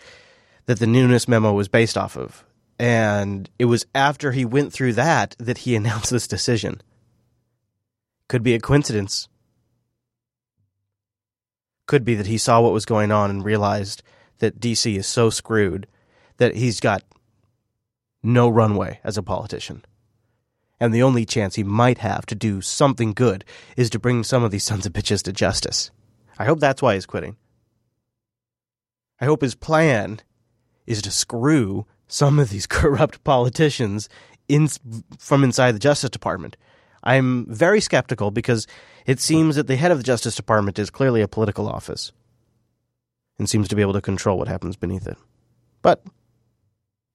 that the Nunes memo was based off of. And it was after he went through that that he announced this decision. Could be a coincidence. Could be that he saw what was going on and realized that DC is so screwed that he's got no runway as a politician. And the only chance he might have to do something good is to bring some of these sons of bitches to justice. I hope that's why he's quitting. I hope his plan is to screw some of these corrupt politicians in, from inside the Justice Department. I'm very skeptical because it seems that the head of the Justice Department is clearly a political office and seems to be able to control what happens beneath it. But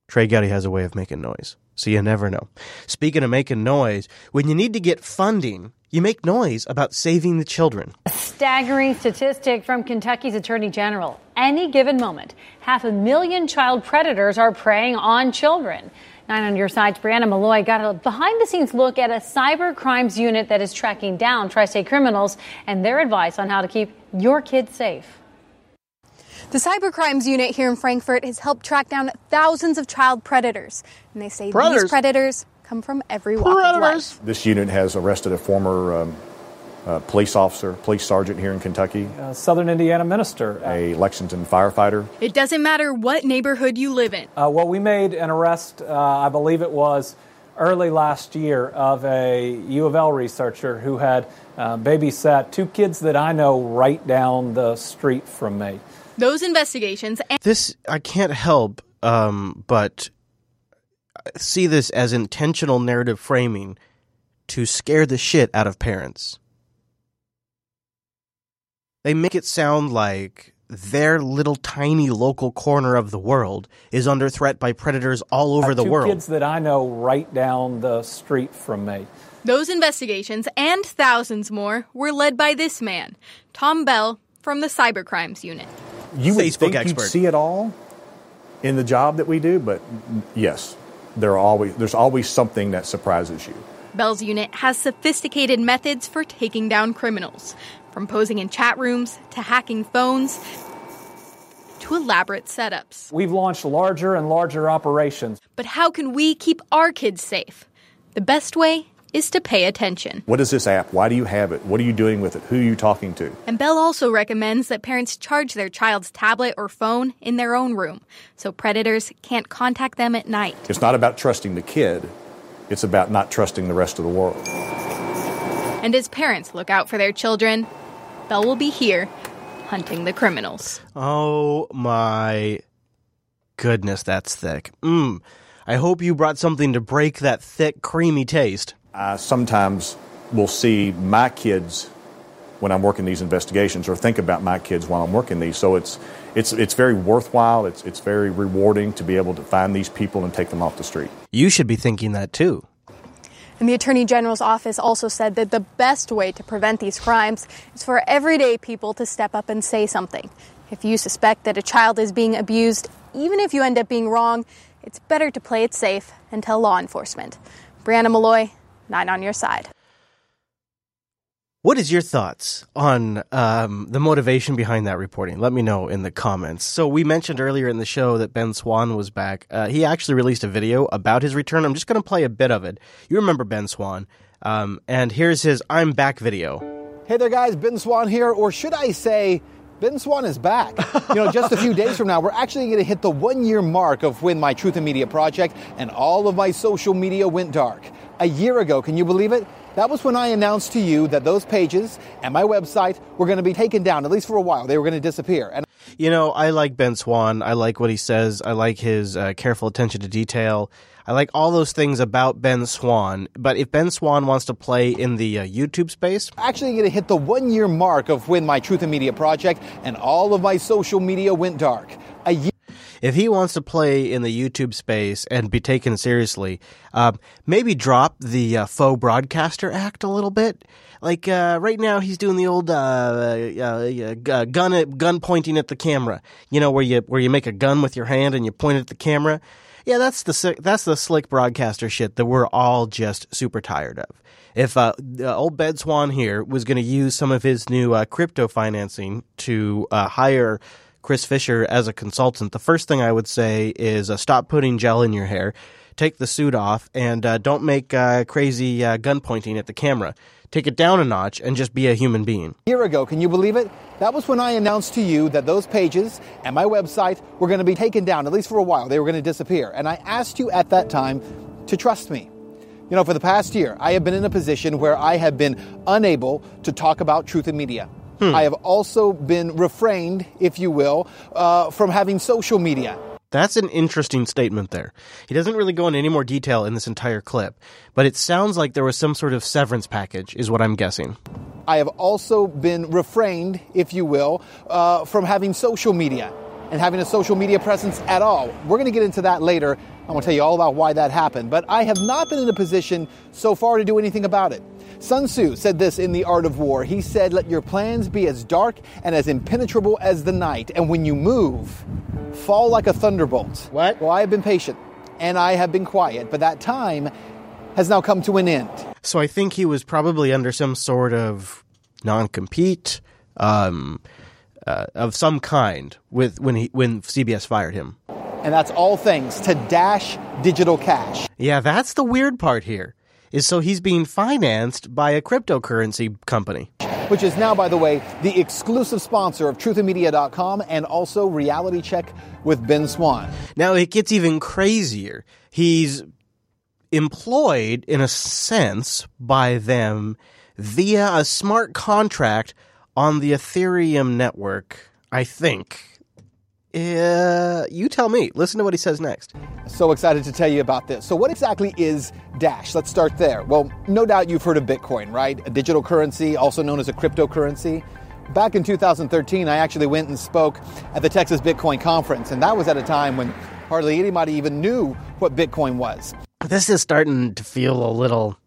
Trey Gowdy has a way of making noise, so you never know. Speaking of making noise, when you need to get funding, you make noise about saving the children. A Staggering statistic from Kentucky's Attorney General. Any given moment, half a million child predators are preying on children. Nine on your side's Brianna Malloy got a behind the scenes look at a cyber crimes unit that is tracking down tri state criminals and their advice on how to keep your kids safe. The cyber crimes unit here in Frankfort has helped track down thousands of child predators. And they say Predators? these predators come from every walk of life. This unit has arrested a former um, uh, police officer, police sergeant here in Kentucky, Uh, Southern Indiana minister. a Lexington firefighter. It doesn't matter what neighborhood you live in. Uh, well, we made an arrest, uh, I believe it was early last year, of a U of L researcher who had uh, babysat two kids that I know right down the street from me. Those investigations and This I can't help um, but see this as intentional narrative framing to scare the shit out of parents. They make it sound like their little tiny local corner of the world is under threat by predators all over the two world. kids that I know right down the street from me. those investigations and thousands more were led by this man, Tom Bell from the Cybercrimes Unit. You would Facebook think expert. you'd see it all in the job that we do, but yes, there are always there's always something that surprises you. Bell's unit has sophisticated methods for taking down criminals, from posing in chat rooms to hacking phones to elaborate setups. We've launched larger and larger operations. But how can we keep our kids safe? The best way is to pay attention. What is this app? Why do you have it? What are you doing with it? Who are you talking to? And Bell also recommends that parents charge their child's tablet or phone in their own room so predators can't contact them at night. It's not about trusting the kid. It's about not trusting the rest of the world. And as parents look out for their children, Bell will be here hunting the criminals. Oh my goodness, that's thick. Mmm. I hope you brought something to break that thick, creamy taste. I sometimes will see my kids when I'm working these investigations, or think about my kids while I'm working these. So it's it's it's very worthwhile. It's it's very rewarding to be able to find these people and take them off the street. You should be thinking that too. And the Attorney General's office also said that the best way to prevent these crimes is for everyday people to step up and say something. If you suspect that a child is being abused, even if you end up being wrong, it's better to play it safe and tell law enforcement. Brianna Malloy, nine on your side. What is your thoughts on um, the motivation behind that reporting? Let me know in the comments. So we mentioned earlier in the show that Ben Swann was back. Uh, he actually released a video about his return. I'm just going to play a bit of it. You remember Ben Swann, um, and here's his "I'm Back" video. Hey there, guys. Ben Swann here, or should I say, Ben Swann is back. You know, just a few days from now, we're actually going to hit the one year mark of when my Truth in Media project and all of my social media went dark. A year ago, can you believe it? That was when I announced to you that those pages and my website were going to be taken down, at least for a while. They were going to disappear. And You know, I like Ben Swann. I like what he says. I like his uh, careful attention to detail. I like all those things about Ben Swann. But if Ben Swann wants to play in the uh, YouTube space, actually going to hit the one year mark of when my Truth in Media project and all of my social media went dark. A year if he wants to play in the YouTube space and be taken seriously, um, maybe drop the uh, faux broadcaster act a little bit. Like uh, right now, he's doing the old uh, uh, uh, gun gun pointing at the camera. You know where you where you make a gun with your hand and you point it at the camera. Yeah, that's the that's the slick broadcaster shit that we're all just super tired of. If uh, old Ben Swann here was going to use some of his new uh, crypto financing to uh, hire Chris Fisher as a consultant, the first thing I would say is uh, stop putting gel in your hair, take the suit off, and uh, don't make uh, crazy uh, gun pointing at the camera. Take it down a notch and just be a human being. A year ago, can you believe it? That was when I announced to you that those pages and my website were going to be taken down, at least for a while. They were going to disappear. And I asked you at that time to trust me. You know, for the past year, I have been in a position where I have been unable to talk about truth in media. Hmm. I have also been refrained, if you will, uh, from having social media. That's an interesting statement there. He doesn't really go into any more detail in this entire clip, but it sounds like there was some sort of severance package, is what I'm guessing. I have also been refrained, if you will, uh, from having social media and having a social media presence at all. We're going to get into that later. I'm going to tell you all about why that happened, but I have not been in a position so far to do anything about it. Sun Tzu said this in The Art of War. He said, Let your plans be as dark and as impenetrable as the night, and when you move, fall like a thunderbolt. What? Well, I have been patient and I have been quiet, but that time has now come to an end. So I think he was probably under some sort of non compete, um, uh, of some kind with when he when CBS fired him. And that's all thanks to Dash Digital Cash. Yeah, that's the weird part here. Is so he's being financed by a cryptocurrency company. Which is now, by the way, the exclusive sponsor of truthandmedia.com and also Reality Check with Ben Swann. Now it gets even crazier. He's employed, in a sense, by them via a smart contract on the Ethereum network, I think. Uh, you tell me. Listen to what he says next. So excited to tell you about this. So, what exactly is Dash? Let's start there. Well, no doubt you've heard of Bitcoin, right? A digital currency, also known as a cryptocurrency. Back in 2013, I actually went and spoke at the Texas Bitcoin Conference, and that was at a time when hardly anybody even knew what Bitcoin was. This is starting to feel a little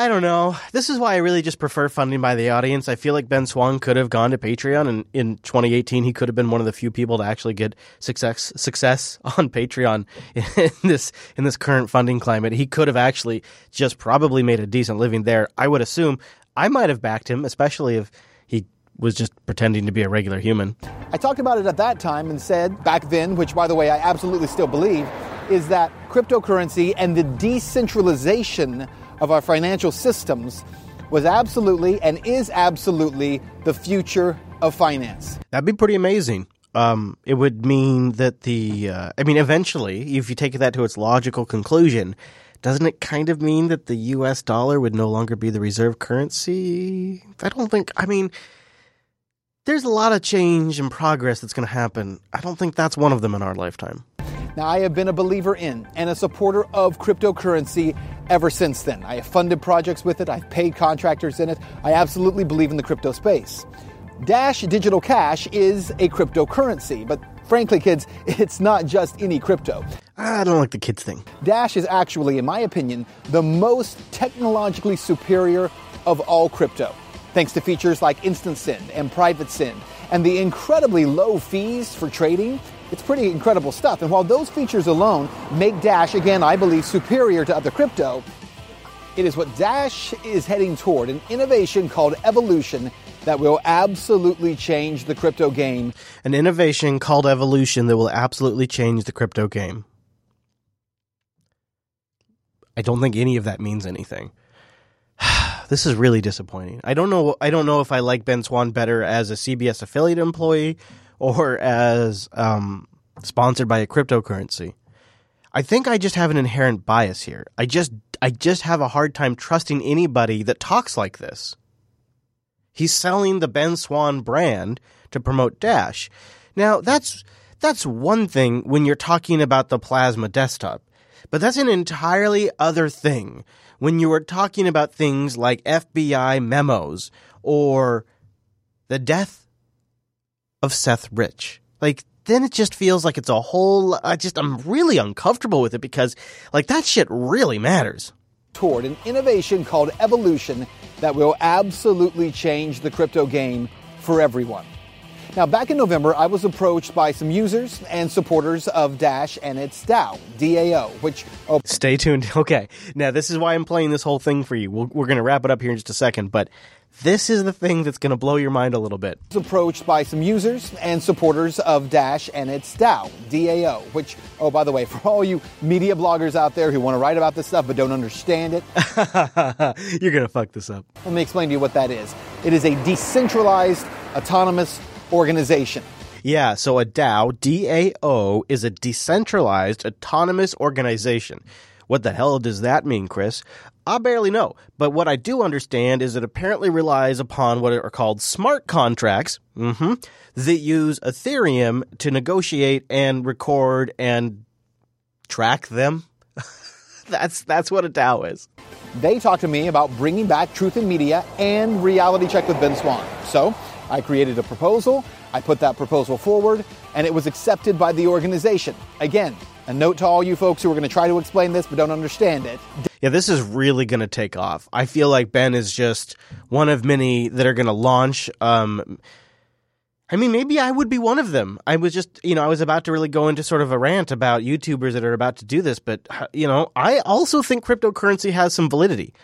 I don't know. This is why I really just prefer funding by the audience. I feel like Ben Swann could have gone to Patreon, and in 2018, he could have been one of the few people to actually get success success on Patreon in this in this current funding climate. He could have actually just probably made a decent living there. I would assume. I might have backed him, especially if he was just pretending to be a regular human. I talked about it at that time and said back then, which by the way I absolutely still believe, is that cryptocurrency and the decentralization of our financial systems was absolutely and is absolutely the future of finance. That'd be pretty amazing. Um, it would mean that the, uh, I mean, eventually, if you take that to its logical conclusion, doesn't it kind of mean that the US dollar would no longer be the reserve currency? I don't think, I mean, there's a lot of change and progress that's going to happen. I don't think that's one of them in our lifetime. Now, I have been a believer in and a supporter of cryptocurrency ever since then. I have funded projects with it, I've paid contractors in it. I absolutely believe in the crypto space. Dash Digital Cash is a cryptocurrency, but frankly, kids, it's not just any crypto. I don't like the kids thing. Dash is actually, in my opinion, the most technologically superior of all crypto, thanks to features like instant send and private send, and the incredibly low fees for trading it's pretty incredible stuff. And while those features alone make Dash, again, I believe, superior to other crypto, it is what Dash is heading toward an innovation called evolution that will absolutely change the crypto game. An innovation called evolution that will absolutely change the crypto game. I don't think any of that means anything. this is really disappointing. I don't know I don't know if I like Ben Swann better as a CBS affiliate employee or as um, sponsored by a cryptocurrency. I think I just have an inherent bias here. I just I just have a hard time trusting anybody that talks like this. He's selling the Ben Swann brand to promote Dash. Now, that's that's one thing when you're talking about the plasma desktop. But that's an entirely other thing when you are talking about things like FBI memos or the death of Seth Rich. Like, then it just feels like it's a whole, I just, I'm really uncomfortable with it because, like, that shit really matters. Toward an innovation called evolution that will absolutely change the crypto game for everyone. Now, back in November, I was approached by some users and supporters of Dash and its DAO, DAO, which. Oh, Stay tuned. Okay. Now, this is why I'm playing this whole thing for you. we we are going to wrap it up here in just a second, but this is the thing that's going to blow your mind a little bit. Was approached by some users and supporters of Dash and its DAO, DAO, which, oh, by the way, for all you media bloggers out there who want to write about this stuff but don't understand it, you're going to fuck this up. Let me explain to you what that is. It is a decentralized, autonomous organization. Yeah, so a DAO, D A O, is a decentralized, autonomous organization. What the hell does that mean, Chris? I barely know, but what I do understand is it apparently relies upon what are called smart contracts mm-hmm, that use Ethereum to negotiate and record and track them. that's that's what a DAO is. They talked to me about bringing back Truth in Media and Reality Check with Ben Swann. So I created a proposal. I put that proposal forward, and it was accepted by the organization. Again, a note to all you folks who are going to try to explain this but don't understand it. Yeah, this is really going to take off. I feel like Ben is just one of many that are going to launch. Um, I mean, maybe I would be one of them. I was just, you know, I was about to really go into sort of a rant about YouTubers that are about to do this, but you know, I also think cryptocurrency has some validity.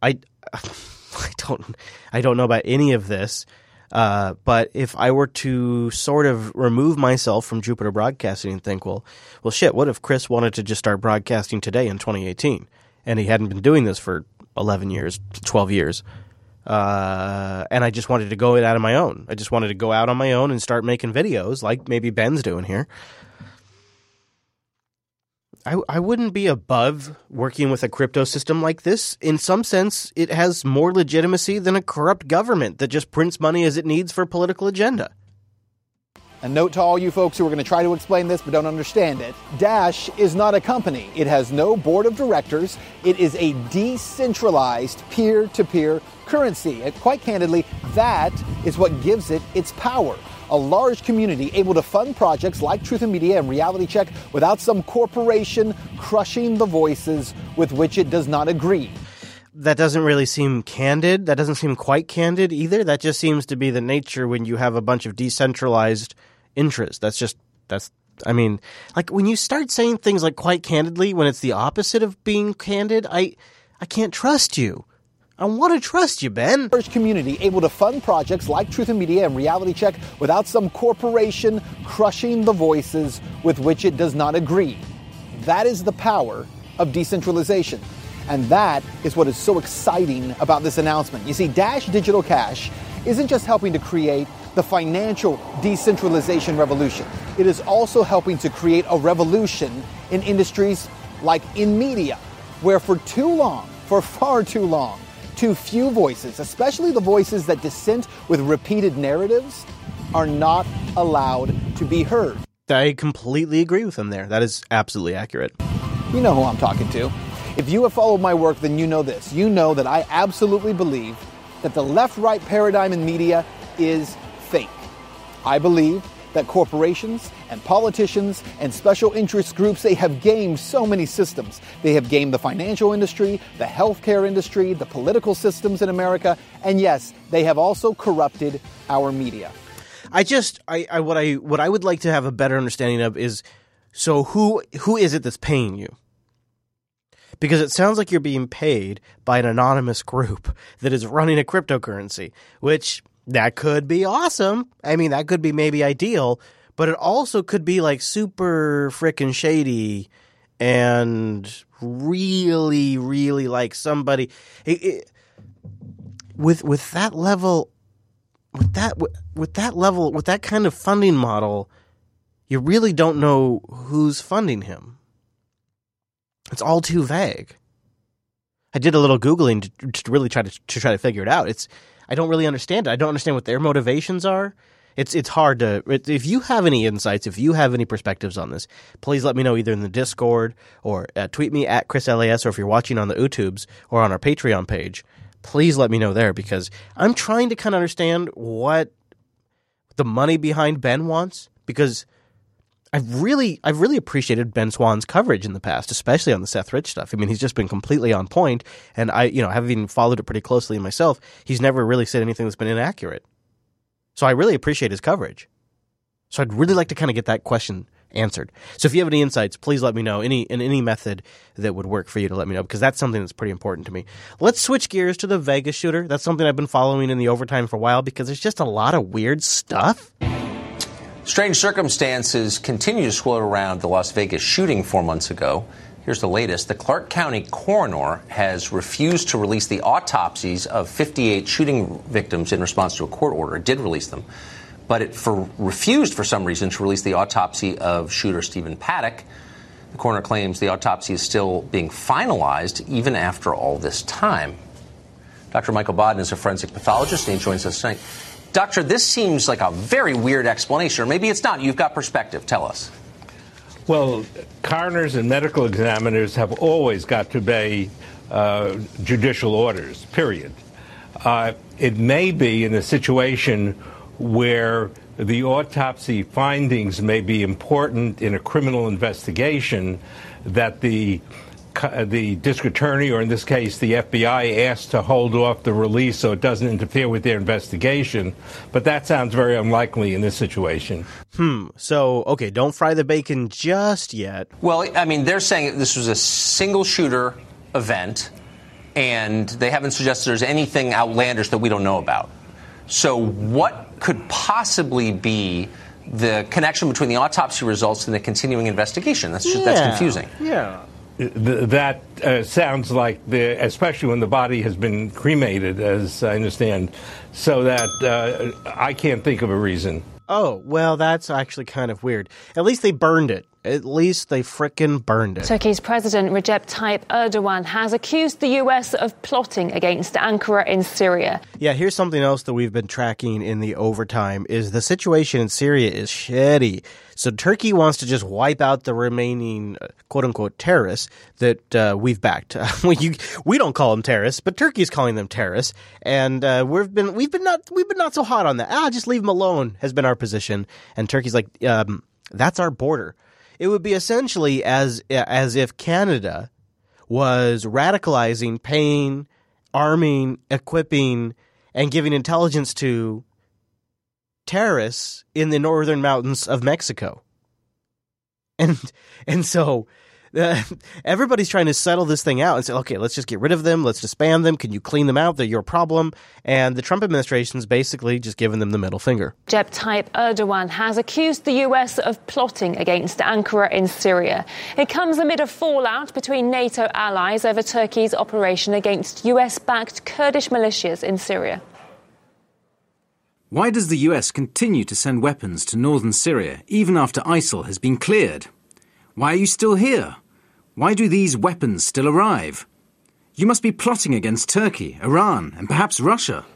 I, I don't, I don't know about any of this. Uh, but if I were to sort of remove myself from Jupiter Broadcasting and think, well, well, shit, what if Chris wanted to just start broadcasting today in 2018 and he hadn't been doing this for 11 years, 12 years? Uh, and I just wanted to go it out on my own. I just wanted to go out on my own and start making videos like maybe Ben's doing here. I, I wouldn't be above working with a crypto system like this. In some sense, it has more legitimacy than a corrupt government that just prints money as it needs for a political agenda. A note to all you folks who are going to try to explain this but don't understand it Dash is not a company. It has no board of directors. It is a decentralized peer to peer currency. And quite candidly, that is what gives it its power a large community able to fund projects like Truth in Media and Reality Check without some corporation crushing the voices with which it does not agree. That doesn't really seem candid. That doesn't seem quite candid either. That just seems to be the nature when you have a bunch of decentralized interests. That's just, that's, I mean, like when you start saying things like quite candidly when it's the opposite of being candid, I, I can't trust you. I want to trust you, Ben. Large community able to fund projects like Truth in Media and Reality Check without some corporation crushing the voices with which it does not agree. That is the power of decentralization. And that is what is so exciting about this announcement. You see, Dash Digital Cash isn't just helping to create the financial decentralization revolution, it is also helping to create a revolution in industries like in media, where for too long, for far too long, too few voices, especially the voices that dissent with repeated narratives, are not allowed to be heard. I completely agree with him there. That is absolutely accurate. You know who I'm talking to. If you have followed my work, then you know this. You know that I absolutely believe that the left right paradigm in media is fake. I believe that corporations and politicians and special interest groups they have gamed so many systems. They have gamed the financial industry the healthcare industry the political systems in america and yes they have also corrupted our media. I just I, I what i what i would like to have a better understanding of is so who who is it that's paying you? Because it sounds like you're being paid by an anonymous group that is running a cryptocurrency which that could be awesome. I mean, that could be maybe ideal, but it also could be like super freaking shady and really, really like somebody it, it, with with that level, with that with that level, with that kind of funding model. You really don't know who's funding him. It's all too vague. I did a little googling to, to really try to, to try to figure it out. It's I don't really understand it. I don't understand what their motivations are. It's it's hard to if you have any insights, if you have any perspectives on this, please let me know either in the Discord or uh, tweet me at Chris LAS, or if you're watching on the YouTubes or on our Patreon page, please let me know there because I'm trying to kind of understand what the money behind Ben wants because I've really I've really appreciated Ben Swann's coverage in the past, especially on the Seth Rich stuff. I mean, he's just been completely on point, and I you know having followed it pretty closely myself, he's never really said anything that's been inaccurate. So I really appreciate his coverage. So I'd really like to kind of get that question answered. So if you have any insights, please let me know. Any in any method that would work for you to let me know because that's something that's pretty important to me. Let's switch gears to the Vegas shooter. That's something I've been following in the overtime for a while because there's just a lot of weird stuff. Strange circumstances continue to swirl around the Las Vegas shooting four months ago. Here's the latest. The Clark County coroner has refused to release the autopsies of 58 shooting victims in response to a court order. It did release them, but it for, refused for some reason to release the autopsy of shooter Stephen Paddock. The coroner claims the autopsy is still being finalized even after all this time. Dr. Michael Baden is a forensic pathologist and he joins us tonight. Doctor, this seems like a very weird explanation, or maybe it's not. You've got perspective. Tell us. Well, coroners and medical examiners have always got to obey uh, judicial orders, period. Uh, it may be in a situation where the autopsy findings may be important in a criminal investigation that the the district attorney, or in this case, the FBI, asked to hold off the release so it doesn't interfere with their investigation. But that sounds very unlikely in this situation. Hmm. So, okay, don't fry the bacon just yet. Well, I mean, they're saying this was a single shooter event, and they haven't suggested there's anything outlandish that we don't know about. So, what could possibly be the connection between the autopsy results and the continuing investigation? That's just, that's confusing. Yeah. Th- that uh, sounds like the, especially when the body has been cremated, as I understand, so that uh, I can't think of a reason. Oh, well, that's actually kind of weird. At least they burned it. At least they frickin' burned it. Turkey's President Recep Tayyip Erdogan has accused the U.S. of plotting against Ankara in Syria. Yeah, here's something else that we've been tracking in the overtime is the situation in Syria is shitty. So Turkey wants to just wipe out the remaining uh, quote unquote terrorists that uh, we've backed. we you, we don't call them terrorists, but Turkey's calling them terrorists, and uh, we've been we've been not we've been not so hot on that. Ah, just leave them alone has been our position, and Turkey's like um, that's our border. It would be essentially as as if Canada was radicalizing, paying, arming, equipping, and giving intelligence to terrorists in the northern mountains of Mexico. And and so uh, everybody's trying to settle this thing out and say, okay, let's just get rid of them, let's disband them. Can you clean them out? They're your problem. And the Trump administration's basically just giving them the middle finger. Recep Tayyip Erdogan has accused the U.S. of plotting against Ankara in Syria. It comes amid a fallout between NATO allies over Turkey's operation against U.S. backed Kurdish militias in Syria. Why does the US continue to send weapons to northern Syria even after ISIL has been cleared? Why are you still here? Why do these weapons still arrive? You must be plotting against Turkey, Iran, and perhaps Russia.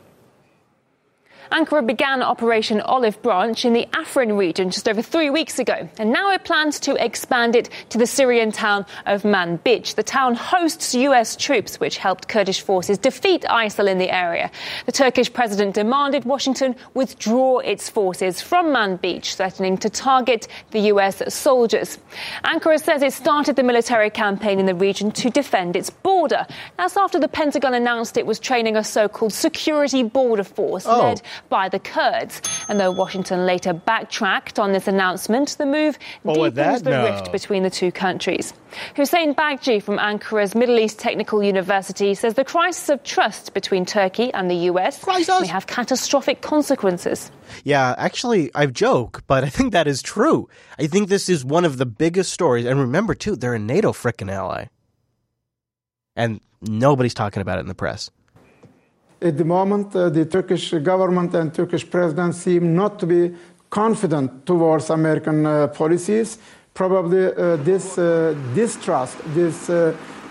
Ankara began Operation Olive Branch in the Afrin region just over three weeks ago, and now it plans to expand it to the Syrian town of Manbij. The town hosts U.S. troops, which helped Kurdish forces defeat ISIL in the area. The Turkish president demanded Washington withdraw its forces from Manbij, threatening to target the U.S. soldiers. Ankara says it started the military campaign in the region to defend its border. That's after the Pentagon announced it was training a so-called security border force Oh. led by the Kurds. And though Washington later backtracked on this announcement, the move oh, Well, deepens the no. rift between the two countries. Hussein Bagci from Ankara's Middle East Technical University says the crisis of trust between Turkey and the US may have catastrophic consequences. Yeah, actually, I joke, but I think that is true. I think this is one of the biggest stories. And remember, too, they're a NATO frickin' ally. And nobody's talking about it in the press. At the moment, uh, the Turkish government and Turkish president seem not to be confident towards American uh, policies. Probably uh, this uh, distrust, this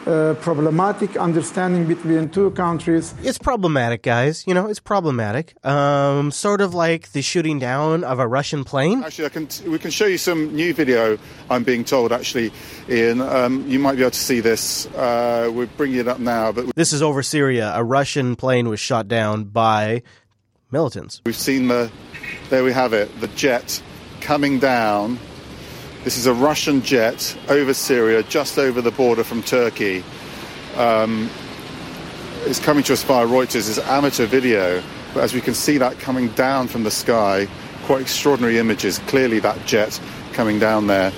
uh, problematic understanding between two countries It's problematic, guys. You know, it's problematic. Um, sort of like the shooting down of a Russian plane. Actually, I can we can show you some new video. I'm being told, actually, Ian. Um, you might be able to see this. Uh, we're bringing it up now, but This is over Syria. A Russian plane was shot down by militants. we've seen the. There we have it. The jet coming down. This is a Russian jet over Syria, just over the border from Turkey. Um, it's coming to us via Reuters. It's amateur video, but as we can see that coming down from the sky, quite extraordinary images. Clearly, that jet coming down there,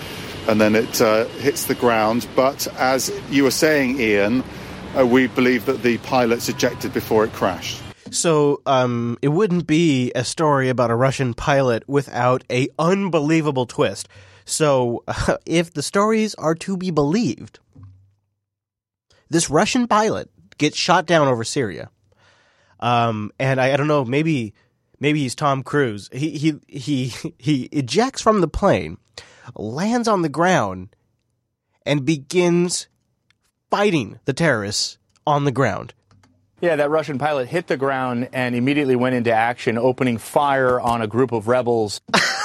and then it uh, hits the ground. But as you were saying, Ian, uh, we believe that the pilots ejected before it crashed. So um, it wouldn't be a story about a Russian pilot without a unbelievable twist. So if the stories are to be believed, this Russian pilot gets shot down over Syria. Um, and I, I don't know, maybe maybe he's Tom Cruise. He he he he ejects from the plane, lands on the ground, and begins fighting the terrorists on the ground. Yeah, that Russian pilot hit the ground and immediately went into action, opening fire on a group of rebels.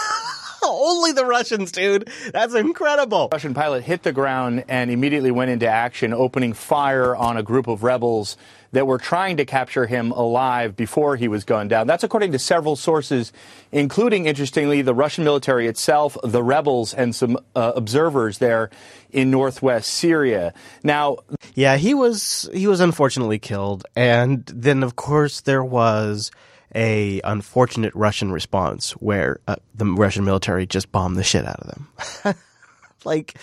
Only the Russians, dude. That's incredible. Russian pilot hit the ground and immediately went into action, opening fire on a group of rebels that were trying to capture him alive before he was gunned down. That's according to several sources, including, interestingly, the Russian military itself, the rebels, and some uh, observers there in northwest Syria. Now, Yeah, he was he was unfortunately killed, and then of course there was a unfortunate Russian response where uh, the Russian military just bombed the shit out of them. like,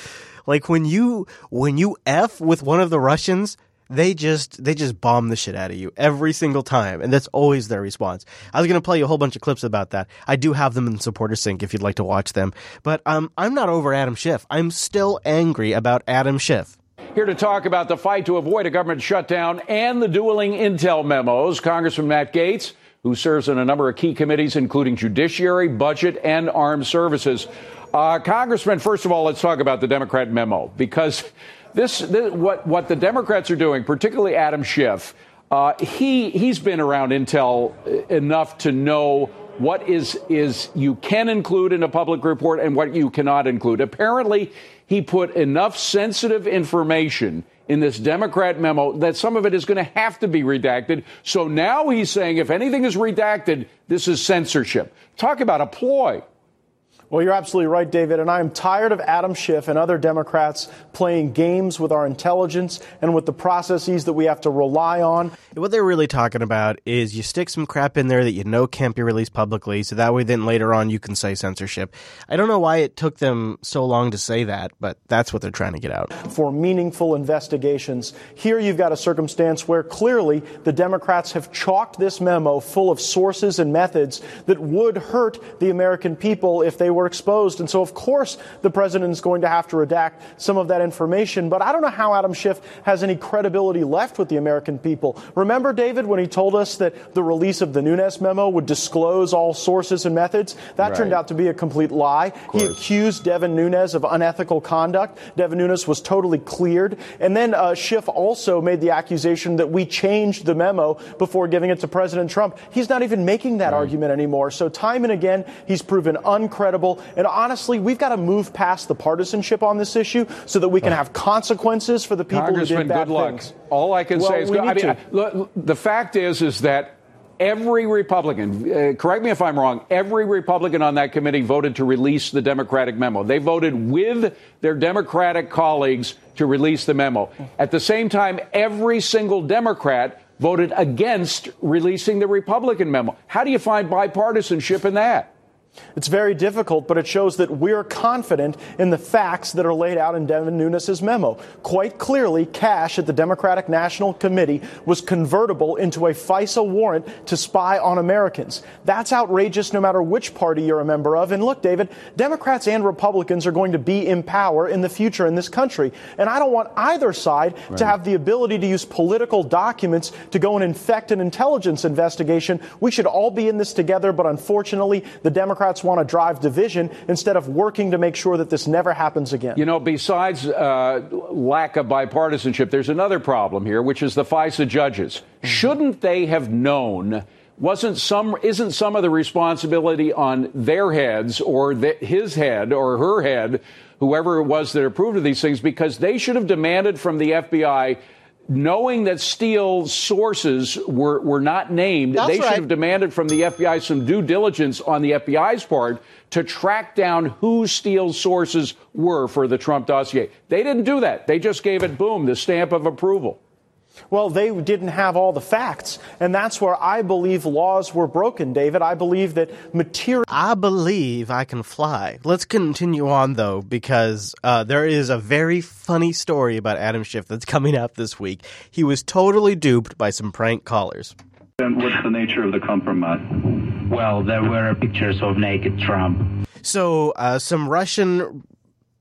like when you when you f with one of the Russians, they just they just bomb the shit out of you every single time, and that's always their response. I was going to play you a whole bunch of clips about that. I do have them in supporter sync if you'd like to watch them. But um, I'm not over Adam Schiff. I'm still angry about Adam Schiff. Here to talk about the fight to avoid a government shutdown and the dueling intel memos, Congressman Matt Gaetz, who serves on a number of key committees, including Judiciary, Budget, and Armed Services. Uh, Congressman, first of all, let's talk about the Democrat memo because this, this what what the Democrats are doing, particularly Adam Schiff. Uh, he he's been around Intel enough to know what is is you can include in a public report and what you cannot include. Apparently, he put enough sensitive information in this Democrat memo that some of it is going to have to be redacted. So now he's saying if anything is redacted, this is censorship. Talk about a ploy. Well, you're absolutely right, David. And I am tired of Adam Schiff and other Democrats playing games with our intelligence and with the processes that we have to rely on. What they're really talking about is you stick some crap in there that you know can't be released publicly, so that way then later on you can say censorship. I don't know why it took them so long to say that, but that's what they're trying to get out. For meaningful investigations. Here you've got a circumstance where clearly the Democrats have chalked this memo full of sources and methods that would hurt the American people if they were exposed. And so, of course, the president is going to have to redact some of that information. But I don't know how Adam Schiff has any credibility left with the American people. Remember, David, when he told us that the release of the Nunes memo would disclose all sources and methods? That Right. turned out to be a complete lie. He accused Devin Nunes of unethical conduct. Devin Nunes was totally cleared. And then uh, Schiff also made the accusation that we changed the memo before giving it to President Trump. He's not even making that argument anymore. So time and again, he's proven uncredible. And honestly, we've got to move past the partisanship on this issue so that we can have consequences for the people who did bad good luck. things. All I can Well, say is, we I need mean, to. look, the fact is, is that every Republican, uh, correct me if I'm wrong, every Republican on that committee voted to release the Democratic memo. They voted with their Democratic colleagues to release the memo. At the same time, every single Democrat voted against releasing the Republican memo. How do you find bipartisanship in that? It's very difficult, but it shows that we're confident in the facts that are laid out in Devin Nunes' memo. Quite clearly, cash at the Democratic National Committee was convertible into a FISA warrant to spy on Americans. That's outrageous no matter which party you're a member of. And look, David, Democrats and Republicans are going to be in power in the future in this country. And I don't want either side Right. to have the ability to use political documents to go and infect an intelligence investigation. We should all be in this together, but unfortunately, the Democrats want to drive division instead of working to make sure that this never happens again. You know, besides uh, lack of bipartisanship, there's another problem here, which is the FISA judges. Shouldn't they have known? Wasn't some isn't some of the responsibility on their heads or the, his head or her head, whoever it was that approved of these things, because they should have demanded from the FBI. Knowing that Steele's sources were, were not named, That's they right. should have demanded from the FBI some due diligence on the FBI's part to track down who Steele's sources were for the Trump dossier. They didn't do that. They just gave it, boom, the stamp of approval. Well, they didn't have all the facts, and that's where I believe laws were broken, David. I believe that material. I believe I can fly. Let's continue on though, because uh, there is a very funny story about Adam Schiff that's coming up this week. He was totally duped by some prank callers. And what's the nature of the compromise? Well, there were pictures of naked Trump. So, uh, some Russian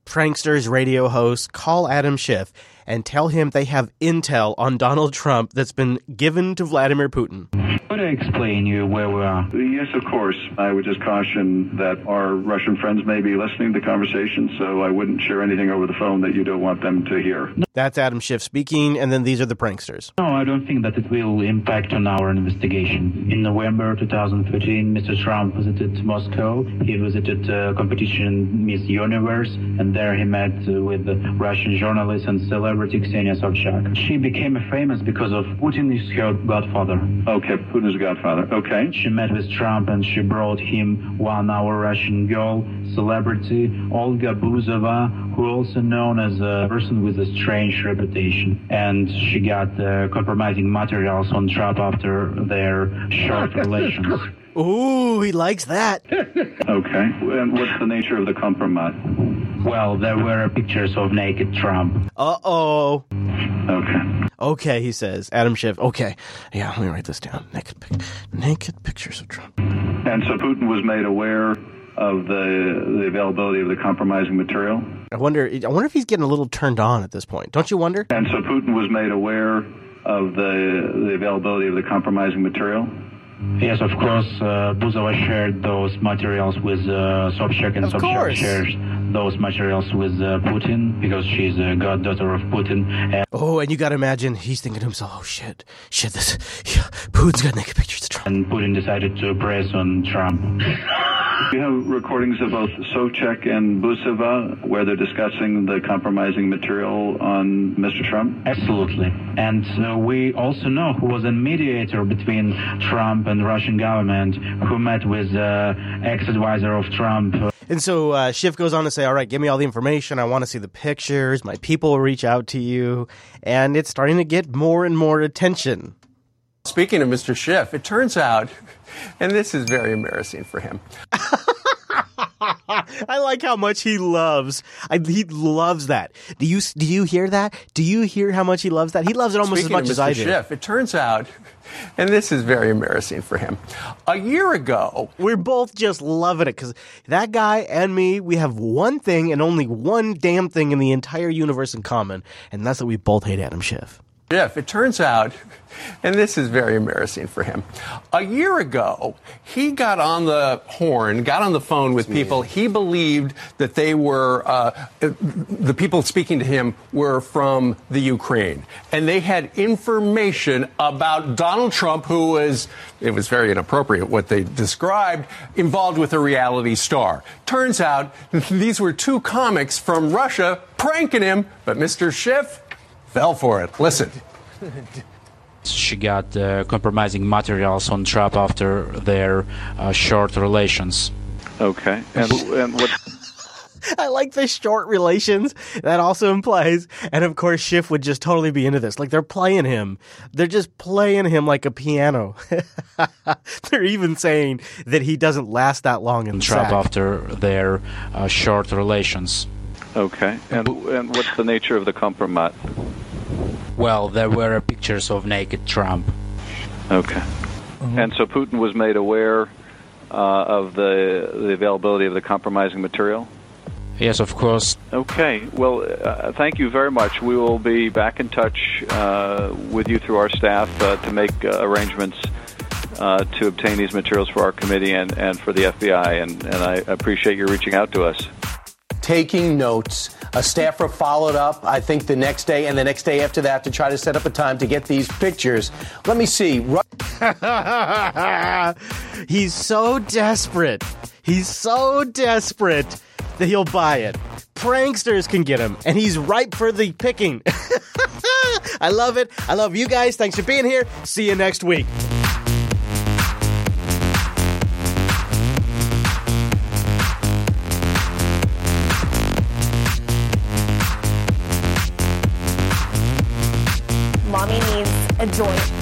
pranksters, radio hosts call Adam Schiff and tell him they have intel on Donald Trump that's been given to Vladimir Putin. Could I explain you where we are? Yes, of course. I would just caution that our Russian friends may be listening to the conversation, so I wouldn't share anything over the phone that you don't want them to hear. That's Adam Schiff speaking, and then these are the pranksters. No, I don't think that it will impact on our investigation. In November 2013, Mr. Trump visited Moscow. He visited uh, competition Miss Universe, and there he met uh, with Russian journalists and celebrity Ksenia Sobchak. She became famous because of Putin is her godfather. Okay, Putin is godfather. Okay. She met with Trump and she brought him one hour Russian girl, celebrity Olga Buzova, who also known as a person with a strange reputation. And she got uh, compromising materials on Trump after their short relations. Ooh, he likes that. Okay. Okay. And what's the nature of the compromise? Well, there were pictures of naked Trump. Uh oh. Okay. Okay, he says. Adam Schiff. Okay. Yeah, let me write this down. Naked, pic- naked pictures of Trump. And so Putin was made aware of the the availability of the compromising material. I wonder. I wonder if he's getting a little turned on at this point. Don't you wonder? And so Putin was made aware of the the availability of the compromising material. Yes, of course. Uh, Buzova shared those materials with uh, Sobchak, and Of Sobchak course. shares those materials with uh, Putin because she's a goddaughter of Putin. And Oh, and you got to imagine he's thinking to himself, "Oh shit, shit, this, yeah, Putin's got naked pictures of Trump." and Putin decided to press on Trump. You have recordings of both Sobchak and Buzova where they're discussing the compromising material on Mr. Trump? Absolutely. And uh, we also know who was a mediator between Trump and Russian government who met with uh, ex-advisor of Trump. And so uh, Schiff goes on to say, "All right, give me all the information. I want to see the pictures. My people will reach out to you." And it's starting to get more and more attention. Speaking of Mr. Schiff, it turns out, and this is very embarrassing for him. I like how much he loves. I, he loves that. Do you do you hear that? Do you hear how much he loves that? He loves it almost Speaking as much as. I do. Schiff, it turns out, and this is very embarrassing for him. A year ago, we're both just loving it because that guy and me, we have one thing and only one damn thing in the entire universe in common, and that's that we both hate Adam Schiff. Schiff, it turns out, and this is very embarrassing for him. A year ago, he got on the horn, got on the phone with people. He believed that they were, uh, the people speaking to him were from the Ukraine. And they had information about Donald Trump, who was, it was very inappropriate what they described, involved with a reality star. Turns out, these were two comics from Russia pranking him, but Mr. Schiff fell for it. Listen. She got uh, compromising materials on Trump after their uh, short relations. Okay. And, and what? I like the short relations that also implies, and of course Schiff would just totally be into this. Like they're playing him, they're just playing him like a piano. they're even saying that he doesn't last that long in Trump sack. after their uh, short relations. Okay. And, and what's the nature of the compromise? Well, there were pictures of naked Trump. Okay. And so Putin was made aware uh, of the the availability of the compromising material. Yes, of course. Okay. Well, uh, thank you very much. We will be back in touch uh, with you through our staff uh, to make uh, arrangements uh, to obtain these materials for our committee and, and for the FBI. And, and I appreciate you reaching out to us. Taking notes. A staffer followed up, I think, the next day and the next day after that to try to set up a time to get these pictures. Let me see. He's so desperate. He's so desperate that he'll buy it. Pranksters can get him, and he's ripe for the picking. I love it. I love you guys. Thanks for being here. See you next week. Joint